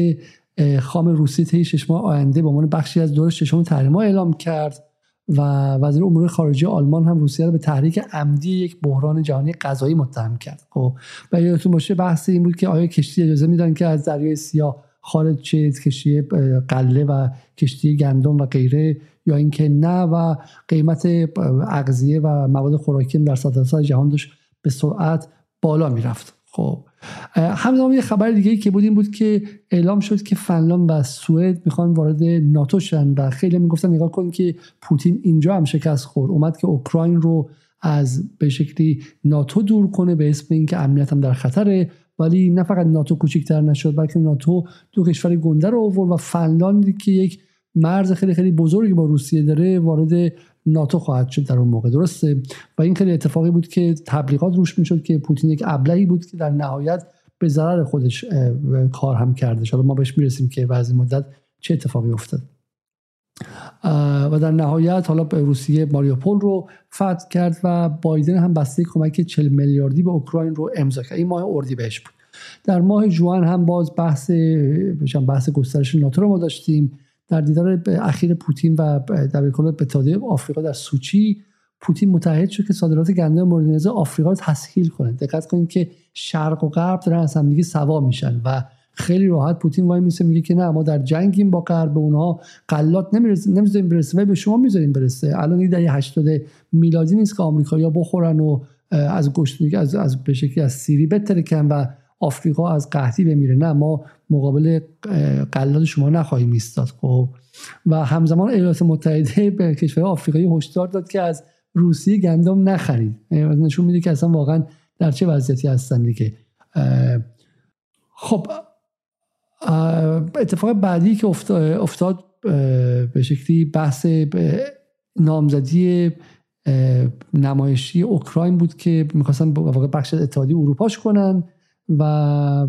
خام روسیه طی شش ماه آینده به عنوان بخشی از دور ششم تحریم‌ها اعلام کرد و وزیر امور خارجه آلمان هم روسیه را به تحریک عمدی یک بحران جهانی غذایی متهم کرد. خب و یادتون باشه بحث این بود که آیا کشتی اجازه میدن که از دریای سیاه خارج چه کشتی قله و کشتی گندم و غیره یا اینکه نه و قیمت اغذیه و مواد خوراکی در صادرات جهان داشت به سرعت بالا می‌رفت. خب همزمان یه خبر دیگه که بود این بود که اعلام شد که فنلاند و سوئد می‌خوان وارد ناتو شن و خیلی می‌گفتن نگاه کن که پوتین اینجا هم شکست خورد. اومد که اوکراین رو از به شکلی ناتو دور کنه به اسم اینکه امنیت هم در خطره ولی نه فقط ناتو کوچکتر نشد بلکه ناتو دو کشور گنده رو آورد و فنلاند که یک مرز خیلی خیلی بزرگی با روسیه داره وارد ناتو خواهد شد در اون موقع. درسته؟ و این خیلی اتفاقی بود که تبلیغات روش می‌شد که پوتین یک ابلهی بود که در نهایت به ضرر خودش کار هم کرده حالا ما بهش می‌رسیم که بعضی مدت چه اتفاقی افتاد. و در نهایت حالا روسیه ماریوپول رو فتح کرد و بایدن هم بسته کمک 40 میلیاردی به اوکراین رو امضا کرد. این ماه بهش بود. در ماه جوان هم باز بحث بحث گسترش ناتو رو ما داشتیم. در دیدار اخیر پوتین و در کل اتحادیه آفریقا در سوچی پوتین متحد شد که صادرات گندم مورد نظر آفریقا رو تسهیل کنه. دقت کنید که شرق و غرب دارن از هم دیگه سوا میشن و خیلی راحت پوتین وای میسه میگه که نه ما در جنگیم با غرب به اونها قلات نمی‌ذاریم برسه ولی به شما می‌ذاریم برسه. الان این در 80 میلادی نیست که آمریکایی‌ها بخورن و از گشت از از به شکلی از سیری بترکن و آفریقا از قحطی بمیره. نه ما مقابل قلات شما نخواهیم ایستاد. خب و همزمان ایالات متحده به کشور آفریقایی هشدار داد که از روسیه گندم نخرید. نشون میده که اصلا واقعا در چه وضعیتی هستن دیگه. خب اتفاق بعدی که افتاد به شکلی بحث نامزدی نمایشی اوکراین بود که می‌خواستن واقع بخش اتحادیه اروپاش کنن. و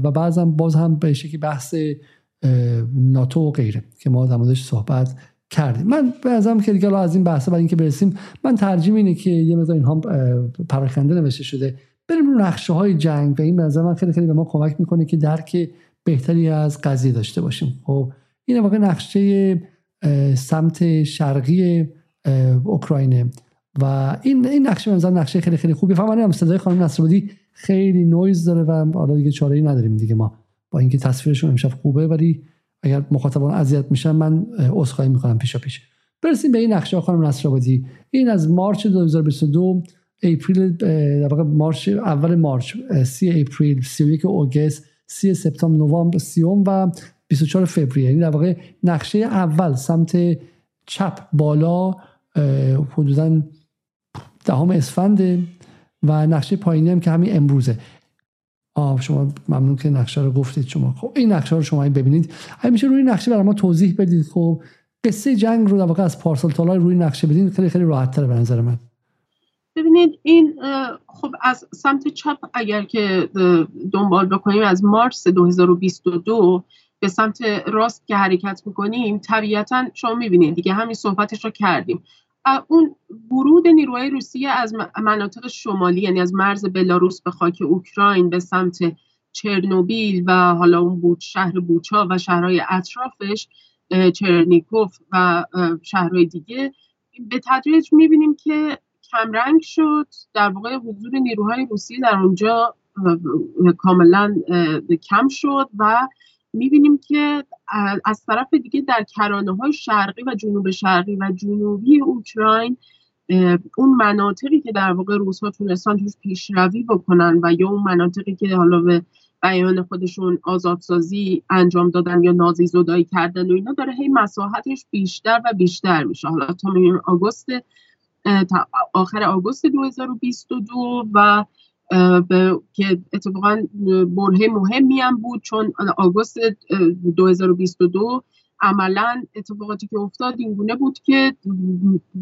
و بعضم باز هم به شکلی بحث ناتو و غیره که ما موردش صحبت کردیم. من به نظرم که دیگه از این بحث برای اینکه برسیم من ترجیح اینه که یه مقدار اینها پراکنده نوشته شده. بریم رو نقشه های جنگ و این به نظر من خیلی خیلی به ما کمک می‌کنه که درک بهتری از قضیه داشته باشیم. خب این واقع نقشه سمت شرقی اوکراینه. و این این نقشه مثلا نقشه خیلی خیلی خوبی فهمیدم من صدای خانم نصرآبادی خیلی نویز داره و حالا دیگه چاره ای نداریم دیگه ما. با اینکه تصویرشون امشب خوبه ولی اگر مخاطبان اذیت میشن من عذرخواهی می‌کنم پیشا پیش. برسیم به این نقشه خانم نصرآبادی. این از March 2022 April در واقع March اول March 3 April 31 August 3 سپتامبر نوامبر 30 و 24 فوریه. یعنی در واقع نقشه اول سمت چپ بالا حدودا دهم اسفند و نقشه پایینی هم که همین امروزه. آه شما ممنون که نقشه رو گفتید شما. خب این نقشه رو شما ببینید. همیشه روی نقشه برای ما توضیح بدید. خب قصه جنگ رو در واقع از پارسال تالای روی نقشه بدین خیلی خیلی راحت تره به نظر من. ببینید این خب از سمت چپ اگر که دنبال بکنیم از مارس 2022 به سمت راست که حرکت می‌کنیم طبیعتا شما می‌بینید دیگه همین صحبتش رو کردیم. اون ورود نیروهای روسیه از مناطق شمالی یعنی از مرز بلاروس به خاک اوکراین به سمت چرنوبیل و حالا اون بود شهر بوچا و شهرهای اطرافش چرنیکوف و شهرهای دیگه به تدریج می‌بینیم که کمرنگ شد. در واقع حضور نیروهای روسی در اونجا کاملا کم شد و می‌بینیم که از طرف دیگه در کرانه های شرقی و جنوب شرقی و جنوبی اوکراین اون مناطقی که در واقع روس ها تونستان توش پیشروی بکنن و یا اون مناطقی که حالا به بیان خودشون آزادسازی انجام دادن یا نازی زدایی کردن و اینا داره هی مساحتش بیشتر و بیشتر میشه. حالا تا آگوست آخر آگوست 2022 و که اتفاقا برهه مهمی هم بود چون آگوست 2022 عملا اتفاقاتی که افتاد این گونه بود که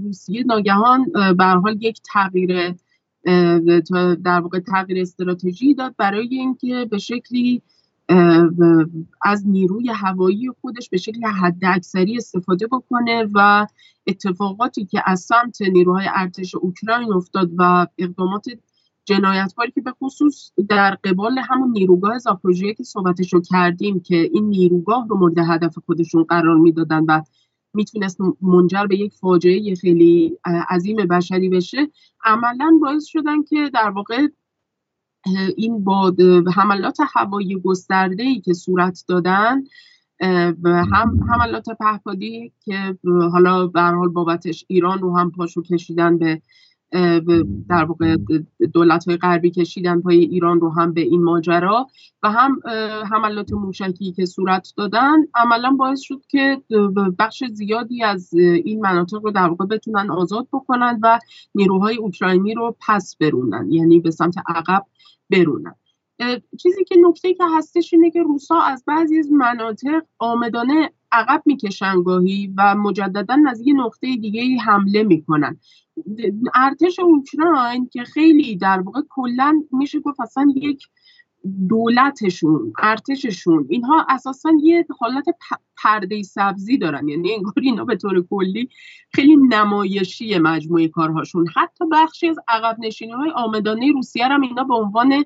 روسیه ناگهان به حال یک تغییر در واقع تغییر استراتژی داد برای اینکه به شکلی از نیروی هوایی خودش به شکل حد اکثری استفاده بکنه و اتفاقاتی که از سمت نیروهای ارتش اوکراین افتاد و اقدامات جنایتکاری که به خصوص در قبال همون نیروگاه زاپروژیه که صحبتش رو کردیم که این نیروگاه رو مورد هدف خودشون قرار می‌دادن و می‌تونست منجر به یک فاجعه خیلی عظیم بشری بشه عملا باعث شدن که در واقع این با حملات هوایی گسترده ای که صورت دادن و هم حملات پهپادی که حالا به حال بابتش ایران رو هم پاشو کشیدن به در واقع دولت های غربی کشیدن پای ایران رو هم به این ماجرا و هم حملات موشکی که صورت دادن عملا باعث شد که بخش زیادی از این مناطق رو در واقع بتونن آزاد بکنن و نیروهای اوکراینی رو پس برونن یعنی به سمت عقب برونن. چیزی که نکته که هستش اینه که روسا از بعضی از مناطق آمدانه عقب می‌کشن گاهی و مجددا از یه نقطه دیگه حمله می‌کنن. ارتش اوکراین که خیلی در واقع کلا میشه گفت اصلا یک دولتشون ارتششون اینها اساسا یه حالت پرده سبزی دارن. یعنی انگار اینا به طور کلی خیلی نمایشی مجموعه کارهاشون. حتی بخشی از عقب نشینی های آمدانه روسیه هم اینا به عنوان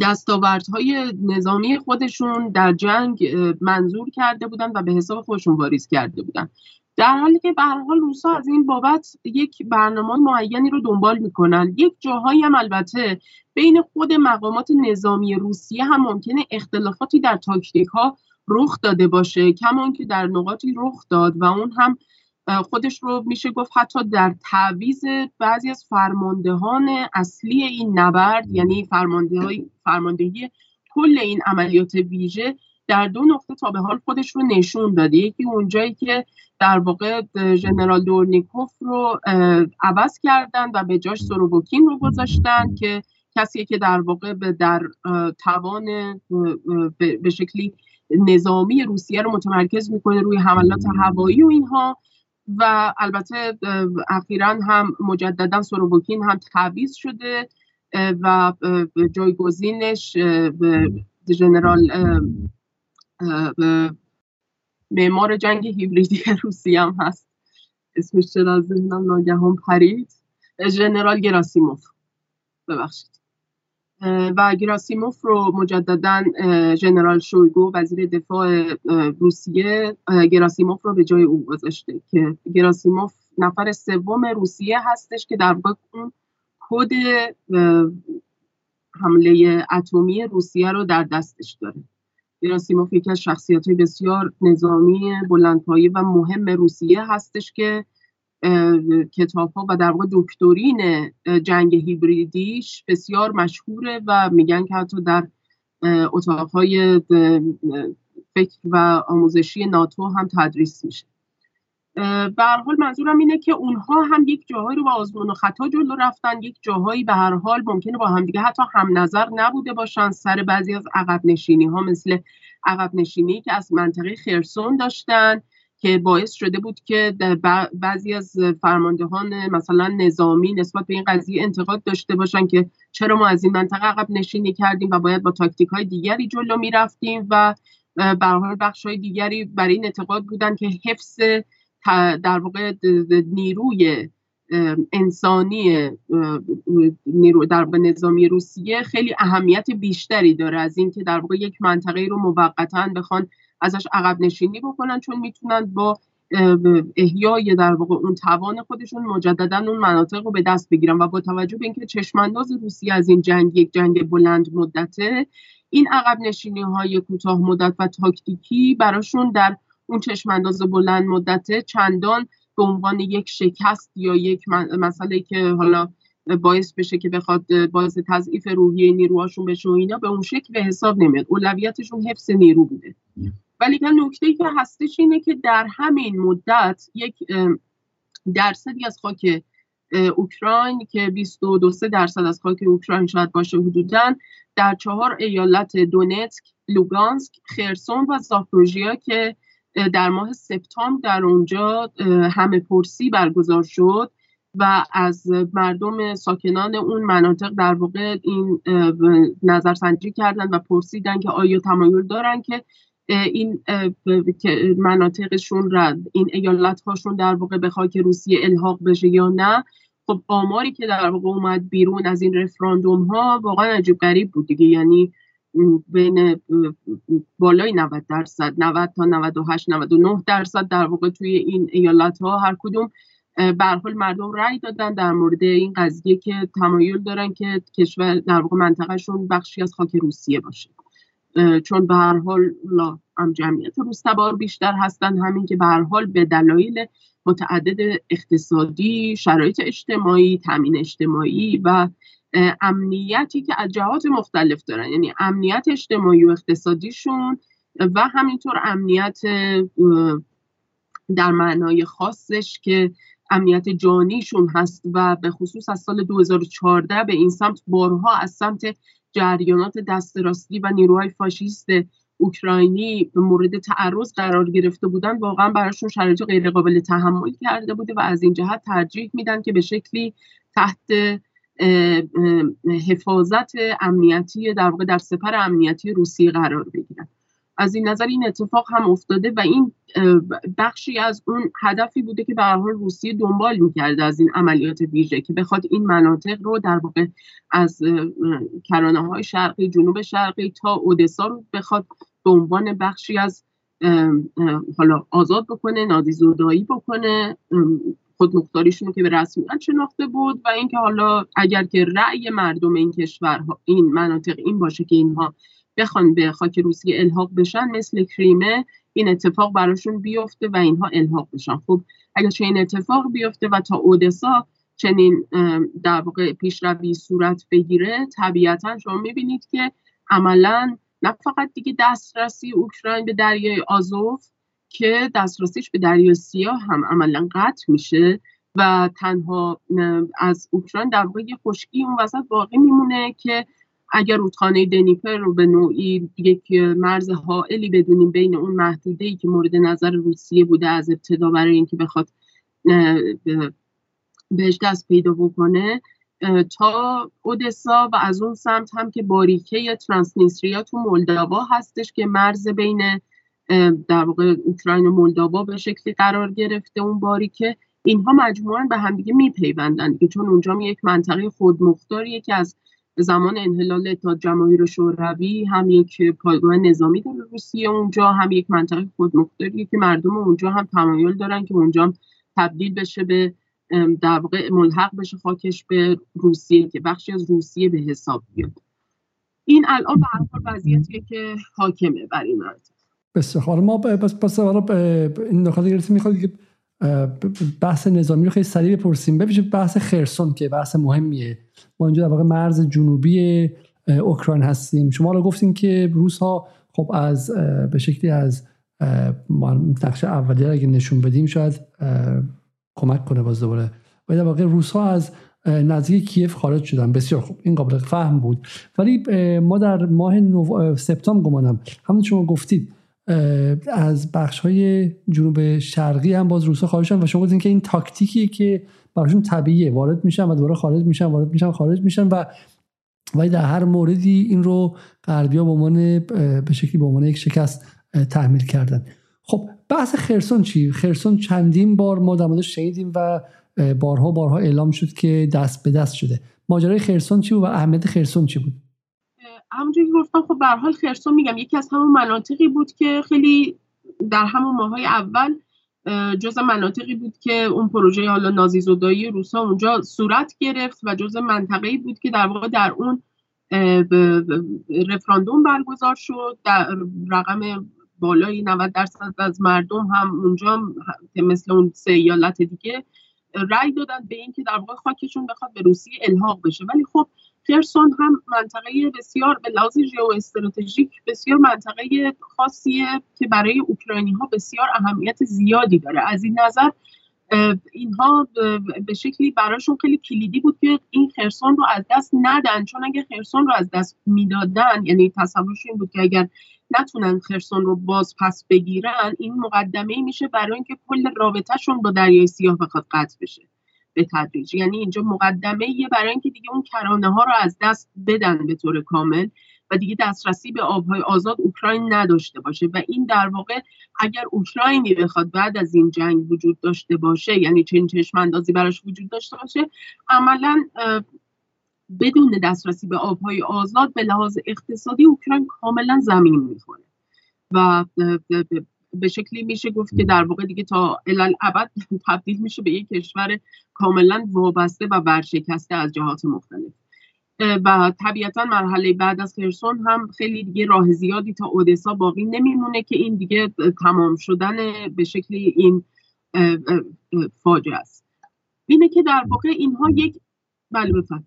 دستاوردهای نظامی خودشون در جنگ منظور کرده بودن و به حساب خودشون واریز کرده بودن. در حالی که به حال روسا از این بابت یک برنامه معینی رو دنبال می‌کنن. یک جاهایی هم البته بین خود مقامات نظامی روسیه هم ممکنه اختلافاتی در تاکتیک ها رخ داده باشه کمان که در نقاطی رخ داد و اون هم خودش رو میشه گفت حتی در تعویز بعضی از فرماندهان اصلی این نبرد یعنی فرماندهی کل این عملیات ویژه در دو نقطه تا به حال خودش رو نشون داده. یکی اونجایی که در واقع ژنرال دورنیکوف رو عوض کردن و به جاش سروبوکین رو گذاشتن که کسی که در واقع به در توان به شکلی نظامی روسیه رو متمرکز می‌کنه روی حملات هوایی و اینها. و البته اخیرا هم مجددا سروبوکین هم تعویض شده و جایگزینش ژنرال معمار جنگ هیبریدی روسی هم هست. اسمش چرا از ذهنم ناگهان پرید؟ ژنرال گراسیموف. ببخشید. و گراسیموف رو مجددا ژنرال شویگو وزیر دفاع روسیه گراسیموف رو به جای او گذاشته که گراسیموف نفر سوم روسیه هستش که در واقع اون کد حمله اتمی روسیه رو در دستش داره. گراسیموف یکی از شخصیت بسیار نظامی بلندپایه و مهم روسیه هستش که کتاب ها و در واقع دکترین جنگ هیبریدیش بسیار مشهوره و میگن که حتی در اتاقهای فکر و آموزشی ناتو هم تدریس میشه. به هر حال منظورم اینه که اونها هم یک جاهایی رو با آزمون و خطا جلو رفتن یک جاهایی به هر حال ممکنه با همدیگه حتی هم نظر نبوده باشن سر بعضی از عقب نشینی ها مثل عقب نشینی که از منطقه خرسون داشتن. که باعث شده بود که بعضی از فرماندهان مثلا نظامی نسبت به این قضیه انتقاد داشته باشن که چرا ما از این منطقه عقب نشینی کردیم و باید با تاکتیک های دیگری جلو می‌رفتیم و به حال بخش های دیگری برای این اعتقاد بودن که حفظ در واقع نیروی انسانی نیرو در نظامی روسیه خیلی اهمیت بیشتری داره از اینکه در واقع یک منطقه رو موقتا بخوان ازش عقب نشینی بکنن چون می‌تونن با احیای در واقع اون توان خودشون مجددا اون مناطق رو به دست بگیرن. و با توجه به اینکه چشمانداز روسیه از این جنگ یک جنگ بلند مدته این عقب نشینی های کوتاه مدت و تاکتیکی براشون در اون چشمانداز بلند مدته چندان به عنوان یک شکست یا یک مسئله که حالا باعث بشه که بخواد باعث تضعیف روحی نیروهاشون بشه و اینا به اون شکل به حساب نمیاد. اولویتشون حفظ نیرو بوده. ولی نکته که هستش اینه که در همین مدت یک درصدی از خاک اوکراین که 22 درصد از خاک اوکراین شاید باشه حدودا در چهار ایالت دونتسک، لوگانسک، خرسون و زاپروژیا که در ماه سپتامبر در اونجا همه پرسی برگزار شد و از مردم ساکنان اون مناطق در واقع این نظرسنجی کردن و پرسیدن که آیا تمایل دارن که این مناطقشون را این ایالت هاشون در واقع به خاک روسیه الحاق بشه یا نه. خب آماری که در واقع اومد بیرون از این رفراندوم ها واقعا عجیب غریب بود دیگه. یعنی بین بالای 90 درصد 90 تا 98 99 درصد در واقع توی این ایالت ها هر کدوم به حال مردم رأی دادن در مورد این قضیه که تمایل دارن که کشور در واقع منطقهشون بخشی از خاک روسیه باشه. چون به هر حال جمعیت روستبار بیشتر هستن همین که به هر حال به دلایل متعدد اقتصادی شرایط اجتماعی تامین اجتماعی و امنیتی که از جهات مختلف دارن. یعنی امنیت اجتماعی و اقتصادیشون و همینطور امنیت در معنای خاصش که امنیت جانیشون هست و به خصوص از سال 2014 به این سمت بارها از سمت جریانات دست راستی و نیروهای فاشیست اوکراینی به مورد تعرض قرار گرفته بودن واقعا براشون شرایط غیر قابل تحمل کرده بوده و از این جهت ترجیح میدن که به شکلی تحت حفاظت امنیتی در واقع در سپر امنیتی روسیه قرار بگیرن. از این نظر این اتفاق هم افتاده و این بخشی از اون هدفی بوده که به حال روسیه دنبال می‌کرده از این عملیات ویژه که بخواد این مناطق رو در واقع از کرانه های شرقی جنوب شرقی تا اودسا رو بخواد به عنوان بخشی از حالا آزاد بکنه نادیزودایی بکنه خودمختاریشون که به رسمیت شناخته بود و اینکه حالا اگر که رأی مردم این کشورها این مناطق این باشه که اینها بخوان به خاک روسیه الحاق بشن مثل کریمه این اتفاق براشون بیفته و اینها الحاق بشن. خب اگر این اتفاق بیفته و تا اودسا چنین در واقع پیشروی صورت بگیره طبیعتا شما می‌بینید که عملا نه فقط دیگه دسترسی اوکراین به دریای آزوف که دسترسیش به دریای سیاه هم عملا قطع میشه و تنها از اوکراین در واقع خشکی اون وسط باقی میمونه که اگر رودخانه دنیپر رو به نوعی یک مرز حائلی بدونیم بین اون محدوده ای که مورد نظر روسیه بوده از ابتدا برای اینکه بخواد بهش دست پیدا بکنه تا اودسا و از اون سمت هم که باریکه ترانسنیستریا تو مولداوا هستش که مرز بین در واقع اوکراین و مولداوا به شکلی قرار گرفته اون باریکه اینها مجموعا به همدیگه میپیوندن چون اونجا یک منطقه خودمختاریه که از زمان انحلال اتحاد جماهیر شوروی هم یک پایگاه نظامی داره روسیه اونجا هم یک منطقه خودمختاریه که مردم اونجا هم تمایل دارن که اونجا تبدیل بشه به در واقع ملحق بشه خاکش به روسیه که بخشی از روسیه به حساب بیاد. این الان به هر وضعیتیه که حاکمه بر این منطقه بسیار ما بس بس این گرفتی می‌خواد که بحث نظامی رو خیلی سریع بپرسیم. ببینید بحث خرسون که بحث مهمیه. ما اینجا در واقع مرز جنوبی اوکراین هستیم. شما رو گفتین که روس ها خب از به شکلی از نقشه اولیه اگه نشون بدیم شاید کمک کنه باز دوباره. و در واقع روس ها از نزدیک کیف خارج شدن. بسیار خوب. این قابل فهم بود. ولی ما در ماه نو... سپتامبر گمانم همون شما گفتید از بخش های جنوب شرقی هم باز روسا خارج شدن و شما که این تاکتیکیه که براشون طبیعیه. وارد میشن و دوباره خارج میشن وارد میشن خارج میشن و ولی در هر موردی این رو غربیا به عنوان به شکلی به عنوان یک شکست تحمیل کردن. خب بحث خرسون چی؟ خرسون چندین بار ما در موردش شنیدیم و بارها بارها اعلام شد که دست به دست شده. ماجرای خرسون چی بود و اهمیت خرسون چی بود؟ همونجوری که گفتم خب به حال خرسون میگم. یکی از همون مناطقی بود که خیلی در همون ماهای اول جز مناطقی بود که اون پروژه حالا نازی زدایی روسا اونجا صورت گرفت و جز منطقه‌ای بود که در واقع در اون رفراندوم برگزار شد. در رقم بالای 90 درصد از مردم هم اونجا مثل اون سه ایالت دیگه رأی دادن به اینکه در واقع خاکشون بخواد به روسیه الحاق بشه. ولی خب خرسون هم منطقه بسیار به لحاظ استراتژیک بسیار منطقه خاصیه که برای اوکراینی ها بسیار اهمیت زیادی داره. از این نظر اینها به شکلی براشون خیلی کلیدی بود که این خرسون رو از دست ندن. چون اگر خرسون رو از دست می‌دادن یعنی تصورش این بود که اگر نتونن خرسون رو باز پس بگیرن این مقدمه میشه برای اینکه کل رابطهشون با دریای سیاه بخواد قطع بشه. به تدریج. یعنی اینجا مقدمه یه برای اینکه دیگه اون کرانه ها رو از دست بدن به طور کامل و دیگه دسترسی به آبهای آزاد اوکراین نداشته باشه. و این در واقع اگر اوکراینی بخواد بعد از این جنگ وجود داشته باشه یعنی چنین چشم اندازی براش وجود داشته باشه عملا بدون دسترسی به آبهای آزاد به لحاظ اقتصادی اوکراین کاملا زمین می‌خوره. و به شکلی میشه گفت که در واقع دیگه تا ابد تبدیل میشه به یک کشور کاملا وابسته و ورشکسته از جهات مختلف. و طبیعتا مرحله بعد از خرسون هم خیلی دیگه راه زیادی تا اودسا باقی نمیمونه که این دیگه تمام شدن به شکلی این فاجعه است. اینه که در واقع اینها یک بله بفرد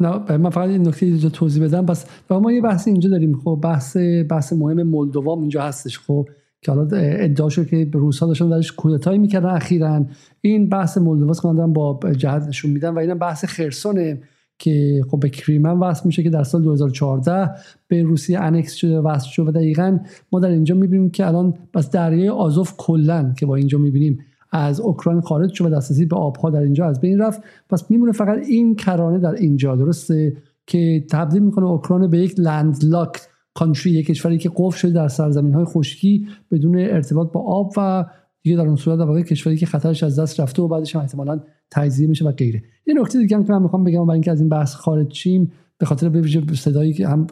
نه من فقط این نکته اینجا توضیح بدم. پس و ما یه بحث اینجا داریم. خب بحث بحث مهم مولدووا اینجا هستش. خب که حالا ادعا شد که به روسا داشتن درش کودتایی می‌کردن اخیرا این بحث مولدووا که من با جهت نشون میدن و اینم بحث خرسونه که خب به کریمن وصل میشه که در سال 2014 به روسیه انکس شده وصل شده و دقیقا ما در اینجا می‌بینیم که الان بس دریای آزوف کلا که با اینجا می‌بینیم از اوکراین خارج شد و دسترسی به آبها در اینجا از بین رفت. پس میمونه فقط این کرانه در اینجا درسته؟ که تبدیل می‌کنه اوکراین به یک landlocked country یک کشوری که قفل شده در سرزمین های خشکی بدون ارتباط با آب و دیگه در اون صورت در واقع کشوری که خطرش از دست رفته و بعدش هم احتمالاً تجزیه میشه و غیره. یه نکته دیگه هم که من می‌خوام بگم برای اینکه از این بحث خارج شیم به خاطر به صدایی که هم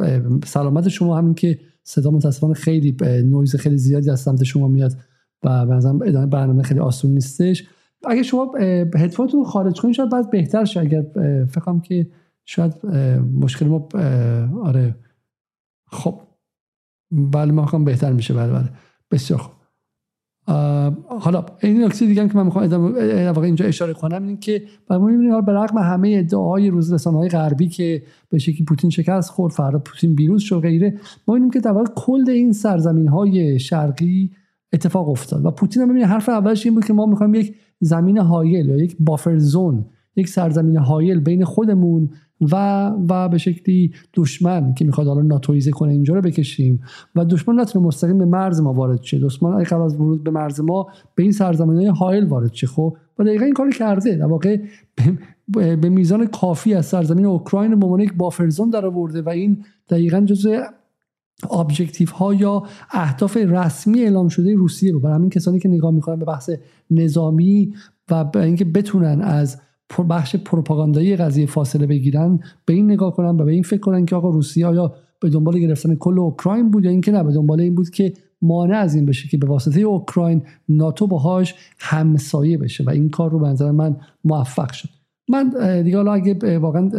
سلامت شما همین که صدا متاسفانه خیلی نویز خیلی زیادی از سمت شما میاد و بعضا ادامه برنامه خیلی آسون نیستش. اگه شما هدفونتون خارج کنید شاید بعد بهتر شه. اگر فکرم که شاید مشکل ما آره خب. بله ما بهتر میشه. بله بله. بسیار خوب. حالا این نکته دیگه که من می‌خوام ادامه اینجا اشاره کنم این که ما می‌بینیم به رغم همه ادعاهای روز های غربی که به شکلی پوتین شکست خورد فردا پوتین بیروز شد غیره ما می‌بینیم که در واقع کل این سرزمین های شرقی اتفاق افتاد. و پوتین هم حرف اولش این بود که ما می‌خوایم یک زمین هایل یا یک بافر زون یک سرزمین هایل بین خودمون و و به شکلی دشمن که می‌خواد حالا ناتویزه کنه اینجا رو بکشیم. و دشمن نتونه مستقیم به مرز ما وارد شه. دشمن اگه قبل از ورود به مرز ما به این سرزمین های حائل وارد شه خب؟ و دقیقا این کاری کرده. در واقع به میزان کافی از سرزمین اوکراین به عنوان یک بافرزون در آورده و این دقیقا جزء objective ها یا اهداف رسمی اعلام شده روسیه رو برای همین کسانی که نگاه می‌کنن به بحث نظامی و اینکه بتونن از بخش پروپاگاندایی قضیه فاصله بگیرن به این نگاه کنن و به این فکر کنن که آقا روسیه آیا به دنبال گرفتن کل اوکراین بود یا اینکه نه به دنبال این بود که مانع از این بشه که به واسطه اوکراین ناتو باهاش همسایه بشه و این کار رو به نظر من موفق شد. من دیگه حالا اگه واقعا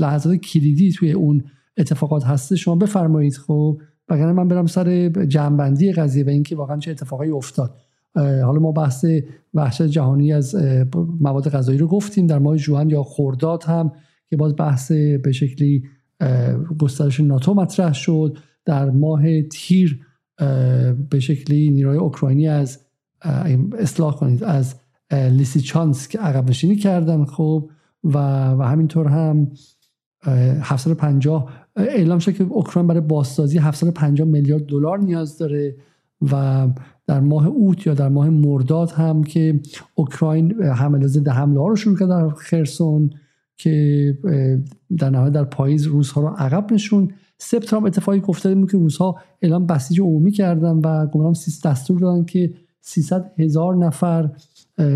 لحظات کلیدی توی اون اتفاقات هسته شما بفرمایید خب وگرنه من برم سر جنبندی قضیه و اینکه واقعا چه اتفاقایی افتاد. حالا ما بحث وحشت جهانی از مواد غذایی رو گفتیم در ماه جوان یا خورداد هم که باز بحث به شکلی گسترش ناتو مطرح شد. در ماه تیر به شکلی نیروی اوکراینی از اصلاح کنید از لیسیچانسک عقب نشینی کردن خب و, و همینطور هم 750 اعلام شد که اوکراین برای بازسازی 750 میلیارد دلار نیاز داره. و در ماه اوت یا در ماه مرداد هم که اوکراین حمله ضد حمله ها رو شروع کرد در خرسون که در نهایت در پاییز روس ها رو عقب نشون سپتامبر اتفاقی گفته بود که روس ها اعلام بسیج عمومی کردن و گمانم دستور دادن که 300 هزار نفر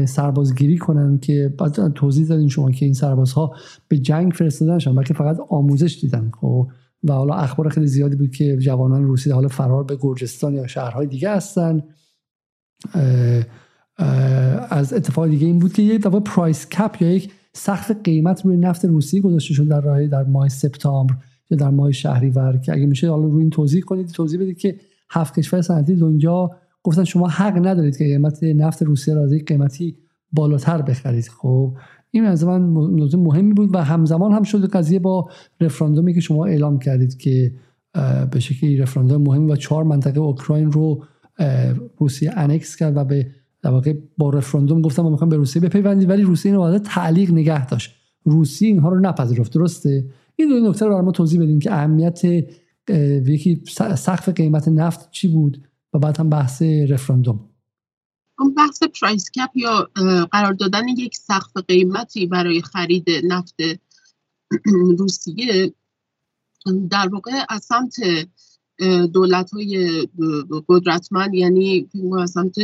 سربازگیری کنن که بعد توضیح دادین شما که این سربازها به جنگ فرستاده نشن بلکه فقط آموزش دیدن. خب و حالا اخبار خیلی زیادی بود که جوانان روسی حالا فرار به گرجستان یا شهرهای دیگه هستن. از اتفاق دیگه این بود که یک دفعه پرایس کپ یا یک سقف قیمت روی نفت روسی گذاشته شد در راه در ماه سپتامبر یا در ماه شهریور که اگه میشه حالا روی این توضیح کنید توضیح بدید که هفت کشور صنعتی دنیا گفتن شما حق ندارید که قیمت نفت روسیه را از یک قیمتی بالاتر بخرید. خب این از من نکته مهمی بود و همزمان هم شد قضیه با رفراندومی که شما اعلام کردید که به شکلی رفراندوم مهم و چهار منطقه اوکراین رو روسیه انکس کرد و به در واقع با رفراندوم گفتم ما می‌خوام به روسیه بپیوندید ولی روسیه اینو تعلیق نگه داشت. روسیه اینها رو نپذیرفت درسته؟ این دو نکته رو ما توضیح بدیم که اهمیت یکی سقف قیمت نفت چی بود و بعد هم بحث رفراندوم. اون بحث پرایس کپ یا قرار دادن یک سقف قیمتی برای خرید نفت روسیه در واقع از سمت دولت های قدرتمند یعنی از سمت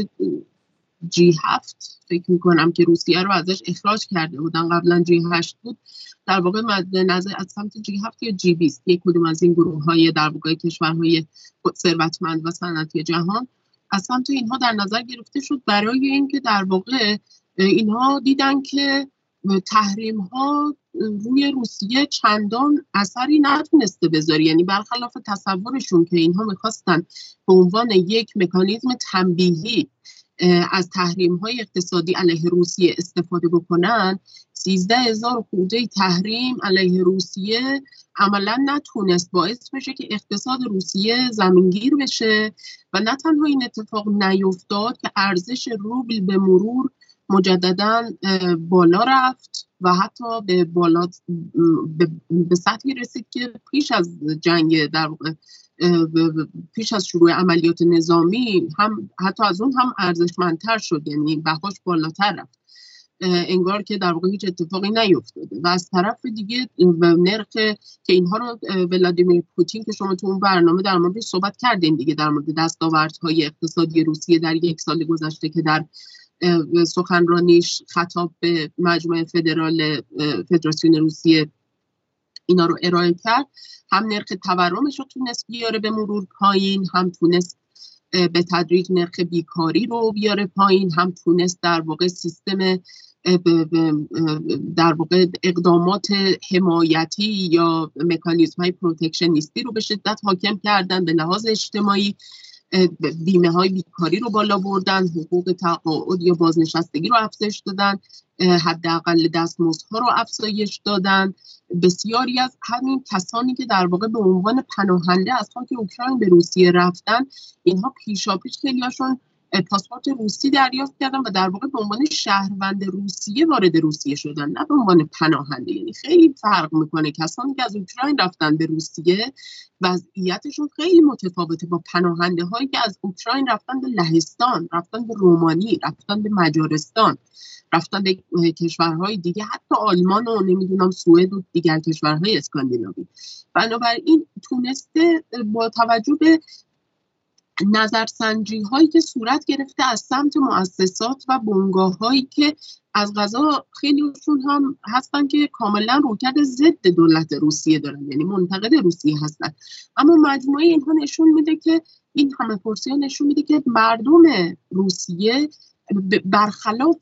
جی هفت فکر می‌کنم که روسیه رو ازش اخراج کرده بودن. قبلا جی هشت بود. در واقع مد نظر از سمت جی هفت یا جی بیست یک کدوم از این گروه های در واقع کشورهای ثروتمند و صنعتی جهان از سمت اینها در نظر گرفته شد برای اینکه در واقع اینها دیدن که تحریم ها روی روسیه چندان اثری نتونسته بذاری یعنی برخلاف تصورشون که اینها می‌خواستن به عنوان یک مکانیزم تنبیهی از تحریم های اقتصادی علیه روسیه استفاده بکنن سیزده هزار خورده تحریم علیه روسیه عملا نتونست باعث بشه که اقتصاد روسیه زمینگیر بشه و نه تنها این اتفاق نیفتاد که ارزش روبل به مرور مجددا بالا رفت و حتی به بالا به سطحی رسید که پیش از جنگ در پیش از شروع عملیات نظامی هم حتی از اون هم ارزشمندتر شد یعنی بهاش بالاتر رفت. انگار که در واقع هیچ اتفاقی نیفتاده. و از طرف دیگه نرخ که اینها رو ولادیمیر پوتین که شما تو اون برنامه در موردش صحبت کردین دیگه در مورد دستاوردهای اقتصادی روسیه در یک سال گذشته که در سخنرانیش خطاب به مجموعه فدرال فدراسیون روسیه اینا رو ارائه کرد. هم نرخ تورمش رو تونست بیاره به مرور پایین هم تونست به تدریج نرخ بیکاری رو بیاره پایین هم تونست در واقع سیستم در واقع اقدامات حمایتی یا مکانیزم های پروتکشنیستی رو به شدت حاکم کردن به لحاظ اجتماعی بیمه های بیکاری رو بالا بردن حقوق تقاعد یا بازنشستگی رو افزایش دادن حداقل دستمزدها رو افزایش دادن. بسیاری از همین کسانی که در واقع به عنوان پناهنده از خاک اوکراین به روسیه رفتن اینها پیشاپیش خیلیاشون پاسپورت روسی دریافت کردن و در واقع به عنوان شهروند روسیه وارد روسیه شدن نه به عنوان پناهنده. یعنی خیلی فرق می‌کنه. کسانی که از اوکراین رفتن به روسیه وضعیتشون خیلی متفاوته با پناهنده هایی که از اوکراین رفتن به لهستان رفتن به رومانی رفتن به مجارستان رفتن به کشورهای دیگه حتی آلمان و نمی‌دونم سوئد و دیگر کشورهای اسکاندیناوی. بنابراین تونسته با توجه به نظرسنجی هایی که صورت گرفته از سمت مؤسسات و بنگاه هایی که از غذا خیلیشون هم هستن که کاملا روکرد ضد دولت روسیه دارن یعنی منتقد روسیه هستن. اما مجموعه اینها نشون میده که این همه پرسی نشون میده که مردم روسیه برخلاف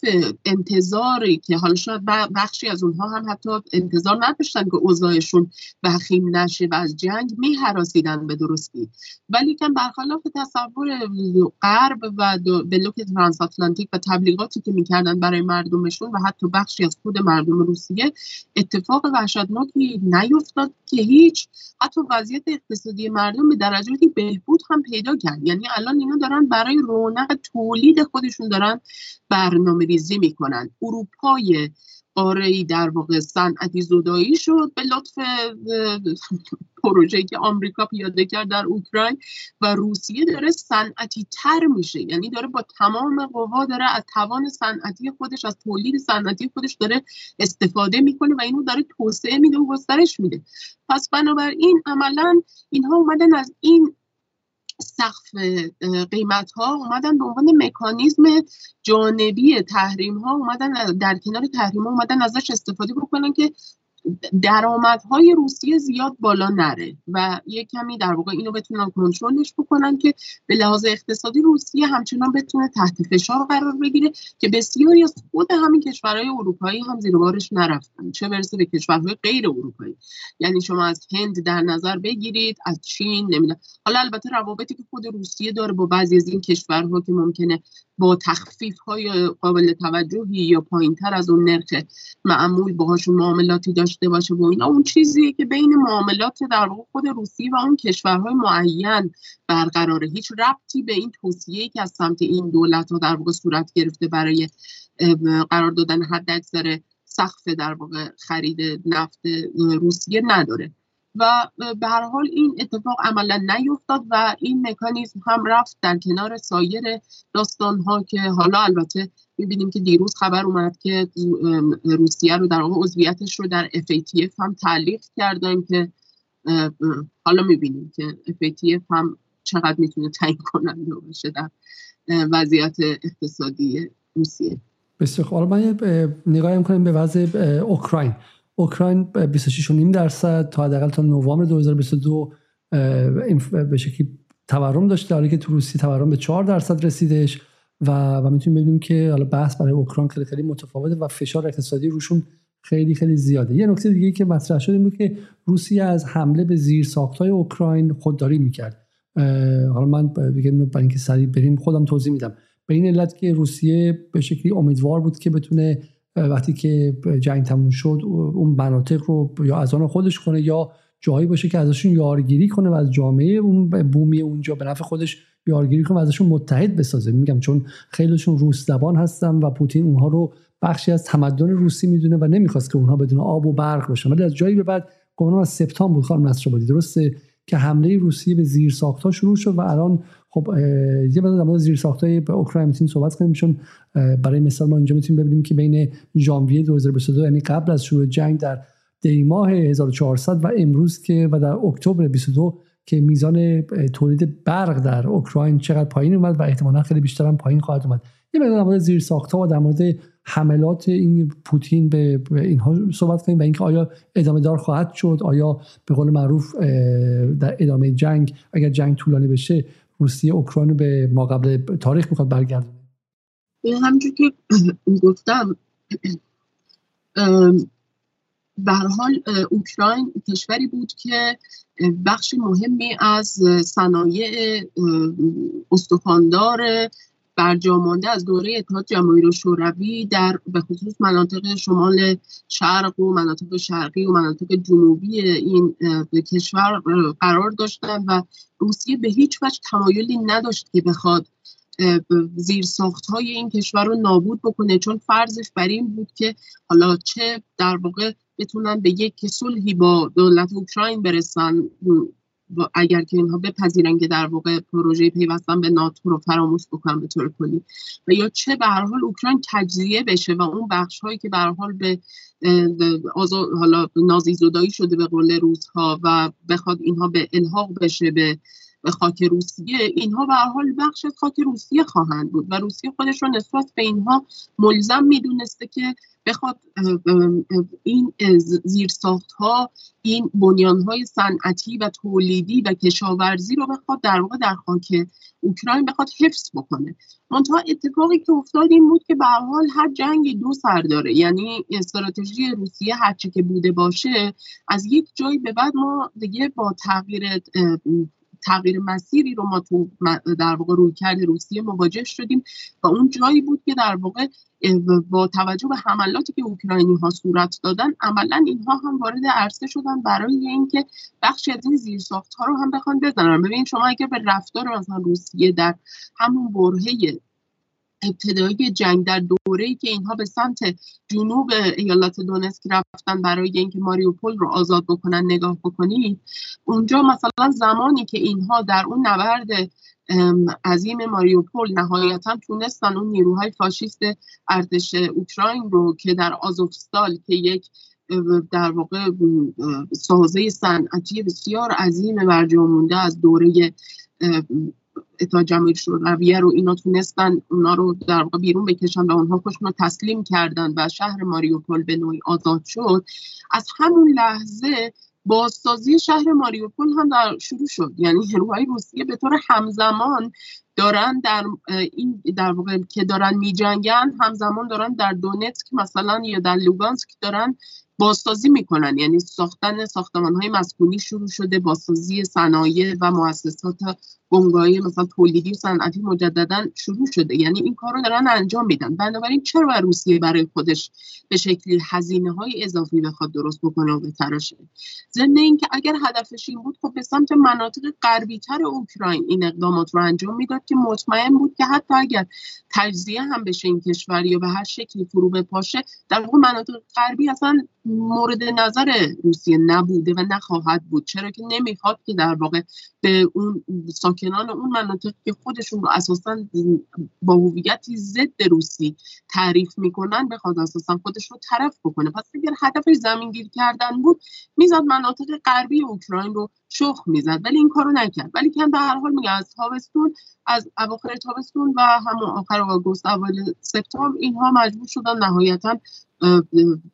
انتظاری که حالا شاید بخشی از اونها هم حتی انتظار نداشتن که اوضاعشون وخیم نشه و از جنگ می حراسیدن به درستی. ولی که برخلاف تصور غرب و بلوک ترانس آتلانتیک و تبلیغاتی که می‌کردن برای مردمشون و حتی بخشی از خود مردم روسیه اتفاق وحشتناکی نیفتاد که هیچ حتی وضعیت اقتصادی مردم به درجاتی بهبود هم پیدا کرد. یعنی الان اینا دارن برای رونق تولید خودشون دارن برنامه ریزی می‌کنن اروپای قاره در واقع صنعتی زدایی شد به لطف پروژه‌ای که آمریکا پیاده کرد در اوکراین و روسیه داره صنعتی تر میشه. یعنی داره با تمام قوا داره از توان صنعتی خودش از تولید صنعتی خودش داره استفاده می‌کنه و اینو داره توسعه میده و گسترش میده. پس بنابراین عملا اینها اومدن از این سقف قیمت ها اومدن به عنوان مکانیزم جانبی تحریم ها اومدن در کنار تحریم ها اومدن ازش استفاده بکنن که درآمدهای روسیه زیاد بالا نره و یه کمی در واقع اینو بتونن کنترلش بکنن که به لحاظ اقتصادی روسیه همچنان بتونه تحت فشار قرار بگیره که بسیاری از خود همین کشورهای اروپایی هم زیر بارش نرفتن. چه برسه به کشورهای غیر اروپایی. یعنی شما از هند در نظر بگیرید از چین نمی‌دونم. حالا البته روابطی که خود روسیه داره با بعضی از این کشورها که ممکنه با تخفیف های قابل توجهی یا پایین تر از اون نرخ معمول باهاشون معاملاتی داشته باشه و اینا اون چیزیه که بین معاملات در واقع خود روسیه و اون کشورهای معین برقراره. هیچ ربطی به این توصیه که از سمت این دولت ها در واقع صورت گرفته برای قرار دادن حد اکثر سقف در واقع خرید نفت روسیه نداره. و به هر حال این اتفاق عملا نیفتاد و این مکانیزم هم رفت در کنار سایر داستان ها که حالا البته می‌بینیم که دیروز خبر اومد که روسیه رو در واقع عضویتش رو در FATF هم تعلیق کردن که حالا می‌بینیم که FATF هم چقدر می‌تونه تعیین کننده باشه در وضعیت اقتصادی روسیه. بسیار حالا من نگاهی کنیم به وضع اوکراین. اوکراین 26.5 درصد تا حداقل تا نوامبر 2022 به شکلی تورم داشته. حالی که تو روسیه تورم به 4 درصد رسیدش و و می‌تونیم ببینیم که حالا بحث برای اوکراین خیلی خیلی متفاوته و فشار اقتصادی روشون خیلی خیلی زیاده. یه نکته دیگه که مطرح شده بود که روسیه از حمله به زیر ساختای اوکراین خودداری می‌کرد. حالا من بگم برای اینکه سریع بریم خودم توضیح میدم. به این علت که روسیه به شکلی امیدوار بود که بتونه وقتی که جنگ تموم شد اون مناطق رو یا از آن خودش کنه یا جایی باشه که ازشون یارگیری کنه و از جامعه اون بومی اونجا به نفع خودش یارگیری کنه و ازشون متحد بسازه. میگم چون خیلیشون روس زبان هستن و پوتین اونها رو بخشی از تمدن روسی می‌دونه و نمی‌خواست که اونها بدون آب و برق باشن. ولی از جایی به بعد گمانم از سپتامبر بود خانم نصرآبادی. درسته؟ که حمله روسیه به زیر ساختها شروع شد و الان خب یه مقدار در مورد زیر ساختای اوکراین می‌تونیم صحبت کنیم چون برای مثال ما اینجا می‌تونیم ببینیم که بین ژانویه 2022 یعنی قبل از شروع جنگ در دی ماه 1400 و امروز که و در اکتبر 22 که میزان تولید برق در اوکراین چقدر پایین اومد و احتمالا خیلی بیشتر هم پایین خواهد اومد. یه مقدار در مورد زیر ساختها و در مورد حملات این پوتین به اینها صحبت کنیم و اینکه آیا ادامه دار خواهد شد آیا به قول معروف در ادامه جنگ اگر جنگ طولانی بشه روسیه اوکراین به ما قبل تاریخ می‌خواد برگردونه؟ همونجور که گفتم به حال اوکراین کشوری بود که بخش مهمی از صنایع استخواندار برجامانده از دوره اتحاد جماهیر شوروی در به خصوص مناطق شمال شرق و مناطق شرقی و مناطق جنوبی این کشور قرار داشتن و روسیه به هیچ وجه تمایلی نداشت که بخواد زیر ساخت های این کشور رو نابود بکنه. چون فرضش بر این بود که حالا چه در واقع بتونن به یک صلحی با دولت اوکراین برسن اگر که اینها بپذیرن که در واقع پروژه پیوستن به ناتو رو فراموش بکنن به طور کلی. و یا چه به هر حال اوکراین تجزیه بشه و اون بخش هایی که به حال به حالا نازی زدایی شده به قول روزها و بخواد اینها به الحاق بشه به به خاک روسیه اینها به هر حال بخش از خاک روسیه خواهند بود و روسیه خودش رو نسبت به اینها ملزم می‌دونسته که بخواد این زیرساخت ها این بنیان های صنعتی و تولیدی و کشاورزی رو بخواد در واقع در خاک اوکراین بخواد حفظ بکنه. منتها اتفاقی که افتاد این بود که به حال هر جنگ دو سر داره. یعنی استراتژی روسیه هرچی که بوده باشه از یک جایی به بعد ما دیگه با تغییر تغییر مسیری رو ما تو در واقع روی کرد روسیه مواجه شدیم و اون جایی بود که در واقع با توجه به حملاتی که اوکراینی ها صورت دادن عملا اینها هم وارد عرصه شدن برای اینکه بخشی از این زیرساخت ها رو هم بخوان بزنن. ببین شما اگر به رفتار مثلا روسیه در همون برهه ابتدایی جنگ در دوره ای که اینها به سمت جنوب ایالات دونسک رفتن برای اینکه ماریوپول رو آزاد بکنن نگاه بکنید اونجا مثلا زمانی که اینها در اون نبرد عظیم ماریوپول نهایتا تونستن اون نیروهای فاشیست ارتش اوکراین رو که در آزوفستال که یک در واقع سازه صنعتی بسیار عظیم برجا مونده از دوره اتا جمعی رویه رو اینا تونستن اونا رو در واقع بیرون بکشن و اونها خودشون رو تسلیم کردن و شهر ماریوپول به نوعی آزاد شد. از همون لحظه بازسازی شهر ماریوپول هم در شروع شد. یعنی نیروهای روسیه به طور همزمان دارن در این در واقع که دارن میجنگن همزمان دارن در دونتسک مثلا یا در لوگانسک دارن بازسازی می‌کنن. یعنی ساختن ساختمان های مسکونی شروع شده بازسازی صنایع و مؤسسات بنگاهی مثلا تولیدی و صنعتی مجددا شروع شده. یعنی این کار رو دارن انجام میدن. بنابراین چرا روسیه برای خودش به شکلی هزینه های اضافی بخواد درست بکنه و بتراشه ضمن اینکه اگر هدفش این بود خب به سمت مناطق غربی تر اوکراین این اقدامات رو انجام می‌داد. که مطمئن بود که حتی اگر تجزیه هم بشه این کشور یا به هر شکلی فرو بپاشه در واقع مناطق غربی اصلا مورد نظر روسیه نبوده و نخواهد بود. چرا که نمی‌خواد که در واقع به اون ساکنان اون مناطق که خودشون رو اساسا با هویتی ضد روسی تعریف می‌کنن بخواد اساسا خودش رو طرف بکنه. پس اگر هدفش زمین گیر کردن بود می‌زد مناطق غربی اوکراین رو شخ می‌زد. ولی این کارو نکرد. ولی که به هر حال میگه از تابستون از اواخر تابستون و همون آخر آگوست اول سپتامبر اینها مجبور شدن نهایتا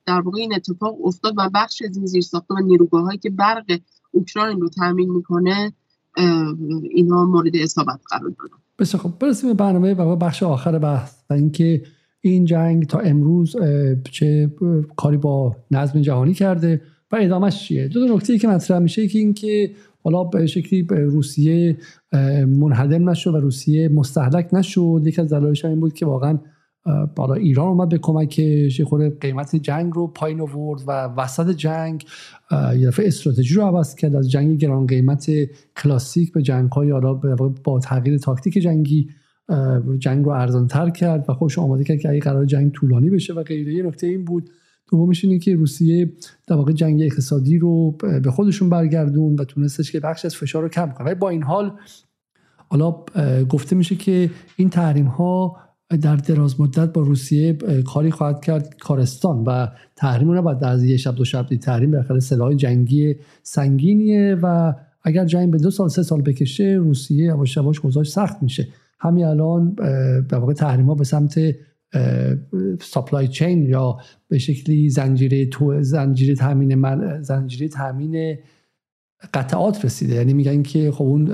در واقع این اتفاق افتاد و بخش از این زیرساخت‌ها و نیروگاه هایی که برق اوکراین رو تامین می‌کنه اینها مورد اصابت قرار دادن بسیار خب برسیم به برنامه و بخش آخر بحث و اینکه این جنگ تا امروز چه کاری با نظم جهانی کرده و ادامهش چیه؟ دو, دو نکته که مطرح میشه که اینکه حالا به شکلی روسیه منهدم نشد و روسیه مستحلک نشد. یکی از دلایلش این بود که واقعا بالا ایران اومد به کمکش یه قیمت جنگ رو پایین آورد و وسط جنگ یه دفعه استراتژی رو عوض کرد. از جنگ گران قیمت کلاسیک به جنگ های با تغییر تاکتیک جنگی جنگ رو ارزان تر کرد و خوش آماده کرد که اگه قرار جنگ طولانی بشه و غیره. یه نکته این بود دومش اینه که روسیه در واقع جنگ اقتصادی رو به خودشون برگردون و تونستش که بخش از فشار رو کم کنه. با این حال حالا گفته میشه که این تحریم ها در دراز مدت با روسیه کاری خواهد کرد کارستان و تحریم رو باید در یه شب دو شب دی تحریم بالاخره سلاح جنگی سنگینیه و اگر جنگ به دو سال سه سال بکشه روسیه یواش یواش گذاشت سخت میشه. همین الان به واقع تحریم ها به سمت سپلای چین یا به شکلی زنجیره تو زنجیره تامین من زنجیره تامین قطعات رسیده. یعنی میگن که خب اون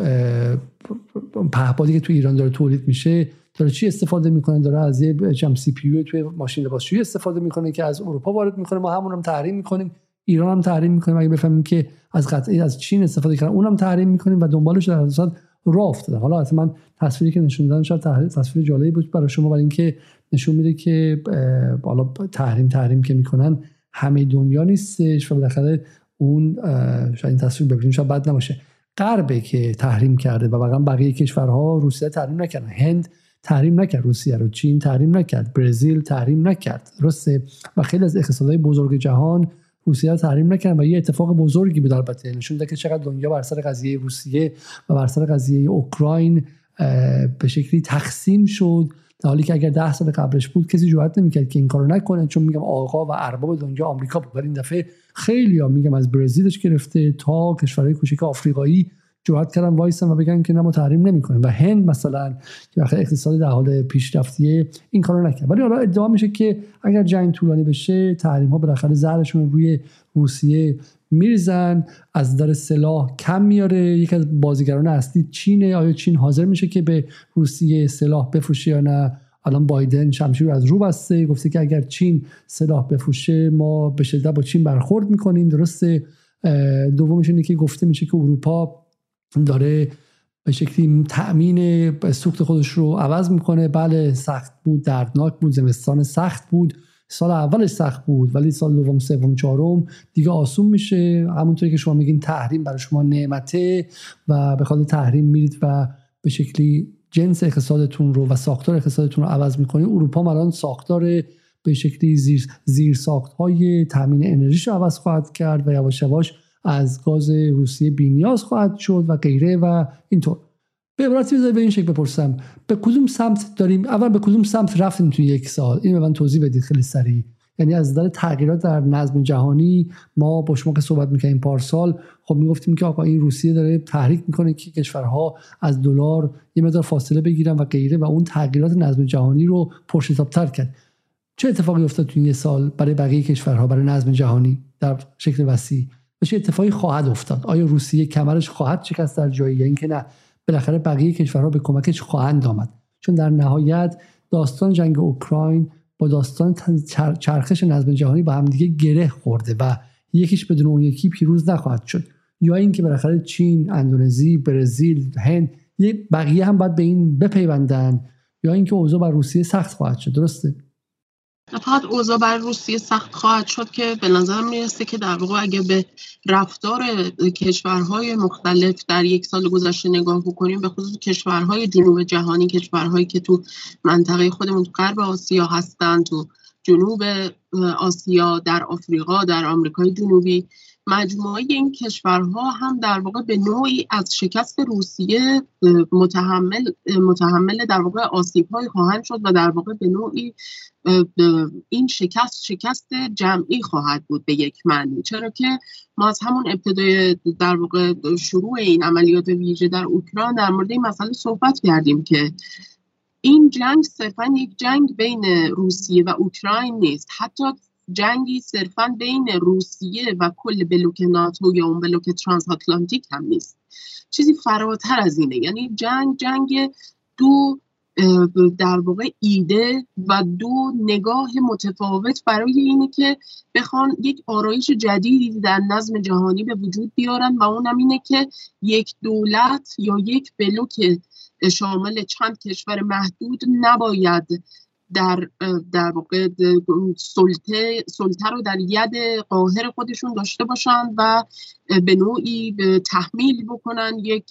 پهپادی که تو ایران داره تولید میشه داره چی استفاده می‌کنه؟ داره از یه چم سی پی توی ماشین لباسشویی استفاده می‌کنه که از اروپا وارد می‌کنه؟ ما همون هم تحریم می‌کنیم. ایران هم تحریم می‌کنیم. اگه بفهمیم که از قطعی از چین استفاده کردن اونم تحریم می‌کنیم و دنبالش در اساس راه افتاده. حالا حتما تصویری که نشون دادن شاید تصویر جالبی بود برای شما برای اینکه نشون میده که بالا تحریم تحریم که می‌کنن همه دنیا نیستش و بالاخره اون شاید این تصویر ببینیم شاید بد نباشه. غربه که تحریم کرده و واقعا بقیه کشورها روسیه تحریم نکردن. هند تحریم نکرد. روسیه رو چین تحریم نکرد. برزیل تحریم نکرد. درسته؟ و خیلی از اقتصادهای بزرگ جهان روسیه رو تحریم نکرد و یه اتفاق بزرگی بود البته. نشون که چقدر دنیا بر سر قضیه روسیه و بر سر قضیه اوکراین به شکلی تقسیم شد. در حالی که اگر ده سال قبلش بود کسی جرئت نمی‌کرد که این کارو نکنه چون میگم آقا و ارباب دنیا آمریکا بود. ولی این دفعه خیلی ها میگم از برزیلش گرفته تا کشورهای کوچک آفریقایی جرأت کردن وایسن و بگن که نه ما تحریم نمی‌کنیم. و هند مثلا که وقتی اقتصادی در حال پیشرفتیه این کارو نکرد. ولی حالا ادعا میشه که اگر جنگ طولانی بشه تحریم ها بالاخره زهرشون روی روسیه میریزن از در سلاح کم میاره یکی از بازیگران اصلی چینه. آیا چین حاضر میشه که به روسیه سلاح بفروشه یا نه؟ الان بایدن شمشیر رو از رو بسته. گفته که اگر چین سلاح بفروشه ما به شدت با چین برخورد می‌کنیم. درسته؟ دومش اینه که گفته میشه که اروپا داره به شکلی تأمین سوخت خودش رو عوض می‌کنه. بله سخت بود دردناک بود زمستان سخت بود. سال اولش سخت بود ولی سال دوم سوم چهارم دیگه آسون میشه. همونطوری که شما میگین تحریم برای شما نعمته و به خاطر تحریم میرید و به شکلی جنس اقتصادتون رو و ساختار اقتصادتون رو عوض می‌کنید اروپا الان ساختار به شکلی زیر, زیر ساخت های تامین انرژیش رو عوض خواهد کرد و یواش یواش از گاز روسیه بینیاز خواهد شد و غیره و اینطور. به عبارتی بذارید به این شکل بپرسم. به کدوم سمت داریم؟ اول به کدوم سمت رفتیم توی یک سال؟ این به من توضیح بدید خیلی سریع. یعنی از نظر تغییرات در نظم جهانی ما با شما که صحبت می‌کنیم پارسال خب می‌گفتیم که آقا این روسیه داره تحریک می‌کنه که کشورها از دلار یه مقدار فاصله بگیرن و غیره و اون تغییرات نظم جهانی رو پرشتابتر کرد. چه اتفاقی افتاد تو این سال برای بقیه کشورها برای نظم جهانی در شکل وسیع؟ و اتفاقی خواهد افتاد. آیا روسیه کمرش خواهد شکست در جایی؟ یا اینکه نه. بالاخره بقیه کشورها به کمکش خواهند آمد. چون در نهایت داستان جنگ اوکراین با داستان چرخش نظم جهانی با همدیگه گره خورده و یکیش بدون اون یکی پیروز نخواهد شد. یا اینکه بالاخره چین، اندونزی، برزیل، هند یه بقیه هم باید به این بپیوندن. یا اینکه اوضاع بر روسیه سخت خواهد شد. درسته؟ فقط اوضاع بر روسیه سخت خواهد شد که به نظر می‌رسه که در واقع اگه به رفتار کشورهای مختلف در یک سال گذشته نگاه بکنیم به خصوص کشورهای جنوب جهانی کشورهایی که تو منطقه خودمون غرب آسیا هستند تو جنوب آسیا در آفریقا در آمریکای جنوبی مجموعه این کشورها هم در واقع به نوعی از شکست روسیه متحمل متحمل در واقع آسیب های خواهند شد و در واقع به نوعی این شکست شکست جمعی خواهد بود به یک معنی. چرا که ما از همون ابتدای در واقع شروع این عملیات ویژه در اوکراین در مورد این مسئله صحبت کردیم که این جنگ صرفا یک جنگ بین روسیه و اوکراین نیست. حتی جنگی صرفا بین روسیه و کل بلوک ناتو یا اون بلوک ترانس آتلانتیک هم نیست. چیزی فراتر از اینه. یعنی جنگ جنگ دو در واقع ایده و دو نگاه متفاوت برای اینه که بخوان یک آرایش جدیدی در نظم جهانی به وجود بیارن و اونم اینه که یک دولت یا یک بلوک شامل چند کشور محدود نباید در در واقع سلطه سلطه رو در ید قاهر خودشون داشته باشن و به نوعی تحمیل بکنن یک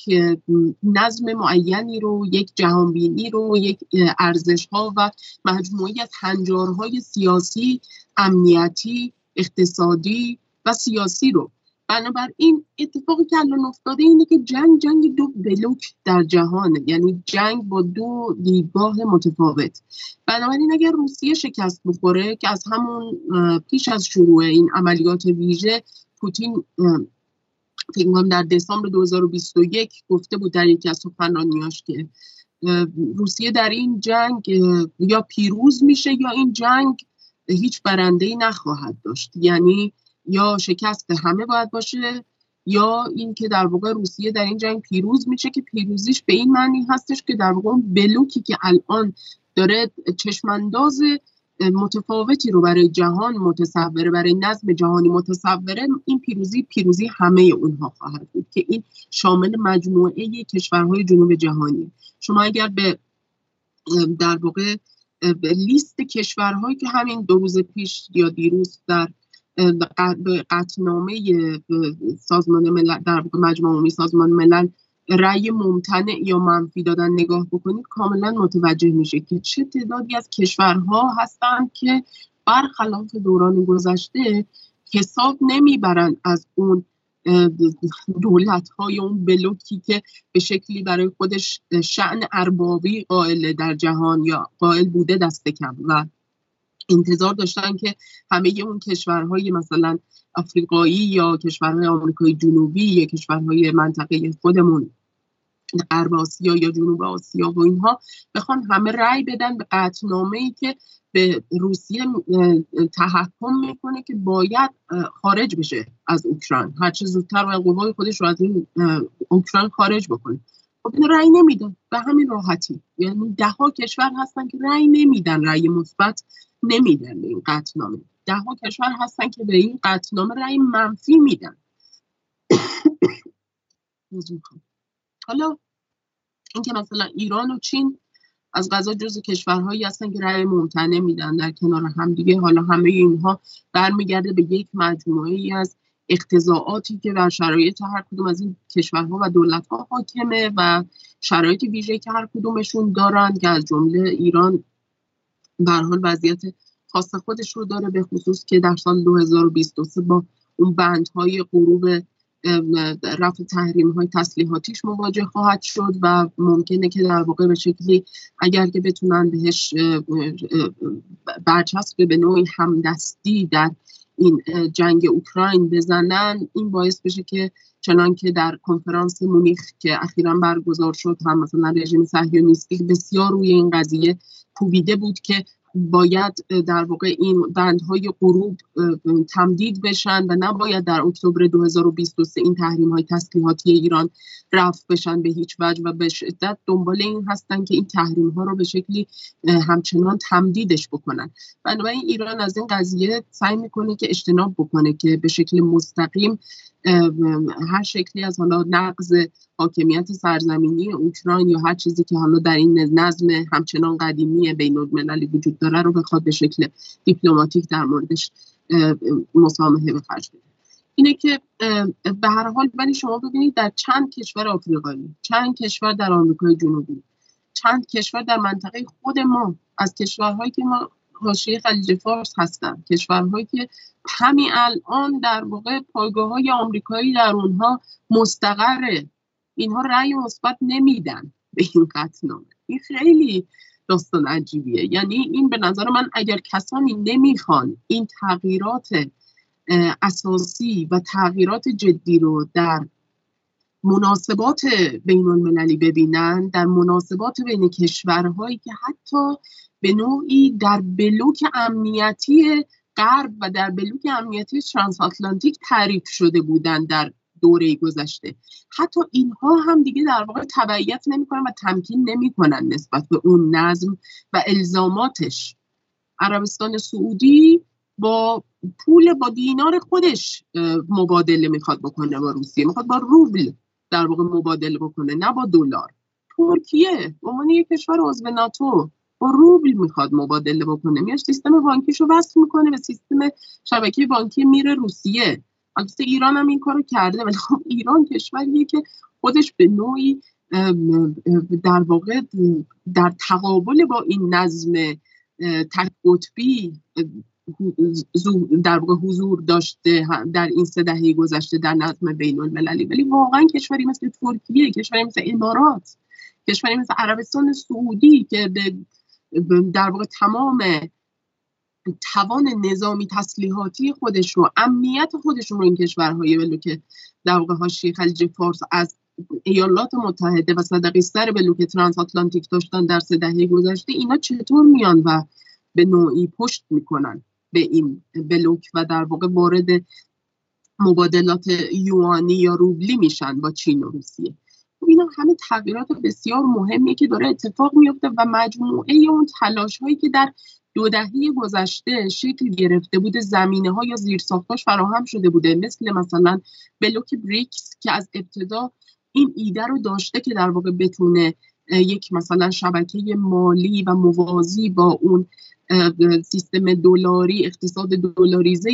نظم معینی رو یک جهانبینی رو یک ارزش ها و مجموعی از هنجارهای سیاسی امنیتی اقتصادی و سیاسی رو. بنابراین اتفاقی که الان افتاده اینه که جنگ جنگ دو بلوک در جهانه. یعنی جنگ با دو دیدگاه متفاوت. بنابراین اگر روسیه شکست بخوره که از همون پیش از شروع این عملیات ویژه پوتین فکر در دسامبر 2021 گفته بود در یکی از سخنرانیاش که روسیه در این جنگ یا پیروز میشه یا این جنگ هیچ برنده ای نخواهد داشت. یعنی یا شکست همه باید باشه یا اینکه در واقع روسیه در این جنگ پیروز میشه که پیروزیش به این معنی هستش که در واقع بلوکی که الان داره چشمانداز متفاوتی رو برای جهان متصوره برای نظم جهانی متصوره این پیروزی پیروزی همه اونها خواهد بود که این شامل مجموعه کشورهای جنوب جهانی. شما اگر به در واقع به لیست کشورهایی که همین دو روز پیش یا دیروز در قطنامه سازمان ملل در مجموع عمومی سازمان ملل رأی ممتنع یا منفی دادن نگاه بکنید کاملا متوجه میشه که چه تعدادی از کشورها هستند که برخلاف دوران گذشته حساب نمی‌برند از اون دولت های اون بلوکی که به شکلی برای خودش شعن اربابی قائل در جهان یا قائل بوده دست کم و انتظار داشتن که همه اون کشورهای مثلا آفریقایی یا کشورهای آمریکای جنوبی یا کشورهای منطقه خودمون غرب آسیا یا جنوب آسیا و اینها بخوان همه رأی بدن به قطعنامه ای که به روسیه تحکم می‌کنه که باید خارج بشه از اوکراین. هرچه زودتر و قوای خودش رو از این اوکراین خارج بکنه. خب این رأی نمیدن. به همین راحتی. یعنی ده ها کشور هستن که رأی نمیدن رأی مثبت نمیدن به این قطعنامه. ده ها کشور هستن که به این قطعنامه رأی منفی میدن. حالا اینکه مثلا ایران و چین از غذا جز کشورهایی هستن که رأی ممتنع میدن. در کنار همدیگه حالا همه اینها برمیگرده به یک مجموعه ای از اقتضاعاتی که بر شرایط هر کدوم از این کشورها و دولتها حاکمه و شرایط ویژه که هر کدومشون دارن که از جمله ایران به حال وضعیت خاص خودش رو داره به خصوص که در سال 2023 با اون بندهای غروب رفع تحریم های تسلیحاتیش مواجه خواهد شد و ممکنه که در واقع به شکلی اگر که بتونن بهش برچسب به نوعی همدستی در این جنگ اوکراین بزنن این باعث بشه که چنان که در کنفرانس مونیخ که اخیرا برگزار شد هم مثلا رژیم صهیونیستی بسیار روی این قضیه کوبیده بود که باید در واقع این بندهای غروب تمدید بشن و نباید در اکتبر 2023 این تحریم های تسلیحاتی ایران رفت بشن به هیچ وجه و به شدت دنبال این هستن که این تحریم ها رو به شکلی همچنان تمدیدش بکنن. بنابراین ایران از این قضیه سعی می‌کنه که اجتناب بکنه که به شکل مستقیم هر شکلی از حالا نقض حاکمیت سرزمینی اوکراین یا هر چیزی که حالا در این نظم همچنان قدیمی بین المللی وجود داره رو بخواد به شکل دیپلماتیک در موردش مسامحه به خرج بده. اینه که به هر حال ولی شما ببینید در چند کشور آفریقایی چند کشور در آمریکای جنوبی چند کشور در منطقه خود ما از کشورهایی که ما حاشیه خلیج فارس هستن کشورهایی که همین الان در واقع پایگاه های آمریکایی در اونها مستقره. اینها رأی مثبت نمیدن به این قطعنامه این خیلی داستان عجیبیه. یعنی این به نظر من اگر کسانی نمی‌خوان این تغییرات اساسی و تغییرات جدی رو در مناسبات بین المللی ببینن در مناسبات بین کشورهایی که حتی به نوعی در بلوک امنیتی غرب و در بلوک امنیتی ترانس آتلانتیک تعریف شده بودند در دوره گذشته. حتی اینها هم دیگه در واقع تبعیت نمی‌کنن و تمکین نمی‌کنن نسبت به اون نظم و الزاماتش. عربستان سعودی با پول با دینار خودش مبادله می‌خواد بکنه با روسیه. می‌خواد با روبل در واقع مبادله بکنه نه با دلار. ترکیه به عنوان یک کشور عضو ناتو با روبل می‌خواد مبادله بکنه. میاد سیستم بانکیشو وصل می‌کنه به سیستم شبکه بانکی میره روسیه. البته ایران هم این کارو کرده ولی خب ایران کشوریه که خودش به نوعی در واقع در تقابل با این نظم تک قطبی در واقع حضور داشته در این سه دهه گذشته در نظم بین المللی ولی واقعا کشوری مثل ترکیه کشوری مثل امارات کشوری مثل عربستان سعودی که در واقع تمام توان نظامی تسلیحاتی خودش رو امنیت خودشون رو این کشورهای بلوک در واقع هاشی خلیج فارس از ایالات متحده و صدقیستر بلوک ترانس آتلانتیک داشتن در سه دهه گذشته اینا چطور میان و به نوعی پشت می‌کنن به این بلوک و در واقع وارد مبادلات یوانی یا روبلی میشن با چین و روسیه؟ اینا همه تغییرات بسیار مهمیه که داره اتفاق میفته و مجموعه اون تلاش هایی که در دو دهه گذشته شکل گرفته بوده زمینه ها یا زیرساختاش فراهم شده بوده. مثل مثلا بلوک بریکس که از ابتدا این ایده رو داشته که در واقع بتونه یک مثلا شبکه مالی و موازی با اون سیستم دلاری اقتصاد دلاریزه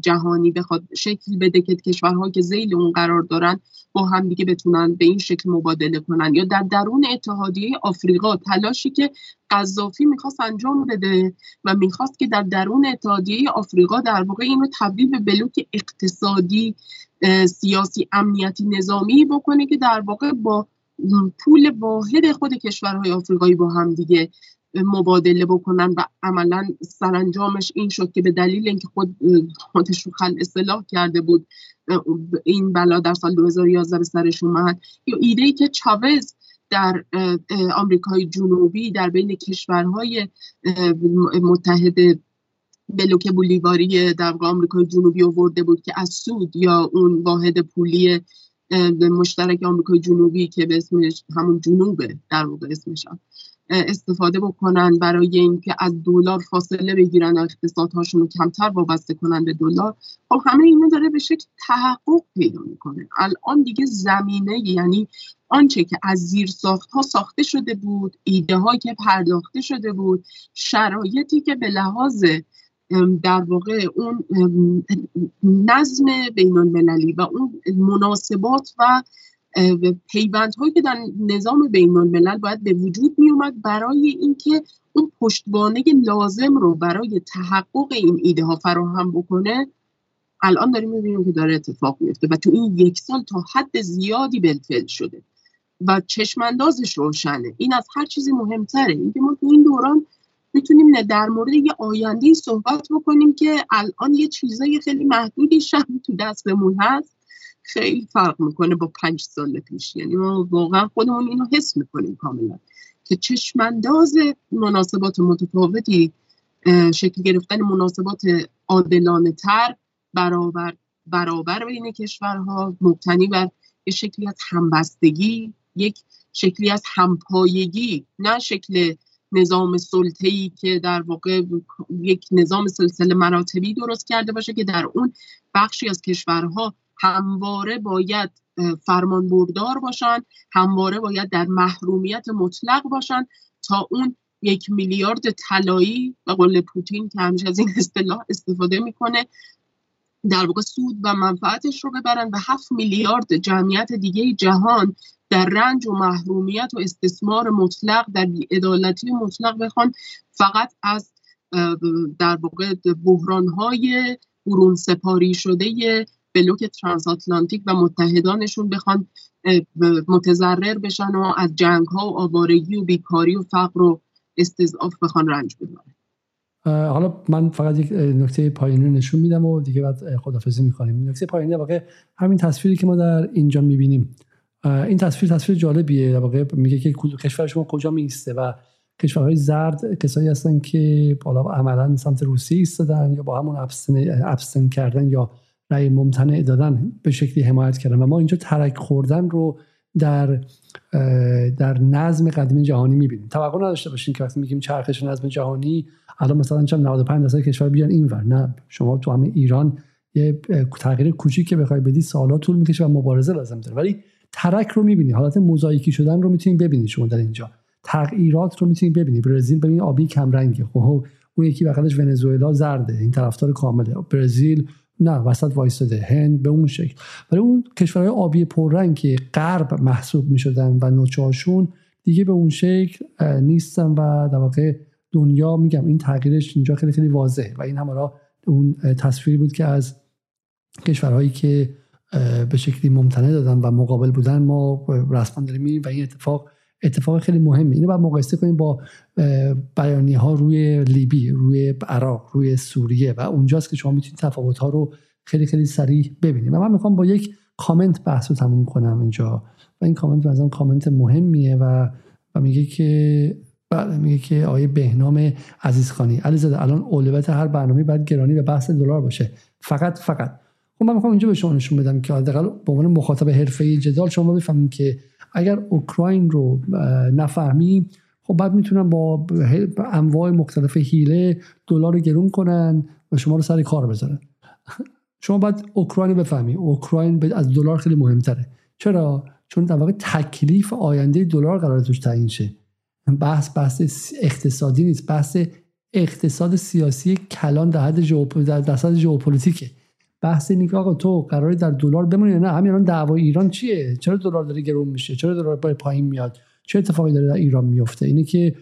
جهانی بخواد شکل بده که کشورها که زیل اون قرار دارن با هم دیگه بتونن به این شکل مبادله کنن. یا در درون اتحادیه آفریقا تلاشی که قذافی می‌خواست انجام بده و می‌خواست که در درون اتحادیه آفریقا در واقع اینو تبدیل به بلوک اقتصادی سیاسی امنیتی نظامی بکنه که در واقع با پول واحد خود کشورهای آفریقایی با هم دیگه مبادله بکنن و عملا سرانجامش این شد که به دلیل اینکه خود خودش رو خل اصلاح کرده بود این بلا در سال 2011 به سرش اومد. یا ایده ای که چاوز در آمریکای جنوبی در بین کشورهای متحد بلوک بولیواری در آمریکای جنوبی آورده بود که از سود یا اون واحد پولی مشترک آمریکای جنوبی که به اسمش همون جنوبه در واقع اسمش استفاده بکنن برای اینکه از دلار فاصله بگیرن و اقتصادهاشون رو کمتر وابسته کنن به دلار. خب همه اینا داره به شکل تحقق پیدا می‌کنه. الان دیگه زمینه یعنی آنچه که از زیر ساخت ها ساخته شده بود ایده که پرداخته شده بود شرایطی که به لحاظ در واقع اون نظم بین المللی و اون مناسبات و پیوندهایی که در نظام بین الملل باید به وجود می اومد برای اینکه اون پشتوانه لازم رو برای تحقق این ایده ها فراهم بکنه الان داریم می‌بینیم که داره اتفاق میفته و تو این یک سال تا حد زیادی بالفعل شده و چشماندازش روشنه. این از هر چیزی مهمتره. اینکه ما تو این دوران می‌تونیم در مورد یه آینده صحبت بکنیم که الان یه چیزای خیلی محدودی هم تو دستمون هست. خیلی فرق می‌کنه با پنج سال پیش. یعنی ما واقعا خودمون اینو حس می‌کنیم کاملا. که چشمانداز مناسبات متفاوتی شکل گرفتن مناسبات عادلانه تر برابر برابر بین کشورها مبتنی بر یه شکلی از همبستگی یک شکلی از همپایگی نه شکل نظام سلطه‌ای که در واقع یک نظام سلسله مراتبی درست کرده باشه که در اون بخشی از کشورها همواره باید فرمان بردار باشن همواره باید در محرومیت مطلق باشن تا اون یک میلیارد طلایی به قول پوتین که همیشه از این اصطلاح استفاده می‌کنه در واقع سود و منفعتش رو ببرن و هفت میلیارد جمعیت دیگه جهان در رنج و محرومیت و استثمار مطلق در بیعدالتی مطلق بخوان فقط از در واقع بحرانهای برون سپاری شده بلوک ترانساتلانتیک و متحدانشون بخوان متضرر بشن و از جنگ ها و آوارگی و بیکاری و فقر و استضعاف بخوان رنج ببرن. حالا من فقط یک نکته پایینی نشون میدم و دیگه بعد خدافزی می‌کنیم. نکته پایینی واقع همین تصویری که ما در اینجا می‌بینیم. این تصویر تصویر جالبیه. واقع میگه که کشور شما کجا میسته و کشورهای زرد کسایی هستن که بالا عملا سمت روسیه ایستادن یا با همون ابستن کردن یا رأی ممتنع دادن به شکلی حمایت کردن. و ما اینجا ترک خوردن رو در در نظم قدیم جهانی می‌بینیم. توقع نداشته باشین که وقتی میگیم چرخش نظم جهانی الان مثلا چند 95 درصد کشور بیان اینور نه شما تو همه ایران یه تغییر کوچیک که بخوای بدی سالا طول می‌کشه و مبارزه لازم داره. ولی ترک رو می‌بینی. حالت موزاییکی شدن رو می‌تونید ببینید شما در اینجا. تغییرات رو می‌تونید ببینید برزیل ببین آبی کم رنگه خب اون یکی بغلش ونزوئلا زرده. این طرفدار کامله. برزیل نه وسط وایستاده. هند به اون شکل. ولی اون کشورهای آبی پررنگ که غرب محسوب می‌شدن و نوچهاشون دیگه به اون شکل نیستن و در واقع دنیا میگم این تغییرش اینجا خیلی خیلی واضحه. و این هم اون تصویری بود که از کشورهایی که به شکلی ممتنع دادن و مقابل بودن ما رسما داریم میریم و این اتفاق اتفاق خیلی مهمه. اینو باید مقایسه کنیم با بیانی ها روی لیبی روی عراق روی سوریه و اونجاست که شما می‌تونید تفاوت ها رو خیلی خیلی سریع ببینید و من می‌خوام با یک کامنت بحث رو تموم کنم اینجا. و این کامنت مثلا کامنت مهمیه و و میگه که بله میگه که آیه بهنام عزیزخانی علیزاده الان اولویت هر برنامه باید گرانی به بحث دلار باشه. فقط فقط. خب من می‌خوام اینجا به شما نشون بدم که حداقل به عنوان مخاطب حرفه‌ای جدال شما بفهمید که اگر اوکراین رو نفهمی خب بعد می‌تونن با انواع مختلف هیله دلار رو گرون کنن و شما رو سر کار بذارن. شما باید اوکراین بفهمی. اوکراین از دلار خیلی مهمتره. چرا؟ چون در واقع تکلیف آینده دلار قرار توش تعیین شه. بحث بحث اقتصادی نیست. بحث اقتصاد سیاسی کلان در حد در بحث اینه که آقا تو قراری در دلار بمونی نه؟ همین الان دعوای ایران چیه؟ چرا دلار داره گرون میشه؟ چرا دلار پای پایین میاد؟ چه اتفاقی داره در ایران میفته؟ اینه که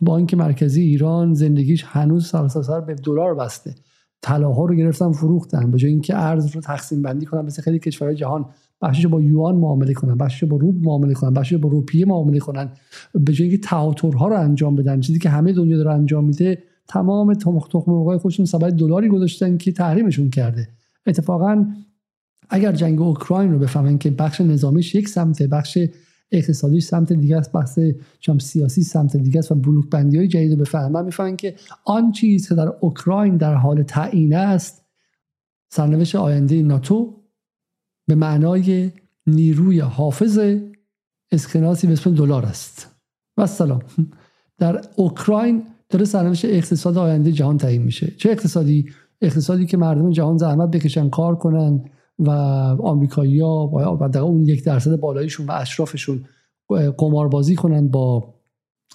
بانک مرکزی ایران زندگیش هنوز سر سر به دلار بسته. طلاها رو گرفتن فروختن. به جای اینکه ارز رو تقسیم بندی کنن مثل خیلی کشورهای جهان بخشش با یوان معامله کنن بخشش با روب معامله کنن بخشش با روپیه معامله کنن. به جای اینکه تهاترها رو انجام بدن چیزی که همه دنیا داره انجام میده تمام تخم مرغای خودشون سبد دلاری گذاشتن که تحریمشون کرده. اتفاقا اگر جنگ اوکراین رو بفهمن که بخش نظامیش یک سمت بخش اقتصادی سمت دیگه است بحث سیاسی سمت دیگه است و بلوک بندی های جدید رو بفهمن می‌فهمن که آن چیز که در اوکراین در حال تعیین است سرنوشت آینده ناتو به معنای نیروی حافظ اسکناسی به اسم دلار است. و سلام در اوکراین داره سرنوشت اقتصاد آینده جهان تعیین میشه. چه اقتصادی؟ اقتصادی که مردم جهان زحمت بکشن کار کنن و آمریکایی ها و اون یک درصد بالاییشون و اشرافشون قماربازی کنن با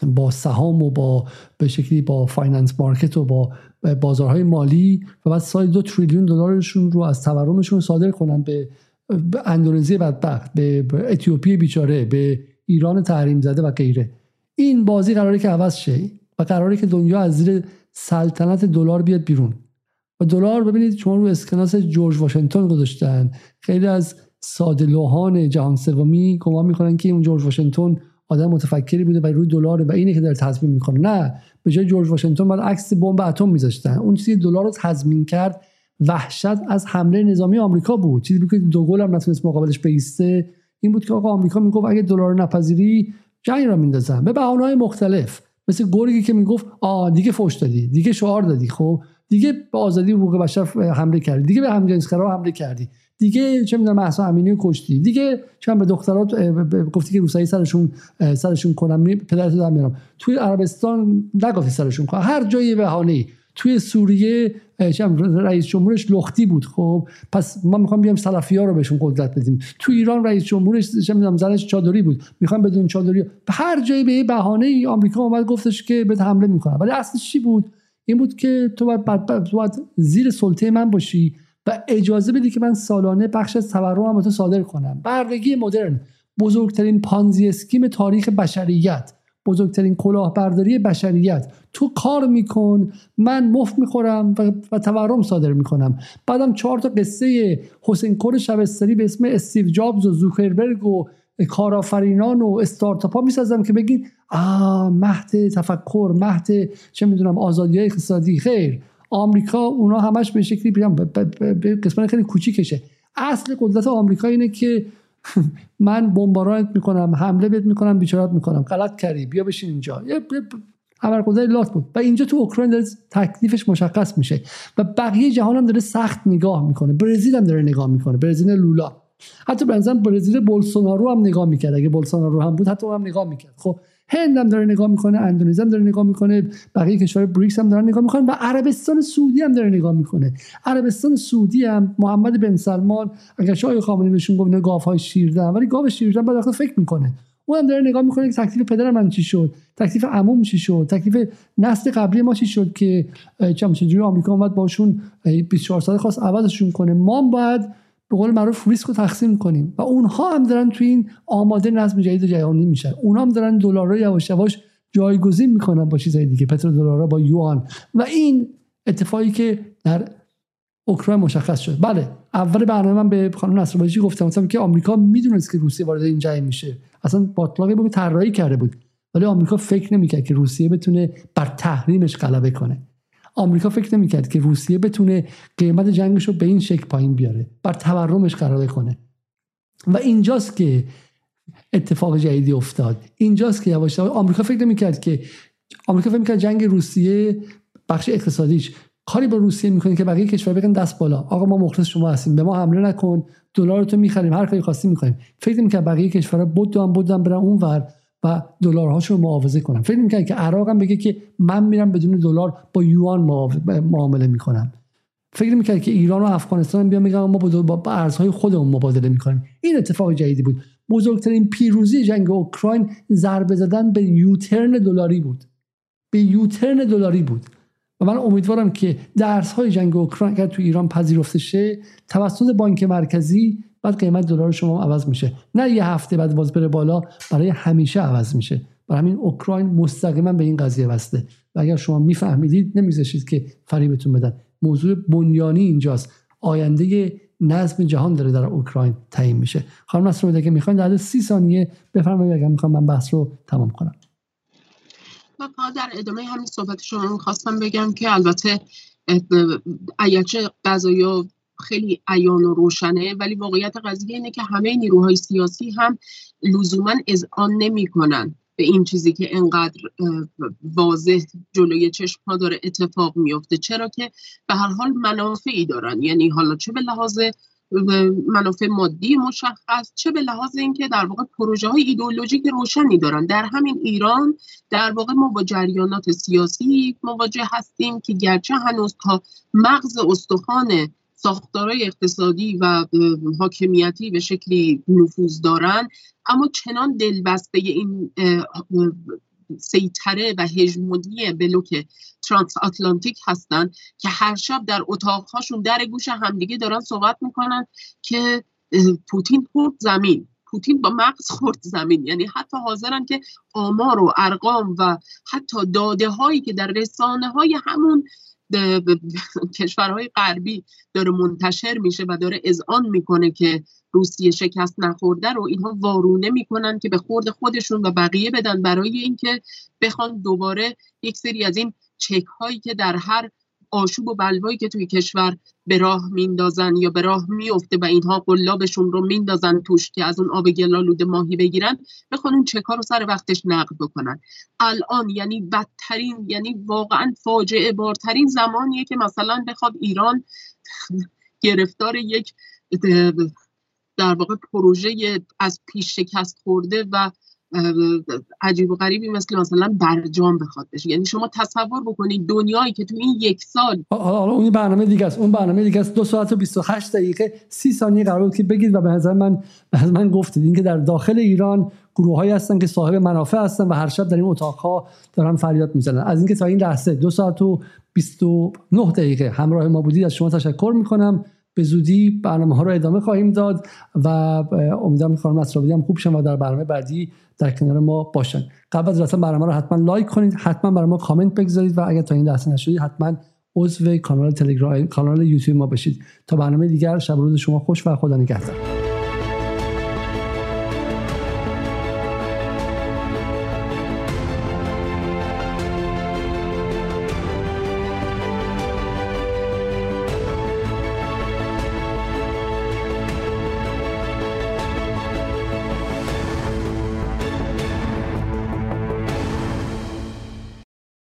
با سهام و با به شکلی با finance market و با بازارهای مالی و بعد سال دو تریلیون دلارشون رو از تورمشون صادر کنن به اندونزی بدبخت به اتیوپی بیچاره به ایران تحریم زده و غیره. این بازی قراره که عوض شه و قراره که دنیا از زیر سلطنت دلار بیاد بیرون. دلار ببینید شما رو اسکناس جورج واشنگتن گذاشتن. خیلی از ساده لوحان جهان سومی گمان می‌کنن که اون جورج واشنگتن آدم متفکری بوده و روی دلار و اینه که داره تضمین می‌کنه. نه به جای جورج واشنگتن بعد عکس بمب اتم میذاشتن. اون چیزی دلار رو تضمین کرد وحشت از حمله نظامی آمریکا بود. چیزی بود که دوگل هم نتونست مقابلش بیسته. این بود که آقا آمریکا می‌گفت اگه دلار نپذیری جنگ را میندازن. به بهانه‌های مختلف. مثل گرگی که می‌گفت آ دیگه فوش دادی دیگه شعار دادی. خب دیگه به آزادی حقوق بشر حمله کردی. دیگه به همجنسگرا حمله کردی. دیگه چه می‌دونم مهسا امینی کشتی. دیگه چند به دخترات گفتی که روسایی سرشون سرشون کنم پدرت دارم میارم توی عربستان نگفتی سرشون کنم هر جایی بهانه توی سوریه رئیس جمهورش لختی بود خب. پس ما می‌خوام بیام سلفی ها رو بهشون قدرت بدیم. تو ایران رئیس جمهورش چه می‌دونم زنش چادری بود. می‌خوام بدون چادری. هر جایی به بهانه ای آمریکا اومد گفتش که به حمله می‌کنه ولی اصلش چی بود؟ این بود که تو باید, باید زیر سلطه من باشی و اجازه بدی که من سالانه بخش از تورمم تو صادر کنم. بردگی مدرن بزرگترین پانزی اسکیم تاریخ بشریت بزرگترین کلاهبرداری بشریت. تو کار میکن من مفت می‌خورم و, و تورم صادر می‌کنم. بعدم چهار تا قصه حسین کور شبستری به اسم استیو جابز و زوکربرگ و کارآفرینان و استارتاپ ها می‌سازم که بگین آه مهد تفکر مهد چه می‌دونم آزادی های اقتصادی خیر. آمریکا اونا همش به شکلی به قسمت خیلی کوچیکشه. اصل قدرت آمریکا اینه که من بمبارانت می‌کنم حمله بهت می‌کنم بیچارت می‌کنم. غلط کردی بیا بشین اینجا. ابرقدرت لات بود. و اینجا تو اوکراین داره تکلیفش مشخص میشه. و بقیه جهان هم داره سخت نگاه می‌کنه. برزیل هم داره نگاه می‌کنه. برزیل لولا. حتی به برزیل بولسونارو هم نگاه می‌کرد. اگه بولسونارو هم بود حتی هم نگاه می‌کرد. خب هند هم داره نگاه می‌کنه اندونزی هم داره نگاه می‌کنه بقیه کشور بریکس هم دارن نگاه می‌کنه و عربستان سعودی هم داره نگاه می‌کنه. عربستان سعودی هم محمد بن سلمان اگر شاه خامنه‌ای بهشون گفت گاف های شیردن ولی گاو شیردن بعد فکر می‌کنه. اون هم داره نگاه می‌کنه که تکلیف پدر من چی شد تکلیف عموم چی شد تکلیف نسل قبلی ما چی شد که چجوری آمریکا اومد باشون 24 سال خواست عوضشون کنه. ما باید به قول معروف ریسک رو تقسیم کنیم و اونها هم دارن تو این آماده نظم جدید جهانی میشن. اونها هم دارن دلار رو یواش یواش جایگزین می‌کنن با چیزهای دیگه پترو دلار با یوان و این اتفاقی که در اوکراین مشخص شد. بله اول برنامه من به خانم نصرآبادی گفتم گفتم که آمریکا می‌دونست که روسیه وارد این جنگ میشه. اصلا باطلاقی بود طراحی کرده بود. ولی آمریکا فکر نمی‌کرد که روسیه بتونه بر تحریمش غلبه کنه. آمریکا فکر نمی‌کرد که روسیه بتونه قیمت جنگش رو به این شکل پایین بیاره بر تورمش قرار کنه. و اینجاست که اتفاق جدیدی افتاد. اینجاست که یواش آمریکا فکر نمی‌کرد که آمریکا فکر می‌کرد جنگ روسیه بخش اقتصادیش. کاری با روسیه می‌کنه که بقیه کشور بگن دست بالا. آقا ما مخلص شما هستیم به ما حمله نکن. دلار تو می‌خریم هر کاری خواستیم می‌کنیم فکر می‌کنم بقیه کشورها بدون بدون برن اونور. و دلارهاشون رو معاوضه کنن فکر می‌کنن که عراق هم بگه که من میرم بدون دلار با یوان معامله می‌کنم. فکر می‌کرد که ایران و افغانستان هم بیان میگن ما با ارزهای خودمون مبادله می‌کنیم. این اتفاق جدیدی بود. بزرگترین پیروزی جنگ اوکراین ضربه زدن به یوترن دلاری بود. به یوترن دلاری بود. و من امیدوارم که درس های جنگ اوکراین اگر تو ایران پذیرفته شه توسط بانک مرکزی بعد قیمت دلار شما عوض میشه. نه یه هفته بعد باز بره بالا برای همیشه عوض میشه. برای همین اوکراین مستقیما به این قضیه وسته و اگر شما میفهمیدید نمیذاشید که فریبتون بدن. موضوع بنیانی اینجاست. آینده نظم جهان داره در اوکراین تعیین میشه. خانم نصر که می‌خواین در سی ثانیه بفرمایید اگر می‌خوام من بحث رو تمام کنم. در ادامه همین صحبت شما می‌خواستم بگم که البته اگرچه قضایا خیلی عیان و روشنه ولی واقعیت قضیه اینه که همه نیروهای سیاسی هم لزوما اذعان نمی‌کنن به این چیزی که انقدر واضح جلوی چشم ها داره اتفاق میفته چرا که به هر حال منافعی دارن. یعنی حالا چه به لحاظ منافع مادی مشخص چه به لحاظ اینکه در واقع پروژه های ایدئولوژیک روشنی دارن. در همین ایران در واقع ما با جریانات سیاسی مواجه هستیم که گرچه هنوز تا مغز استخوان ساختارهای اقتصادی و حاکمیتی به شکلی نفوذ دارن اما چنان دلبسته این سیطره و هژمونی بلوک ترانس آتلانتیک هستن که هر شب در اتاقهاشون در گوش همدیگه دارن صحبت می‌کنن که پوتین خورد زمین. پوتین با مغز خورد زمین. یعنی حتی حاضرن که آمار و ارقام و حتی داده هایی که در رسانه های همون کشورهای غربی داره منتشر میشه و داره اذعان می‌کنه که روسیه شکست نخورده رو. اینها وارونه می‌کنن که به خورد خودشون و بقیه بدن برای اینکه بخوان دوباره یک سری از این چک هایی که در هر آشوب و بلوایی که توی کشور به راه میندازن یا به راه میفته و اینها قلابشون رو میندازن توش که از اون آب گلالود ماهی بگیرن بخوان اون چکا رو سر وقتش نقد بکنن. الان یعنی بدترین یعنی واقعا فاجعه بارترین زمانیه که مثلا بخواد ایران گرفتار یک در واقع پروژه از پیش شکست خورده و عجیب و غریبی مثل مثلا برجام بخواد بشه. یعنی شما تصور بکنید دنیایی که تو این یک سال حالا اون برنامه دیگه است. اون برنامه دیگه است. دو ساعت و 28 دقیقه سی ثانیه قرار بود که بگید و به نظر من به نظر من گفتید. اینکه در داخل ایران گروه هایی هستن که صاحب منافع هستن و هر شب در این اتاق ها دارن فریاد می‌زنن. از اینکه تا این لحظه دو ساعت و 29 دقیقه همراه ما بودید از شما تشکر می‌کنم. به زودی برنامه ها رو ادامه خواهیم داد و امیدوارم می‌خوام نصرابی هم خوب شن و در برنامه بعدی در کنار ما باشن. قبل از رسن برنامه رو حتما لایک کنید حتما برای ما کامنت بگذارید و اگر تا این لحظه نشدید حتما عضو کانال تلگرام کانال یوتیوب ما بشید. تا برنامه دیگر شب روز شما خوش و خدا نگهدار.